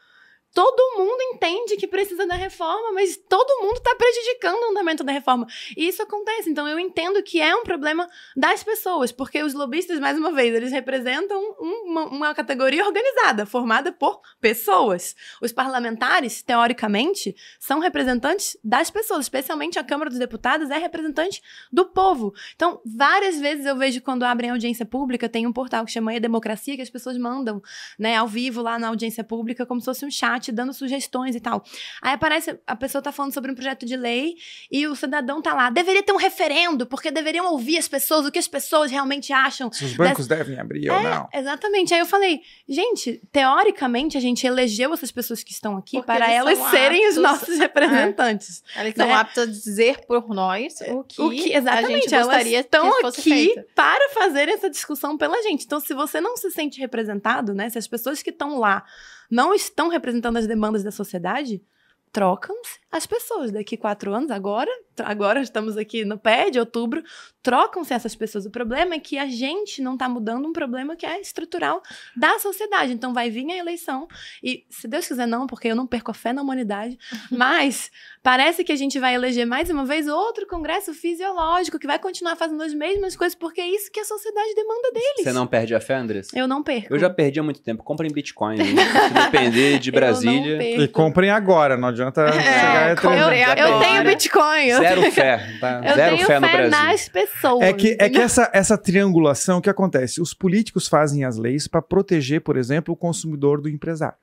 Todo mundo entende que precisa da reforma, mas todo mundo está prejudicando o andamento da reforma. E isso acontece. Então, eu entendo que é um problema das pessoas, porque os lobistas, mais uma vez, eles representam um- uma, uma categoria organizada, formada por pessoas. Os parlamentares, teoricamente, são representantes das pessoas, especialmente a Câmara dos Deputados é representante do povo. Então, várias vezes eu vejo quando abrem audiência pública, tem um portal que chama E Democracia, que as pessoas mandam, né, ao vivo lá na audiência pública, como se fosse um chat chat dando sugestões e tal. Aí aparece, a pessoa tá falando sobre um projeto de lei e o cidadão tá lá. Deveria ter um referendo, porque deveriam ouvir as pessoas, o que as pessoas realmente acham. Se os bancos devem abrir ou É, não. Exatamente. Aí eu falei, gente, teoricamente a gente elegeu essas pessoas que estão aqui Porque para eles elas são serem os aptos- nossos representantes. Eles estão né? aptos a dizer por nós o que, O que a exatamente gente elas gostaria estão que fosse aqui feito. para fazer essa discussão pela gente. Então, se você não se sente representado, né? Se as pessoas que estão lá não estão representando as demandas da sociedade, trocam-se as pessoas. Daqui quatro anos, agora, agora estamos aqui no pé de outubro, trocam-se essas pessoas. O problema é que a gente não está mudando um problema que é estrutural da sociedade. Então vai vir a eleição e, se Deus quiser não, porque eu não perco a fé na humanidade, mas parece que a gente vai eleger mais uma vez outro congresso fisiológico que vai continuar fazendo as mesmas coisas porque é isso que a sociedade demanda deles. Você não perde a fé, Andressa? Eu não perco. Eu já perdi há muito tempo. Comprem Bitcoin. hein? Se depender de Eu não Brasília. perco. E comprem agora, não adianta chegar É. Eu, eu agora. tenho Bitcoin. Eu, Zero fé. Tá? eu Zero tenho fé no fé Brasil. nas pessoas. É que, é que essa, essa triangulação, o que acontece? Os políticos fazem as leis para proteger, por exemplo, o consumidor do empresário.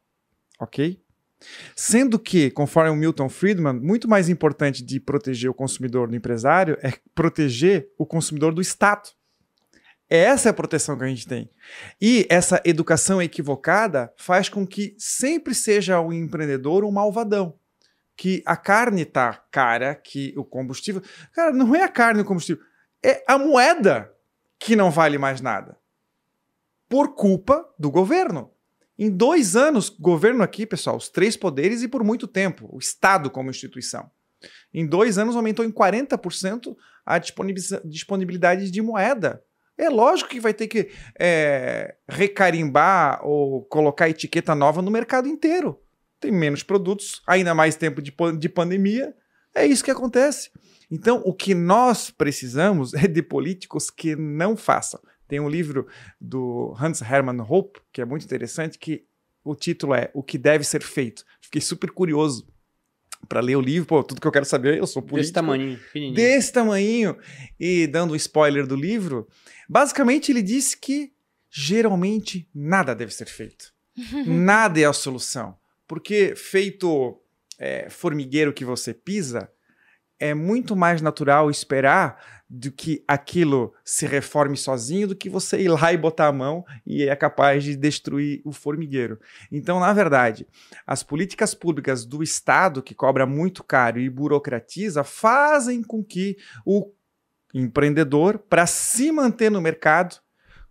Ok? Sendo que, conforme o Milton Friedman, muito mais importante de proteger o consumidor do empresário é proteger o consumidor do Estado. Essa é a proteção que a gente tem. E essa educação equivocada faz com que sempre seja o empreendedor um malvadão. Que a carne tá cara, que o combustível. Cara, não é a carne o combustível é a moeda que não vale mais nada. Por culpa do governo. Em dois anos, governo aqui, pessoal, os três poderes e por muito tempo, o Estado como instituição. Em dois anos aumentou em 40% a disponibilidade de moeda. É lógico que vai ter que é, recarimbar ou colocar etiqueta nova no mercado inteiro. Tem menos produtos, ainda mais tempo de, de pandemia. É isso que acontece. Então, o que nós precisamos é de políticos que não façam. Tem um livro do Hans Hermann Hoppe, que é muito interessante, que o título é O que deve ser feito. Fiquei super curioso para ler o livro. Pô, tudo que eu quero saber, eu sou político. Desse tamanho. Desse tamanho. E dando um spoiler do livro, basicamente ele disse que geralmente nada deve ser feito. nada é a solução. Porque feito é, formigueiro que você pisa, é muito mais natural esperar do que aquilo se reforme sozinho do que você ir lá e botar a mão e é capaz de destruir o formigueiro. Então, na verdade, as políticas públicas do Estado, que cobra muito caro e burocratiza, fazem com que o empreendedor, para se manter no mercado,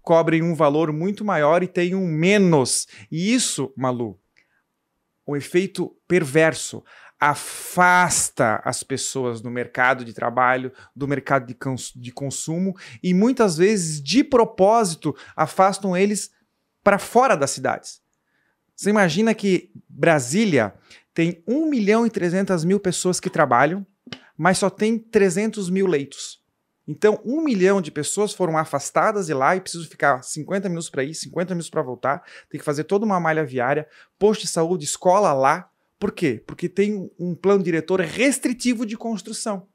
cobre um valor muito maior e tenha um menos. E isso, Malu, um efeito perverso afasta as pessoas do mercado de trabalho, do mercado de, cons de consumo e muitas vezes, de propósito, afastam eles para fora das cidades. Você imagina que Brasília tem 1 milhão e 300 mil pessoas que trabalham, mas só tem 300 mil leitos. Então, um milhão de pessoas foram afastadas de lá e precisam ficar 50 minutos para ir, 50 minutos para voltar. Tem que fazer toda uma malha viária, posto de saúde, escola lá. Por quê? Porque tem um plano diretor restritivo de construção.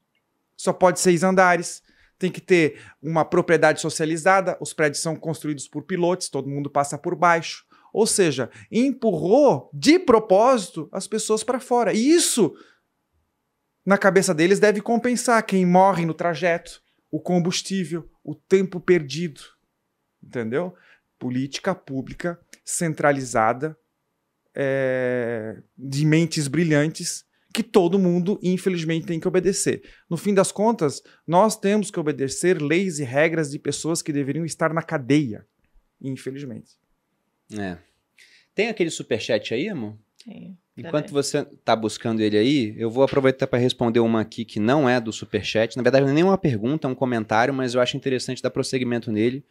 Só pode seis andares, tem que ter uma propriedade socializada, os prédios são construídos por pilotos, todo mundo passa por baixo. Ou seja, empurrou de propósito as pessoas para fora. E isso, na cabeça deles, deve compensar quem morre no trajeto, o combustível, o tempo perdido. Entendeu? Política pública centralizada é, de mentes brilhantes que todo mundo, infelizmente, tem que obedecer. No fim das contas, nós temos que obedecer leis e regras de pessoas que deveriam estar na cadeia, infelizmente. É. Tem aquele superchat aí, amor? Sim. Enquanto você tá buscando ele aí, eu vou aproveitar para responder uma aqui que não é do superchat. Na verdade, não é nem uma pergunta, é um comentário, mas eu acho interessante dar prosseguimento nele.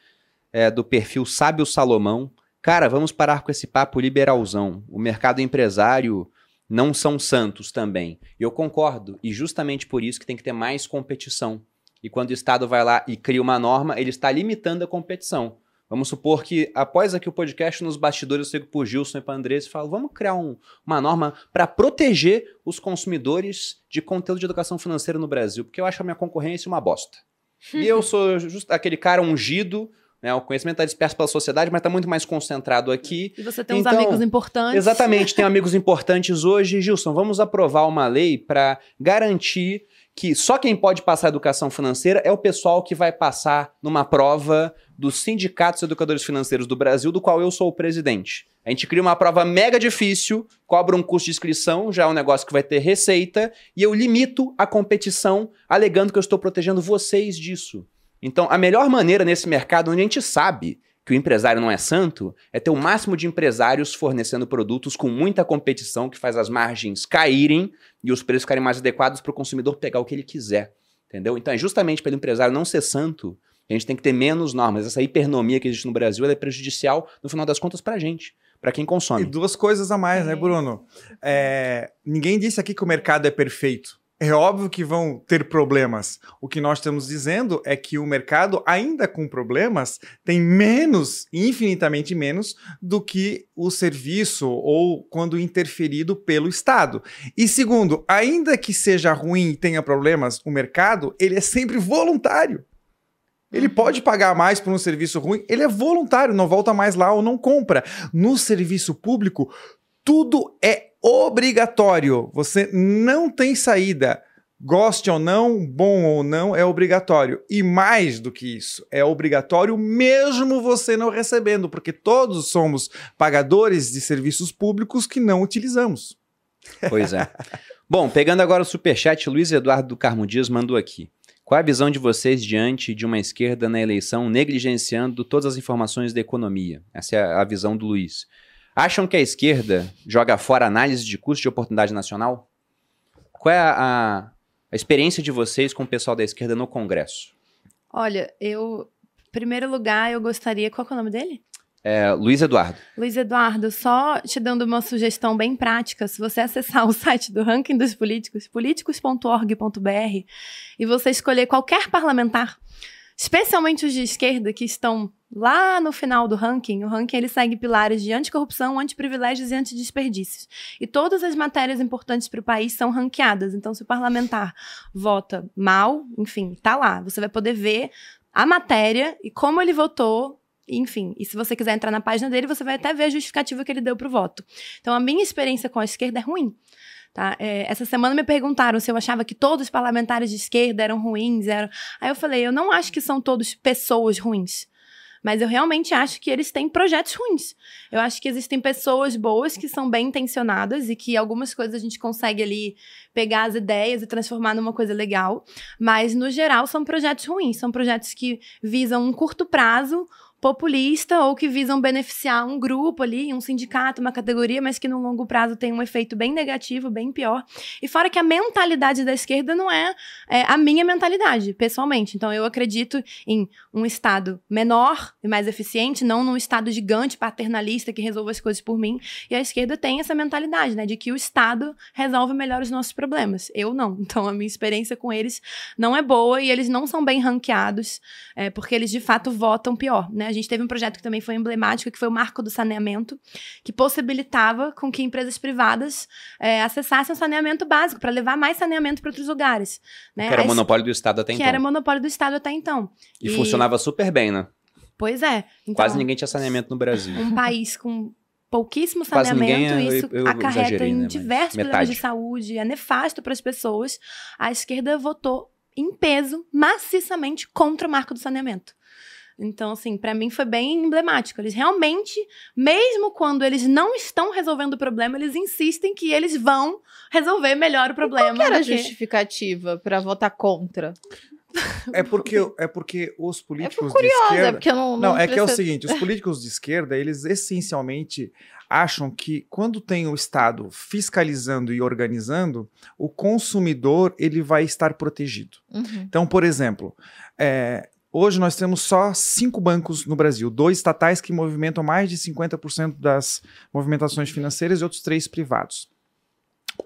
É do perfil Sábio Salomão. Cara, vamos parar com esse papo liberalzão. O mercado empresário não são santos também. Eu concordo, e justamente por isso que tem que ter mais competição. E quando o Estado vai lá e cria uma norma, ele está limitando a competição. Vamos supor que, após aqui o podcast, nos bastidores, eu chego pro Gilson e pra Andressa e falo, vamos criar um- uma norma para proteger os consumidores de conteúdo de educação financeira no Brasil, porque eu acho a minha concorrência uma bosta. E eu sou just aquele cara ungido Né? O conhecimento está disperso pela sociedade, mas está muito mais concentrado aqui. E você tem uns Então, amigos importantes. Exatamente, tem amigos importantes hoje. Gilson, vamos aprovar uma lei para garantir que só quem pode passar educação financeira é o pessoal que vai passar numa prova dos sindicatos educadores financeiros do Brasil, do qual eu sou o presidente. A gente cria uma prova mega difícil, cobra um custo de inscrição, já é um negócio que vai ter receita, e eu limito a competição, alegando que eu estou protegendo vocês disso. Então, a melhor maneira nesse mercado onde a gente sabe que o empresário não é santo é ter o máximo de empresários fornecendo produtos com muita competição que faz as margens caírem e os preços ficarem mais adequados para o consumidor pegar o que ele quiser. Entendeu? Então é justamente pelo empresário não ser santo a gente tem que ter menos normas. Essa hipernomia que existe no Brasil ela é prejudicial, no final das contas, para a gente, para quem E consome. duas coisas a mais, né, É. Bruno? É, ninguém disse aqui que o mercado é perfeito. É óbvio que vão ter problemas. O que nós estamos dizendo é que o mercado, ainda com problemas, tem menos, infinitamente menos, do que o serviço ou quando interferido pelo Estado. E segundo, ainda que seja ruim e tenha problemas, o mercado, ele é sempre voluntário. Ele pode pagar mais por um serviço ruim, ele é voluntário, não volta mais lá ou não compra. No serviço público, tudo é obrigatório. Você não tem saída. Goste ou não, bom ou não, é obrigatório. E mais do que isso, é obrigatório mesmo você não recebendo, porque todos somos pagadores de serviços públicos que não utilizamos. Pois é. Bom, pegando agora o superchat, Luiz Eduardo do Carmo Dias mandou aqui. Qual é a visão de vocês diante de uma esquerda na eleição negligenciando todas as informações da economia? Essa é a visão do Luiz. Acham que a esquerda joga fora análise de custo de oportunidade nacional? Qual é a, a- experiência de vocês com o pessoal da esquerda no Congresso? Olha, eu. Em primeiro lugar, eu gostaria. Qual é o nome dele? É, Luiz Eduardo. Luiz Eduardo, só te dando uma sugestão bem prática, se você acessar o site do Ranking dos Políticos, políticos.org.br, e você escolher qualquer parlamentar, especialmente os de esquerda que estão lá no final do ranking, o ranking ele segue pilares de anticorrupção, antiprivilégios e antidesperdícios. E todas as matérias importantes para o país são ranqueadas. Então, se o parlamentar vota mal, enfim, tá lá. Você vai poder ver a matéria e como ele votou enfim, e se você quiser entrar na página dele, você vai até ver a justificativa que ele deu pro voto. Então, a minha experiência com a esquerda é ruim. Tá? É, essa semana me perguntaram se eu achava que todos os parlamentares de esquerda eram ruins. Eram... Aí eu falei, eu não acho que são todos pessoas ruins. Mas eu realmente acho que eles têm projetos ruins. Eu acho que existem pessoas boas que são bem intencionadas e que algumas coisas a gente consegue ali pegar as ideias e transformar numa coisa legal. Mas, no geral, são projetos ruins. São projetos que visam um curto prazo, populista ou que visam beneficiar um grupo ali, um sindicato, uma categoria, mas que no longo prazo tem um efeito bem negativo, bem pior. E fora que a mentalidade da esquerda não é, é, a minha mentalidade, pessoalmente. Então eu acredito em um Estado menor e mais eficiente, não num Estado gigante, paternalista, que resolva as coisas por mim. E a esquerda tem essa mentalidade, né, de que o Estado resolve melhor os nossos problemas. Eu não. Então a minha experiência com eles não é boa e eles não são bem ranqueados, é, porque eles de fato votam pior, né? A gente teve um projeto que também foi emblemático, que foi o Marco do Saneamento, que possibilitava com que empresas privadas é, acessassem o saneamento básico para levar mais saneamento para outros lugares. Né? Que era es- monopólio do Estado até que então. era monopólio do Estado até então. E funcionava super bem, né? Pois é. Então, Quase ninguém tinha saneamento no Brasil. um país com pouquíssimo saneamento, ninguém, eu- isso eu acarreta exagerei, em né, mas diversos problemas metade. de saúde, é nefasto para as pessoas. A esquerda votou em peso, maciçamente, contra o marco do saneamento. Então, assim, para mim foi bem emblemático. Eles realmente, mesmo quando eles não estão resolvendo o problema, eles insistem que eles vão resolver melhor o problema. que era a que- justificativa pra votar contra? É porque, é porque os Eu políticos de curiosa, esquerda... porque eu não. Não, é que é o seguinte, os políticos de esquerda, eles essencialmente acham que quando tem o Estado fiscalizando e organizando, o consumidor ele vai estar protegido. Uhum. Então, por exemplo, é, hoje nós temos só cinco bancos no Brasil, dois estatais que movimentam mais de 50% das movimentações financeiras e outros três privados.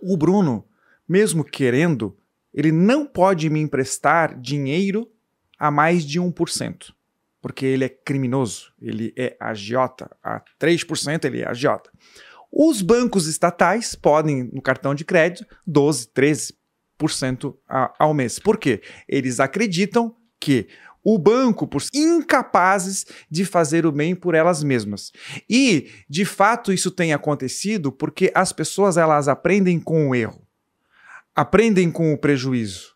O Bruno, mesmo querendo, ele não pode me emprestar dinheiro a mais de 1%, porque ele é criminoso, ele é agiota, a 3% ele é agiota. Os bancos estatais podem, no cartão de crédito, 12, 13% a- ao mês. Por quê? Eles acreditam que o banco por incapazes de fazer o bem por elas mesmas. E, de fato, isso tem acontecido porque as pessoas elas aprendem com o erro, aprendem com o prejuízo.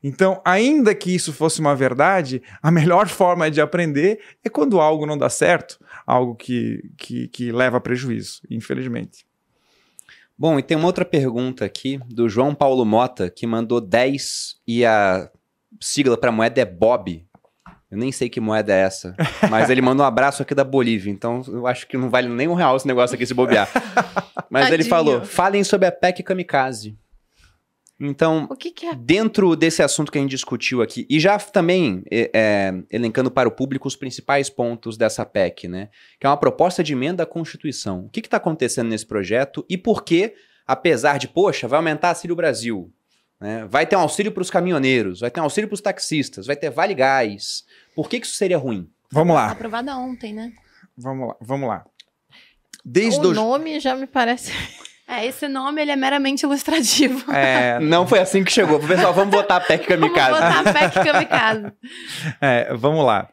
Então, ainda que isso fosse uma verdade, a melhor forma de aprender é quando algo não dá certo, algo que, que, que leva a prejuízo, infelizmente. Bom, e tem uma outra pergunta aqui do João Paulo Mota, que mandou 10 e a sigla para moeda é Bob. Eu nem sei que moeda é essa, mas ele mandou um abraço aqui da Bolívia, então eu acho que não vale nem um real esse negócio aqui se bobear. Mas ele Tadinho. falou: falem sobre a PEC Kamikaze. Então, O que, que é? dentro desse assunto que a gente discutiu aqui, e já também é, é, elencando para o público os principais pontos dessa PEC, né? Que é uma proposta de emenda à Constituição. O que está acontecendo nesse projeto e por que, apesar de, poxa, vai aumentar auxílio Brasil, né? vai ter um auxílio para os caminhoneiros, vai ter um auxílio para os taxistas, vai ter vale gás. Por que, que isso seria ruim? Vamos lá, Aprovada ontem, né? vamos lá, vamos lá. Desde o o nome já me parece. É, esse nome ele é meramente ilustrativo. é, Não foi assim que chegou. Pessoal, vamos votar a PEC Vamos Kamikaze. botar a PEC kamikaze. é, vamos lá.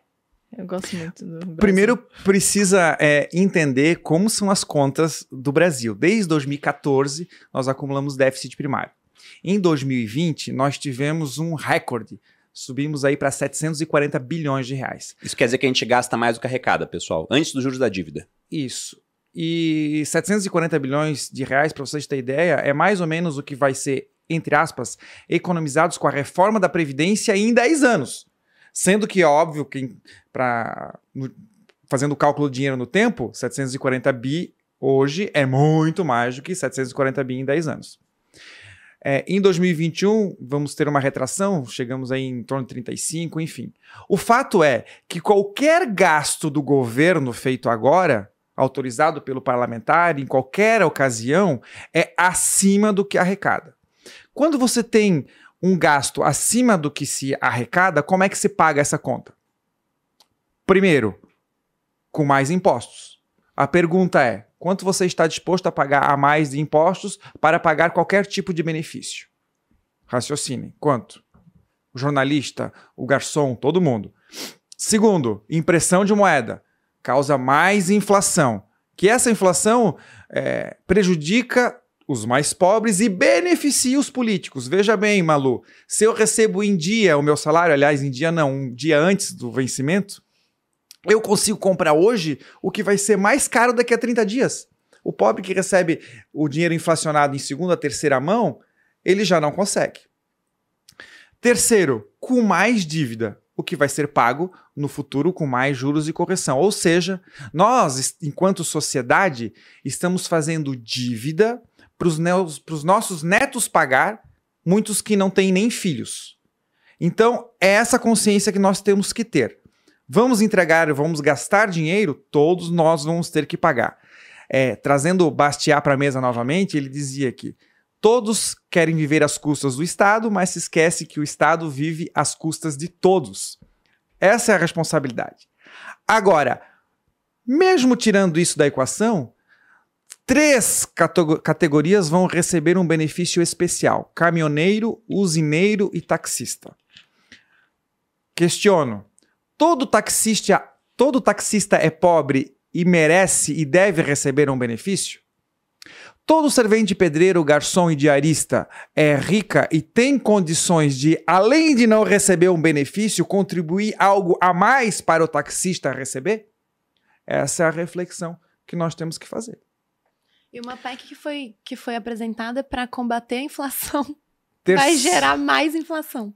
Eu gosto muito do. Brasil. Primeiro precisa é, entender como são as contas do Brasil. Desde 2014 nós acumulamos déficit primário. Em 2020 nós tivemos um recorde. Subimos aí para 740 bilhões de reais. Isso quer dizer que a gente gasta mais do que arrecada, pessoal, antes dos juros da dívida. Isso. E 740 bilhões de reais, para vocês terem ideia, é mais ou menos o que vai ser, entre aspas, economizados com a reforma da Previdência em 10 anos. Sendo que, é óbvio, que pra, no- fazendo o cálculo do dinheiro no tempo, 740 bi hoje é muito mais do que 740 bi em 10 anos. É, em 2021, vamos ter uma retração, chegamos aí em torno de 35, enfim. O fato é que qualquer gasto do governo feito agora, autorizado pelo parlamentar, em qualquer ocasião, é acima do que arrecada. Quando você tem um gasto acima do que se arrecada, como é que se paga essa conta? Primeiro, com mais impostos. A pergunta é: quanto você está disposto a pagar a mais de impostos para pagar qualquer tipo de benefício? Raciocine. Quanto? O jornalista, o garçom, todo mundo. Segundo, impressão de moeda causa mais inflação. Que essa inflação é, prejudica os mais pobres e beneficia os políticos. Veja bem, Malu, se eu recebo em dia o meu salário, aliás, em dia não, um dia antes do vencimento, eu consigo comprar hoje o que vai ser mais caro daqui a 30 dias. O pobre que recebe o dinheiro inflacionado em segunda, terceira mão, ele já não consegue. Terceiro, com mais dívida, o que vai ser pago no futuro com mais juros e correção. Ou seja, nós, enquanto sociedade, estamos fazendo dívida para os nossos netos pagar, muitos que não têm nem filhos. Então, é essa consciência que nós temos que ter. Vamos entregar, vamos gastar dinheiro, todos nós vamos ter que pagar. É, trazendo Bastiat para a mesa novamente, ele dizia que todos querem viver às custas do Estado, mas se esquece que o Estado vive às custas de todos. Essa é a responsabilidade. Agora, mesmo tirando isso da equação, três catego- categorias vão receber um benefício especial: caminhoneiro, usineiro e taxista. Questiono: todo taxista, todo taxista é pobre e merece e deve receber um benefício? Todo servente pedreiro, garçom e diarista é rica e tem condições de, além de não receber um benefício, contribuir algo a mais para o taxista receber? Essa é a reflexão que nós temos que fazer. E uma PEC que foi, que foi apresentada para combater a inflação Ter- vai gerar mais inflação.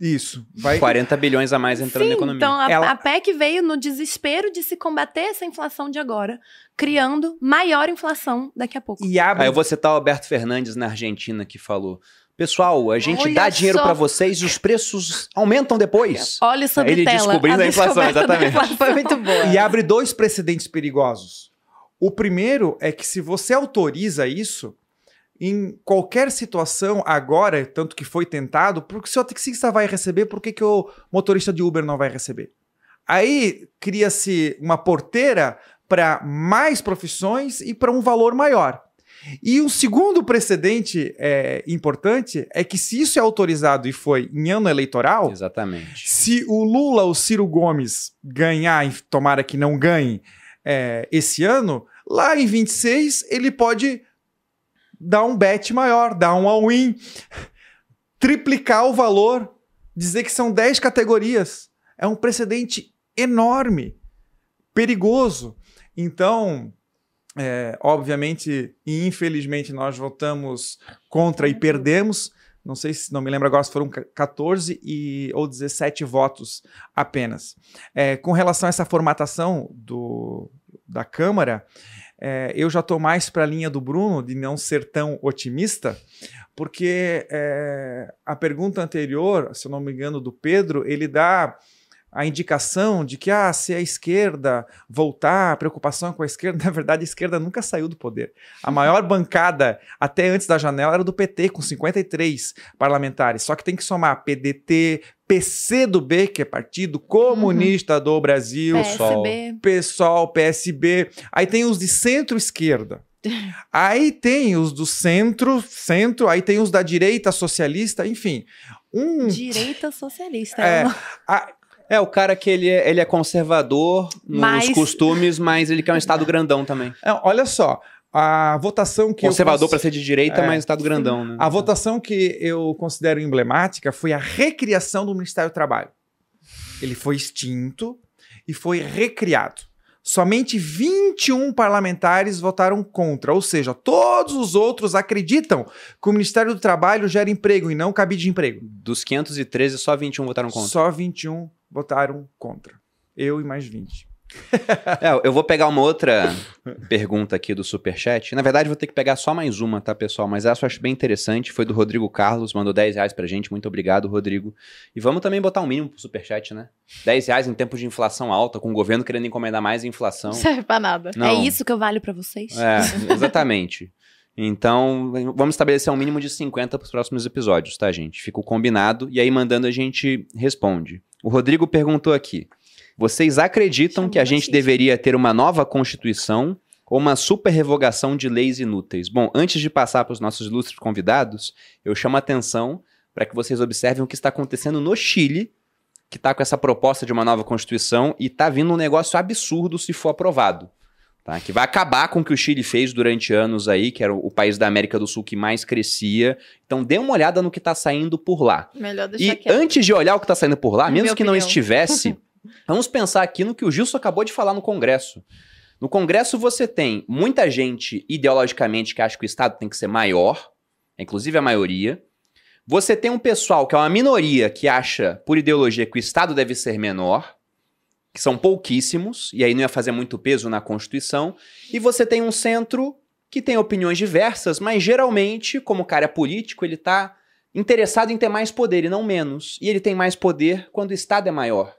Isso. Vai... 40 bilhões a mais entrando na Sim, economia. então a, Ela- a PEC veio no desespero de se combater essa inflação de agora, criando maior inflação daqui a pouco. E abre Aí eu vou citar o Alberto Fernandes na Argentina que falou: Pessoal, a gente Olha dá dinheiro só. para vocês e os preços aumentam depois. Olha sobre Ele tela. descobrindo a inflação, descoberta da exatamente. inflação. Foi muito boa. E abre dois precedentes perigosos. O primeiro é que se você autoriza isso, em qualquer situação agora, tanto que foi tentado, porque se o taxista vai receber, por que, que o motorista de Uber não vai receber? Aí cria-se uma porteira para mais profissões e para um valor maior. E um segundo precedente é, importante é que se isso é autorizado e foi em ano eleitoral, Exatamente. se o Lula, o Ciro Gomes ganhar, e tomara que não ganhe é, esse ano, lá em 26 ele pode dar um bet maior, dar um all-in, triplicar o valor, dizer que são 10 categorias. É um precedente enorme, perigoso. Então, é, obviamente e infelizmente nós votamos contra e perdemos. Não sei se não me lembro agora se foram 14 e, ou 17 votos apenas. É, com relação a essa formatação do, da Câmara, é, eu já estou mais para a linha do Bruno de não ser tão otimista, porque é, a pergunta anterior, se eu não me engano, do Pedro, ele dá a indicação de que, ah, se a esquerda voltar, a preocupação com a esquerda, na verdade, a esquerda nunca saiu do poder. A maior bancada, até antes da janela, era do PT, com 53 parlamentares. Só que tem que somar PDT, PCdoB, que é Partido Comunista uhum. do Brasil, PSB. PSOL, PSB. Aí tem os de centro-esquerda. Aí tem os do centro, centro, aí tem os da direita socialista, enfim. Um... Direita socialista. É, a, é, o cara que ele é, ele é conservador nos mas... costumes, mas ele quer um Estado grandão também. É, olha só, a votação que conservador para ser de direita, é, mas estado grandão, né? A votação que eu considero emblemática foi a recriação do Ministério do Trabalho. Ele foi extinto e foi recriado. Somente 21 parlamentares votaram contra, ou seja, todos os outros acreditam que o Ministério do Trabalho gera emprego e não cabide de emprego. Dos 513, só 21 votaram contra. Só 21 votaram contra. Eu e mais 20. é, eu vou pegar uma outra pergunta aqui do Superchat. Na verdade, vou ter que pegar só mais uma, tá, pessoal? Mas essa eu acho bem interessante. Foi do Rodrigo Carlos, mandou 10 reais pra gente. Muito obrigado, Rodrigo. E vamos também botar um mínimo pro Superchat, né? 10 reais em tempos de inflação alta, com o governo querendo encomendar mais inflação. Não serve pra nada. Não. É isso que eu valho para vocês? É, exatamente. Então, vamos estabelecer um mínimo de 50 para os próximos episódios, tá, gente? Fica o combinado e aí mandando a gente responde. O Rodrigo perguntou aqui: Vocês acreditam que a gente deveria ter uma nova Constituição ou uma super revogação de leis inúteis? Bom, antes de passar para os nossos ilustres convidados, eu chamo a atenção para que vocês observem o que está acontecendo no Chile, que está com essa proposta de uma nova Constituição e está vindo um negócio absurdo se for aprovado. Tá? Que vai acabar com o que o Chile fez durante anos aí, que era o país da América do Sul que mais crescia. Então dê uma olhada no que está saindo por lá. Melhor deixar e quieto. antes de olhar o que está saindo por lá, mesmo que opinião. não estivesse, vamos pensar aqui no que o Gilson acabou de falar no Congresso. No Congresso você tem muita gente ideologicamente que acha que o Estado tem que ser maior, inclusive a maioria. Você tem um pessoal que é uma minoria que acha, por ideologia, que o Estado deve ser menor que são pouquíssimos, e aí não ia fazer muito peso na Constituição, e você tem um centro que tem opiniões diversas, mas geralmente, como o cara é político, ele está interessado em ter mais poder e não menos. E ele tem mais poder quando o Estado é maior.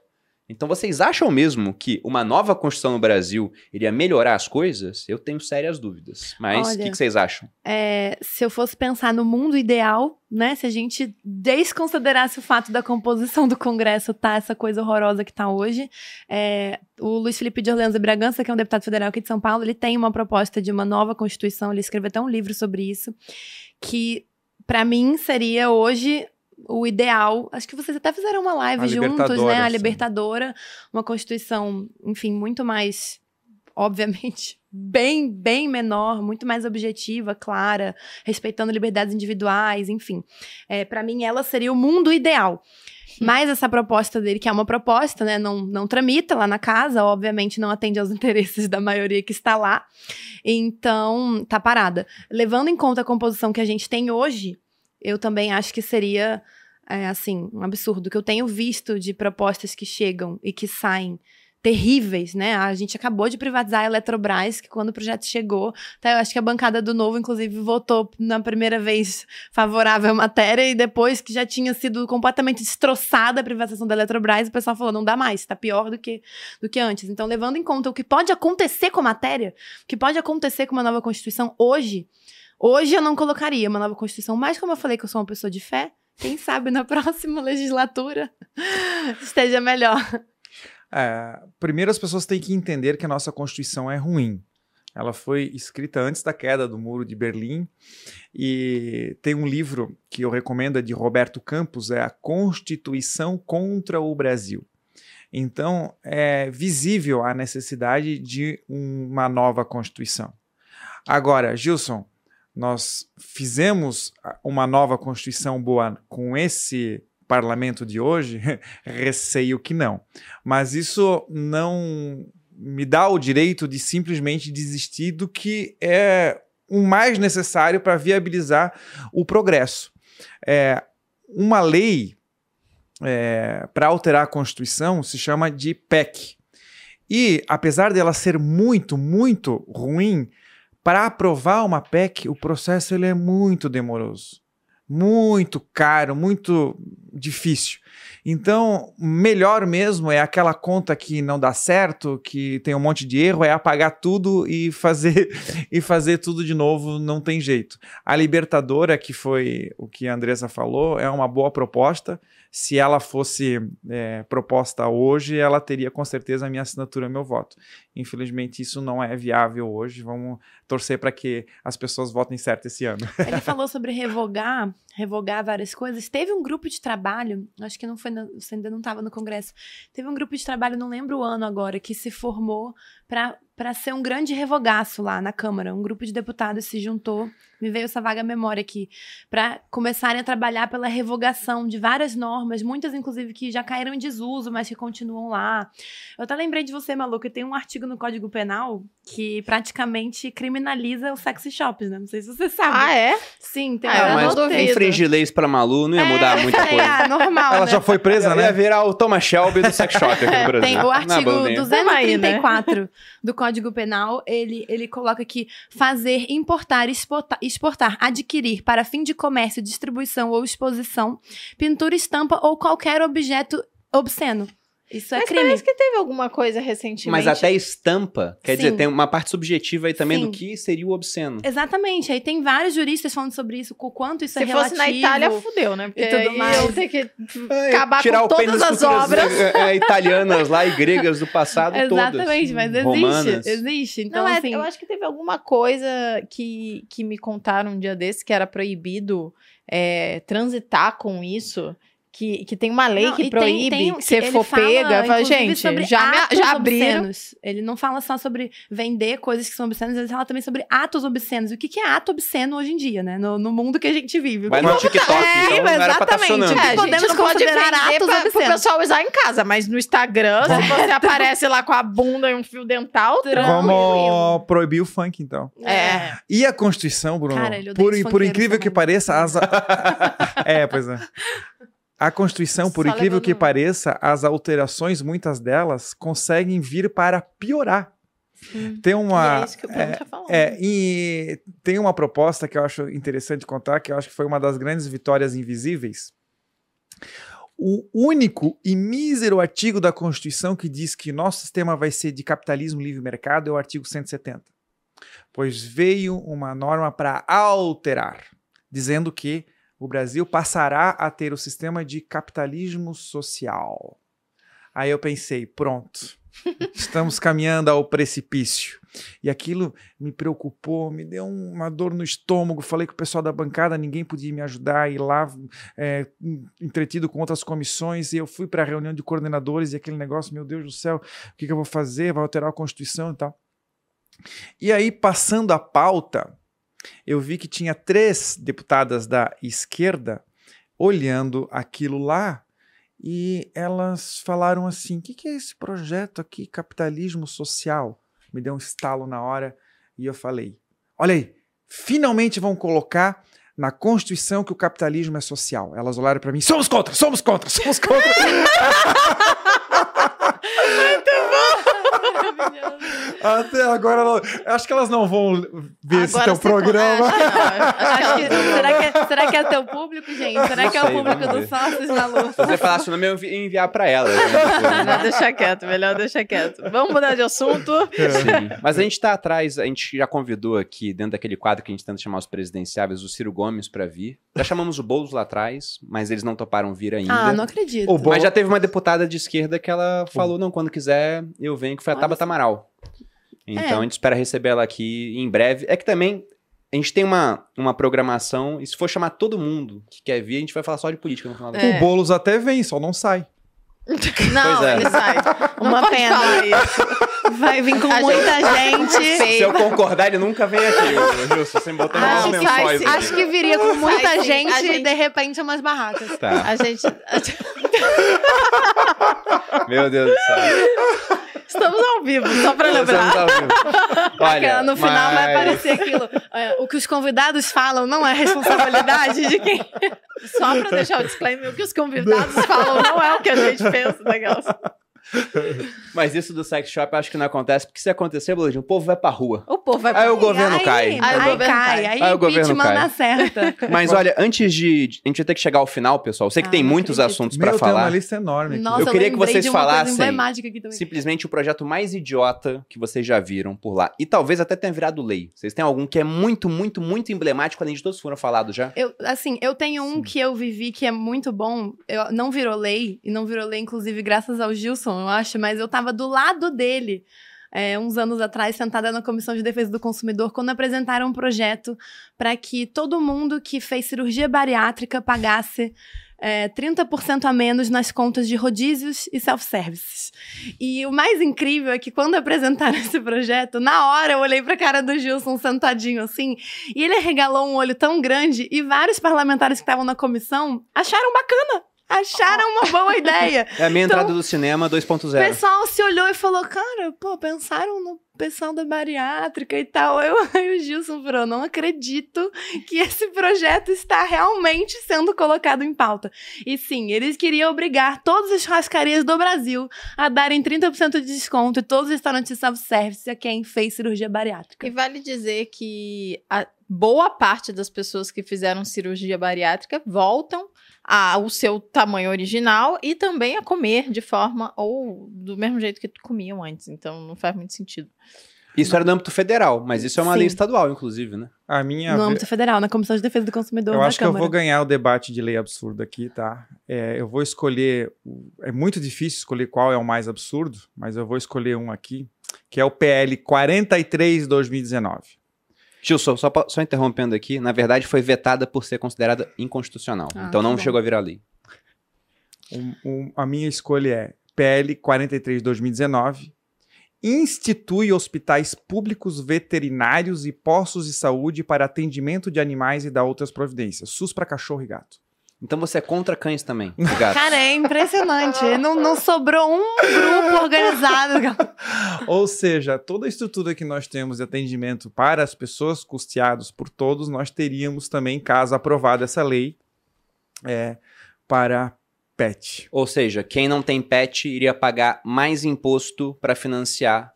Então vocês acham mesmo que uma nova Constituição no Brasil iria melhorar as coisas? Eu tenho sérias dúvidas. Mas o que, que, vocês acham? É, se eu fosse pensar no mundo ideal, né? Se a gente desconsiderasse o fato da composição do Congresso tá essa coisa horrorosa que tá hoje, é, o Luiz Felipe de Orleans e Bragança, que é um deputado federal aqui de São Paulo, ele tem uma proposta de uma nova Constituição, ele escreveu até um livro sobre isso, que para mim seria hoje o ideal. Acho que vocês até fizeram uma live a juntos, né? A Libertadora, uma Constituição, enfim, muito mais, obviamente, bem, bem menor, muito mais objetiva, clara, respeitando liberdades individuais, enfim. É, para mim, ela seria o mundo ideal. Mas essa proposta dele, que é uma proposta, né, não, não tramita lá na casa, obviamente não atende aos interesses da maioria que está lá. Então, tá parada. Levando em conta a composição que a gente tem hoje, eu também acho que seria, é, assim, um absurdo. que eu tenho visto de propostas que chegam e que saem terríveis, né? A gente acabou de privatizar a Eletrobras, que quando o projeto chegou, até eu acho que a bancada do Novo, inclusive, votou na primeira vez favorável à matéria, e depois que já tinha sido completamente destroçada a privatização da Eletrobras, o pessoal falou, não dá mais, está pior do que, do que antes. Então, levando em conta o que pode acontecer com a matéria, o que pode acontecer com uma nova Constituição hoje, Hoje eu não colocaria uma nova Constituição, mas como eu falei que eu sou uma pessoa de fé, quem sabe na próxima legislatura esteja melhor. É, primeiro as pessoas têm que entender que a nossa Constituição é ruim. Ela foi escrita antes da queda do Muro de Berlim e tem um livro que eu recomendo é de Roberto Campos, é a Constituição contra o Brasil. Então, é visível a necessidade de uma nova Constituição. Agora, Gilson, nós fizemos uma nova Constituição boa com esse parlamento de hoje? Receio que não. Mas isso não me dá o direito de simplesmente desistir do que é o mais necessário para viabilizar o progresso. É, uma lei é, para alterar a Constituição se chama de PEC. E, apesar dela ser muito, muito ruim, para aprovar uma PEC, o processo ele é muito demoroso, muito caro, muito difícil. Então, melhor mesmo é aquela conta que não dá certo, que tem um monte de erro, é apagar tudo e fazer e fazer tudo de novo, não tem jeito. A Libertadora, que foi o que a Andressa falou, é uma boa proposta se ela fosse é, proposta hoje, ela teria com certeza a minha assinatura e meu voto. Infelizmente, isso não é viável hoje. Vamos torcer para que as pessoas votem certo esse ano. Ele falou sobre revogar, revogar várias coisas. Teve um grupo de trabalho, acho que não foi, você ainda não estava no Congresso. Teve um grupo de trabalho, não lembro o ano agora, que se formou para para ser um grande revogaço lá na Câmara. Um grupo de deputados se juntou, me veio essa vaga memória aqui, para começarem a trabalhar pela revogação de várias normas, muitas inclusive que já caíram em desuso, mas que continuam lá. Eu até lembrei de você, maluco, tem um artigo no Código Penal que praticamente criminaliza os sexy shops, né? Não sei se você sabe. Ah, é? Sim, tem ah, mas infringir leis pra Malu não ia mudar é, muita coisa. É, normal, Ela né? já foi presa, né? virar o Thomas Shelby do sex shop aqui no Brasil. Tem o artigo Bandinha. 234 do Código Penal, ele, ele coloca que fazer, importar, exportar, exportar, adquirir para fim de comércio, distribuição ou exposição, pintura, estampa ou qualquer objeto obsceno. Isso é Mas crime. parece que teve alguma coisa recentemente. Mas até estampa, quer dizer, Sim. tem uma parte subjetiva aí também Sim. do que seria o obsceno. Exatamente. Aí tem vários juristas falando sobre isso, o quanto isso Se é relativo. fosse na Itália, fudeu, né? Porque e tudo aí mais. eu ter que É, acabar tirar com todas das as obras. é, é, italianas lá e gregas do passado Exatamente, todas. mas existe. Romanas. Existe. Então, não, é, assim, eu acho que teve alguma coisa que, que me contaram um dia desse que era proibido é, transitar com isso. Que, que tem uma lei Não, que tem- proíbe tem um- que você for fala, pega. Gente, sobre já, me, já abriram. obscenos. Ele não fala só sobre vender coisas que são obscenas, ele fala também sobre atos obscenos. E o que, que é ato obsceno hoje em dia, né? No, no mundo que a gente vive. Vai no TikTok, É, então não era pra estar exatamente. funcionando. É, a gente Podemos não pode considerar atos pra, pro obscenos. pessoal usar em casa, mas no Instagram, se você aparece lá com a bunda e um fio dental. Vamos proibir o funk, então. É. E a Constituição, Bruno? Cara, por, por incrível que também. pareça, as... é, pois é. A Constituição, por Só incrível que pareça, as alterações, muitas delas, conseguem vir para piorar. Hum. Tem uma. E é isso que o Bruno tá. É, tem uma proposta que eu acho interessante contar, que eu acho que foi uma das grandes vitórias invisíveis. O único e mísero artigo da Constituição que diz que nosso sistema vai ser de capitalismo livre mercado é o artigo 170. Pois veio uma norma para alterar, dizendo que o Brasil passará a ter o sistema de capitalismo social. Aí eu pensei, pronto, estamos caminhando ao precipício. E aquilo me preocupou, me deu uma dor no estômago. Falei com o pessoal da bancada, ninguém podia me ajudar. E lá, é, entretido com outras comissões, e eu fui para a reunião de coordenadores e aquele negócio, meu Deus do céu, o que, que eu vou fazer? Vai alterar a Constituição e tal. E aí, passando a pauta, eu vi que tinha três deputadas da esquerda olhando aquilo lá e elas falaram assim: o que, que é esse projeto aqui, capitalismo social? Me deu um estalo na hora e eu falei: olha aí, finalmente vão colocar na Constituição que o capitalismo é social. Elas olharam para mim: somos contra, somos contra, somos contra. Até agora, ela- acho que elas não vão ver esse Agora teu você- programa. Acho não, acho que não. será, que é, será que é teu público, gente? Será que é o Não público ver. sócios malucos? Se você falasse o nome, eu ia enviar pra ela. né? Melhor deixar quieto, melhor deixar quieto. Vamos mudar de assunto. Sim. Mas a gente tá atrás, a gente já convidou aqui, dentro daquele quadro que a gente tenta chamar os presidenciáveis, o Ciro Gomes pra vir. Já chamamos o Boulos lá atrás, mas eles não toparam vir ainda. Ah, não acredito. O Bo- Mas já teve uma deputada de esquerda que ela falou, não, quando quiser eu venho, que foi a Olha Tabata Amaral. Então É. a gente espera receber ela aqui em breve. É que também a gente tem uma, uma programação, e se for chamar todo mundo que quer vir, a gente vai falar só de política no final do É. O Boulos até vem, só não sai. Não, é. ele sai. Não Uma pode pena. falar isso. Vai vir com A gente- muita gente. Se eu concordar, ele nunca vem aqui, Gilson. Você me botou Acho umas menções sai aqui. Acho que viria com muita gente A e gente- de repente umas barracas. Tá. A gente. gente- Meu Deus do céu. Estamos ao vivo, só pra Estamos lembrar. ao vivo. Olha, no final vai mas- aparecer aquilo. é, o que os convidados falam não é responsabilidade de quem. Só pra deixar o disclaimer, o que os convidados falam não é o que a gente pensa, negócio. Mas isso do sex shop eu acho que não acontece, porque se acontecer, Boladinho, o povo vai pra rua. O povo vai Aí o pra- governo aí, cai. Aí, Aí o governo cai. cai. Aí, Aí o governo cai. na certa. Mas olha, antes de. A gente vai ter que chegar ao final, pessoal. Eu sei que Ah, tem muitos acredito. assuntos Meu, pra tem uma falar. lista enorme aqui. Nossa, Eu queria que lembrei vocês falassem. Simplesmente o projeto mais idiota que vocês já viram por lá. E talvez até tenha virado lei. Vocês têm algum que é muito, muito, muito emblemático, além de todos que foram falados já? Eu, assim, eu tenho um que eu vivi que é muito bom. Eu, não virou lei, e não virou lei, inclusive, graças ao Gilson, eu acho, mas eu tava do lado dele. é, uns anos atrás, sentada na Comissão de Defesa do Consumidor, quando apresentaram um projeto para que todo mundo que fez cirurgia bariátrica pagasse é, 30% a menos nas contas de rodízios e self-services. E o mais incrível é que quando apresentaram esse projeto, na hora eu olhei pra cara do Gilson sentadinho assim, e ele arregalou um olho tão grande e vários parlamentares que estavam na comissão acharam bacana. Acharam uma boa ideia. É a minha Então, entrada do cinema O 2.0. pessoal se olhou e falou: Cara, pô, pensaram no pessoal da bariátrica e tal. Eu, aí o Gilson falou: Não acredito que esse projeto está realmente sendo colocado em pauta. E sim, eles queriam obrigar todas as churrascarias do Brasil a darem 30% de desconto e todos os restaurantes self-service a quem fez cirurgia bariátrica. E vale dizer que a boa parte das pessoas que fizeram cirurgia bariátrica voltam ao seu tamanho original e também a comer de forma ou do mesmo jeito que comiam antes. Então não faz muito sentido. Isso era no âmbito federal, mas isso é uma Sim. lei estadual, inclusive, né? A minha. No âmbito federal, na Comissão de Defesa do Consumidor Eu acho que eu Câmara. vou ganhar o debate de lei absurdo aqui, tá? É, eu vou escolher. o- É muito difícil escolher qual é o mais absurdo, mas eu vou escolher um aqui, que é o PL 43 2019. Gilson, só, só interrompendo aqui, na verdade foi vetada por ser considerada inconstitucional. Ah, então não tá bom. chegou a virar lei. Um- um- a minha escolha é PL 43 2019. Institui hospitais públicos veterinários e postos de saúde para atendimento de animais e da outras providências. SUS para cachorro e gato. Então você é contra cães também, gatos. Cara, é impressionante. não, não sobrou um grupo organizado. Ou seja, toda a estrutura que nós temos de atendimento para as pessoas, custeados por todos, nós teríamos também, caso aprovada essa lei, é, para pet. Ou seja, quem não tem pet iria pagar mais imposto para financiar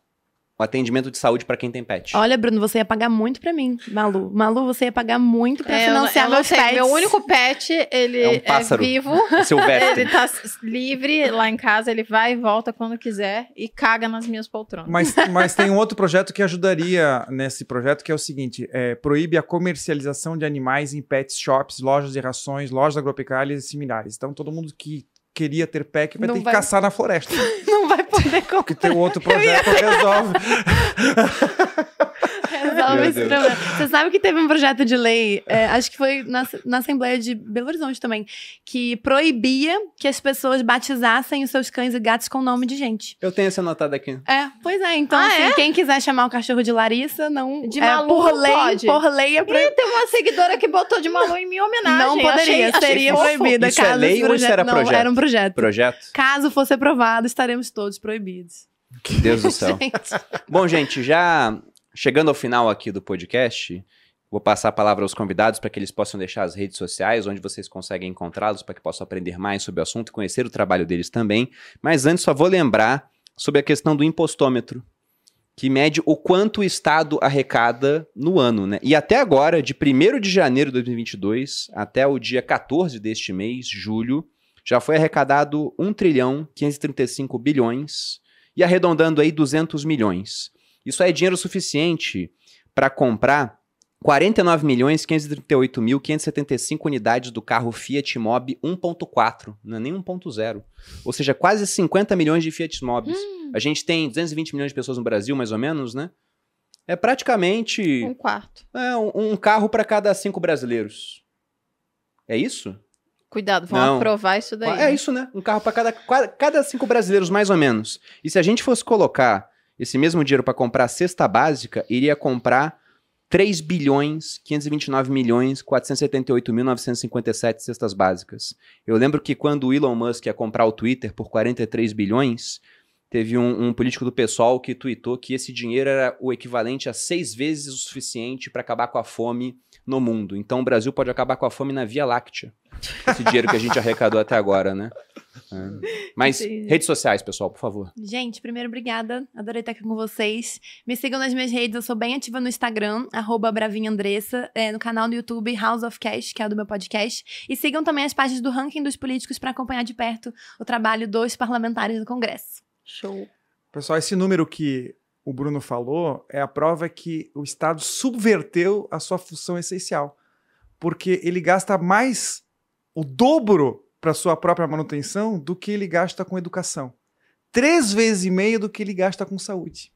o atendimento de saúde para quem tem pet. Olha, Bruno, você ia pagar muito pra mim, Malu. Malu, você ia pagar muito pra É, financiar eu não meus sei, pets. Meu único pet, ele É um é, pássaro. vivo. Silvestre. Ele tá livre lá em casa, ele vai e volta quando quiser e caga nas minhas poltronas. Mas, mas tem um outro projeto que ajudaria nesse projeto, que é o seguinte: é, proíbe a comercialização de animais em pet shops, lojas de rações, lojas agropecuárias e similares. Então, todo mundo que queria ter pet vai Não ter que vai- caçar na floresta. Porque tem outro projeto que resolve. Resolve Meu esse Deus. problema. Você sabe que teve um projeto de lei, é, acho que foi na, na Assembleia de Belo Horizonte também, que proibia que as pessoas batizassem os seus cães e gatos com nome de gente. Eu tenho essa anotada aqui. É, pois é. Então, Ah, assim, é? quem quiser chamar o cachorro de Larissa, não. De é, Malu por não lei, pode. por lei é proibido. Tem uma seguidora que botou de Malu em minha homenagem. Não poderia, Achei- achei seria fofo. proibida. Isso é caso lei ou isso era não, projeto? Era um projeto. Projeto? Caso fosse aprovado, estaremos todos proibidos. Deus do céu. Gente. Bom, gente, já chegando ao final aqui do podcast, vou passar a palavra aos convidados para que eles possam deixar as redes sociais, onde vocês conseguem encontrá-los, para que possam aprender mais sobre o assunto e conhecer o trabalho deles também. Mas antes, só vou lembrar sobre a questão do impostômetro, que mede o quanto o Estado arrecada no ano, né? E até agora, de 1 de janeiro de 2022 até o dia 14 deste mês, julho, já foi arrecadado 1 trilhão 535 bilhões e arredondando aí 200 milhões. Isso é dinheiro suficiente para comprar 49 milhões 538 mil 575 unidades do carro Fiat Mobi 1.4, não é nem 1.0. Ou seja, quase 50 milhões de Fiat Mobis. A gente tem 220 milhões de pessoas no Brasil, mais ou menos, né? É praticamente Um quarto. é, um, um carro para cada cinco brasileiros. É isso? Cuidado, vão Não. aprovar isso daí. É isso, né? Um carro para cada, cada cinco brasileiros, mais ou menos. E se a gente fosse colocar esse mesmo dinheiro para comprar a cesta básica, iria comprar 3 bilhões 529 milhões 478 mil 957 cestas básicas. Eu lembro que quando o Elon Musk ia comprar o Twitter por 43 bilhões, teve um, um político do pessoal que tweetou que esse dinheiro era o equivalente a seis vezes o suficiente para acabar com a fome no mundo. Então o Brasil pode acabar com a fome na Via Láctea. Esse dinheiro que a gente arrecadou até agora, né? É. Mas Entendi. redes sociais, pessoal, por favor. Gente, primeiro, obrigada. Adorei estar aqui com vocês. Me sigam nas minhas redes, eu sou bem ativa no Instagram, arroba bravinhaandressa, é, no canal no YouTube House of Cash, que é o do meu podcast. E sigam também as páginas do Ranking dos Políticos para acompanhar de perto o trabalho dos parlamentares do Congresso. Show. Pessoal, esse número que o Bruno falou é a prova que o Estado subverteu a sua função essencial. Porque ele gasta mais, o dobro para sua própria manutenção do que ele gasta com educação. Três vezes e meio do que ele gasta com saúde.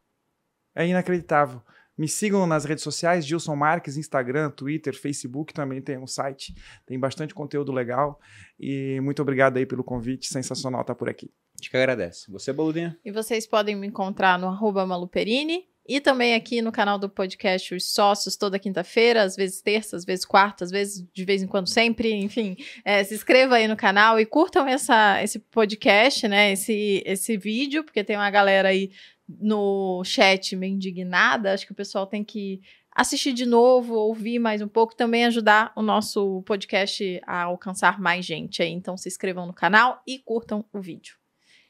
É inacreditável. Me sigam nas redes sociais, Gilson Marques, Instagram, Twitter, Facebook, também tem um site. Tem bastante conteúdo legal. E muito obrigado aí pelo convite. Sensacional estar por aqui. A gente que agradece. Você, Boludinha? E vocês podem me encontrar no arroba Maluperini e também aqui no canal do podcast Os Sócios, toda quinta-feira, às vezes terça, às vezes quarta, às vezes de vez em quando sempre, enfim. É, se inscreva aí no canal e curtam essa, esse podcast, né? Esse, esse vídeo, porque tem uma galera aí no chat meio indignada. Acho que o pessoal tem que assistir de novo, ouvir mais um pouco, também ajudar o nosso podcast a alcançar mais gente aí. Então se inscrevam no canal e curtam o vídeo.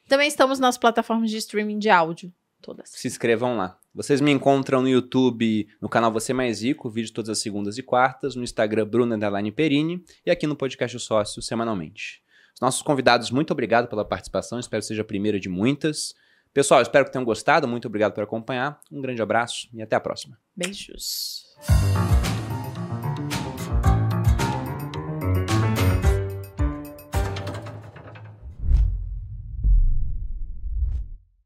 Também estamos nas plataformas de streaming de áudio, todas. Se inscrevam lá. Vocês me encontram no YouTube, no canal Você Mais Rico, vídeo todas as segundas e quartas, no Instagram Bruno Underline Perini e aqui no podcast O Sócio semanalmente. Os nossos convidados, muito obrigado pela participação, espero que seja a primeira de muitas. Pessoal, espero que tenham gostado, muito obrigado por acompanhar, um grande abraço e até a próxima. Beijos.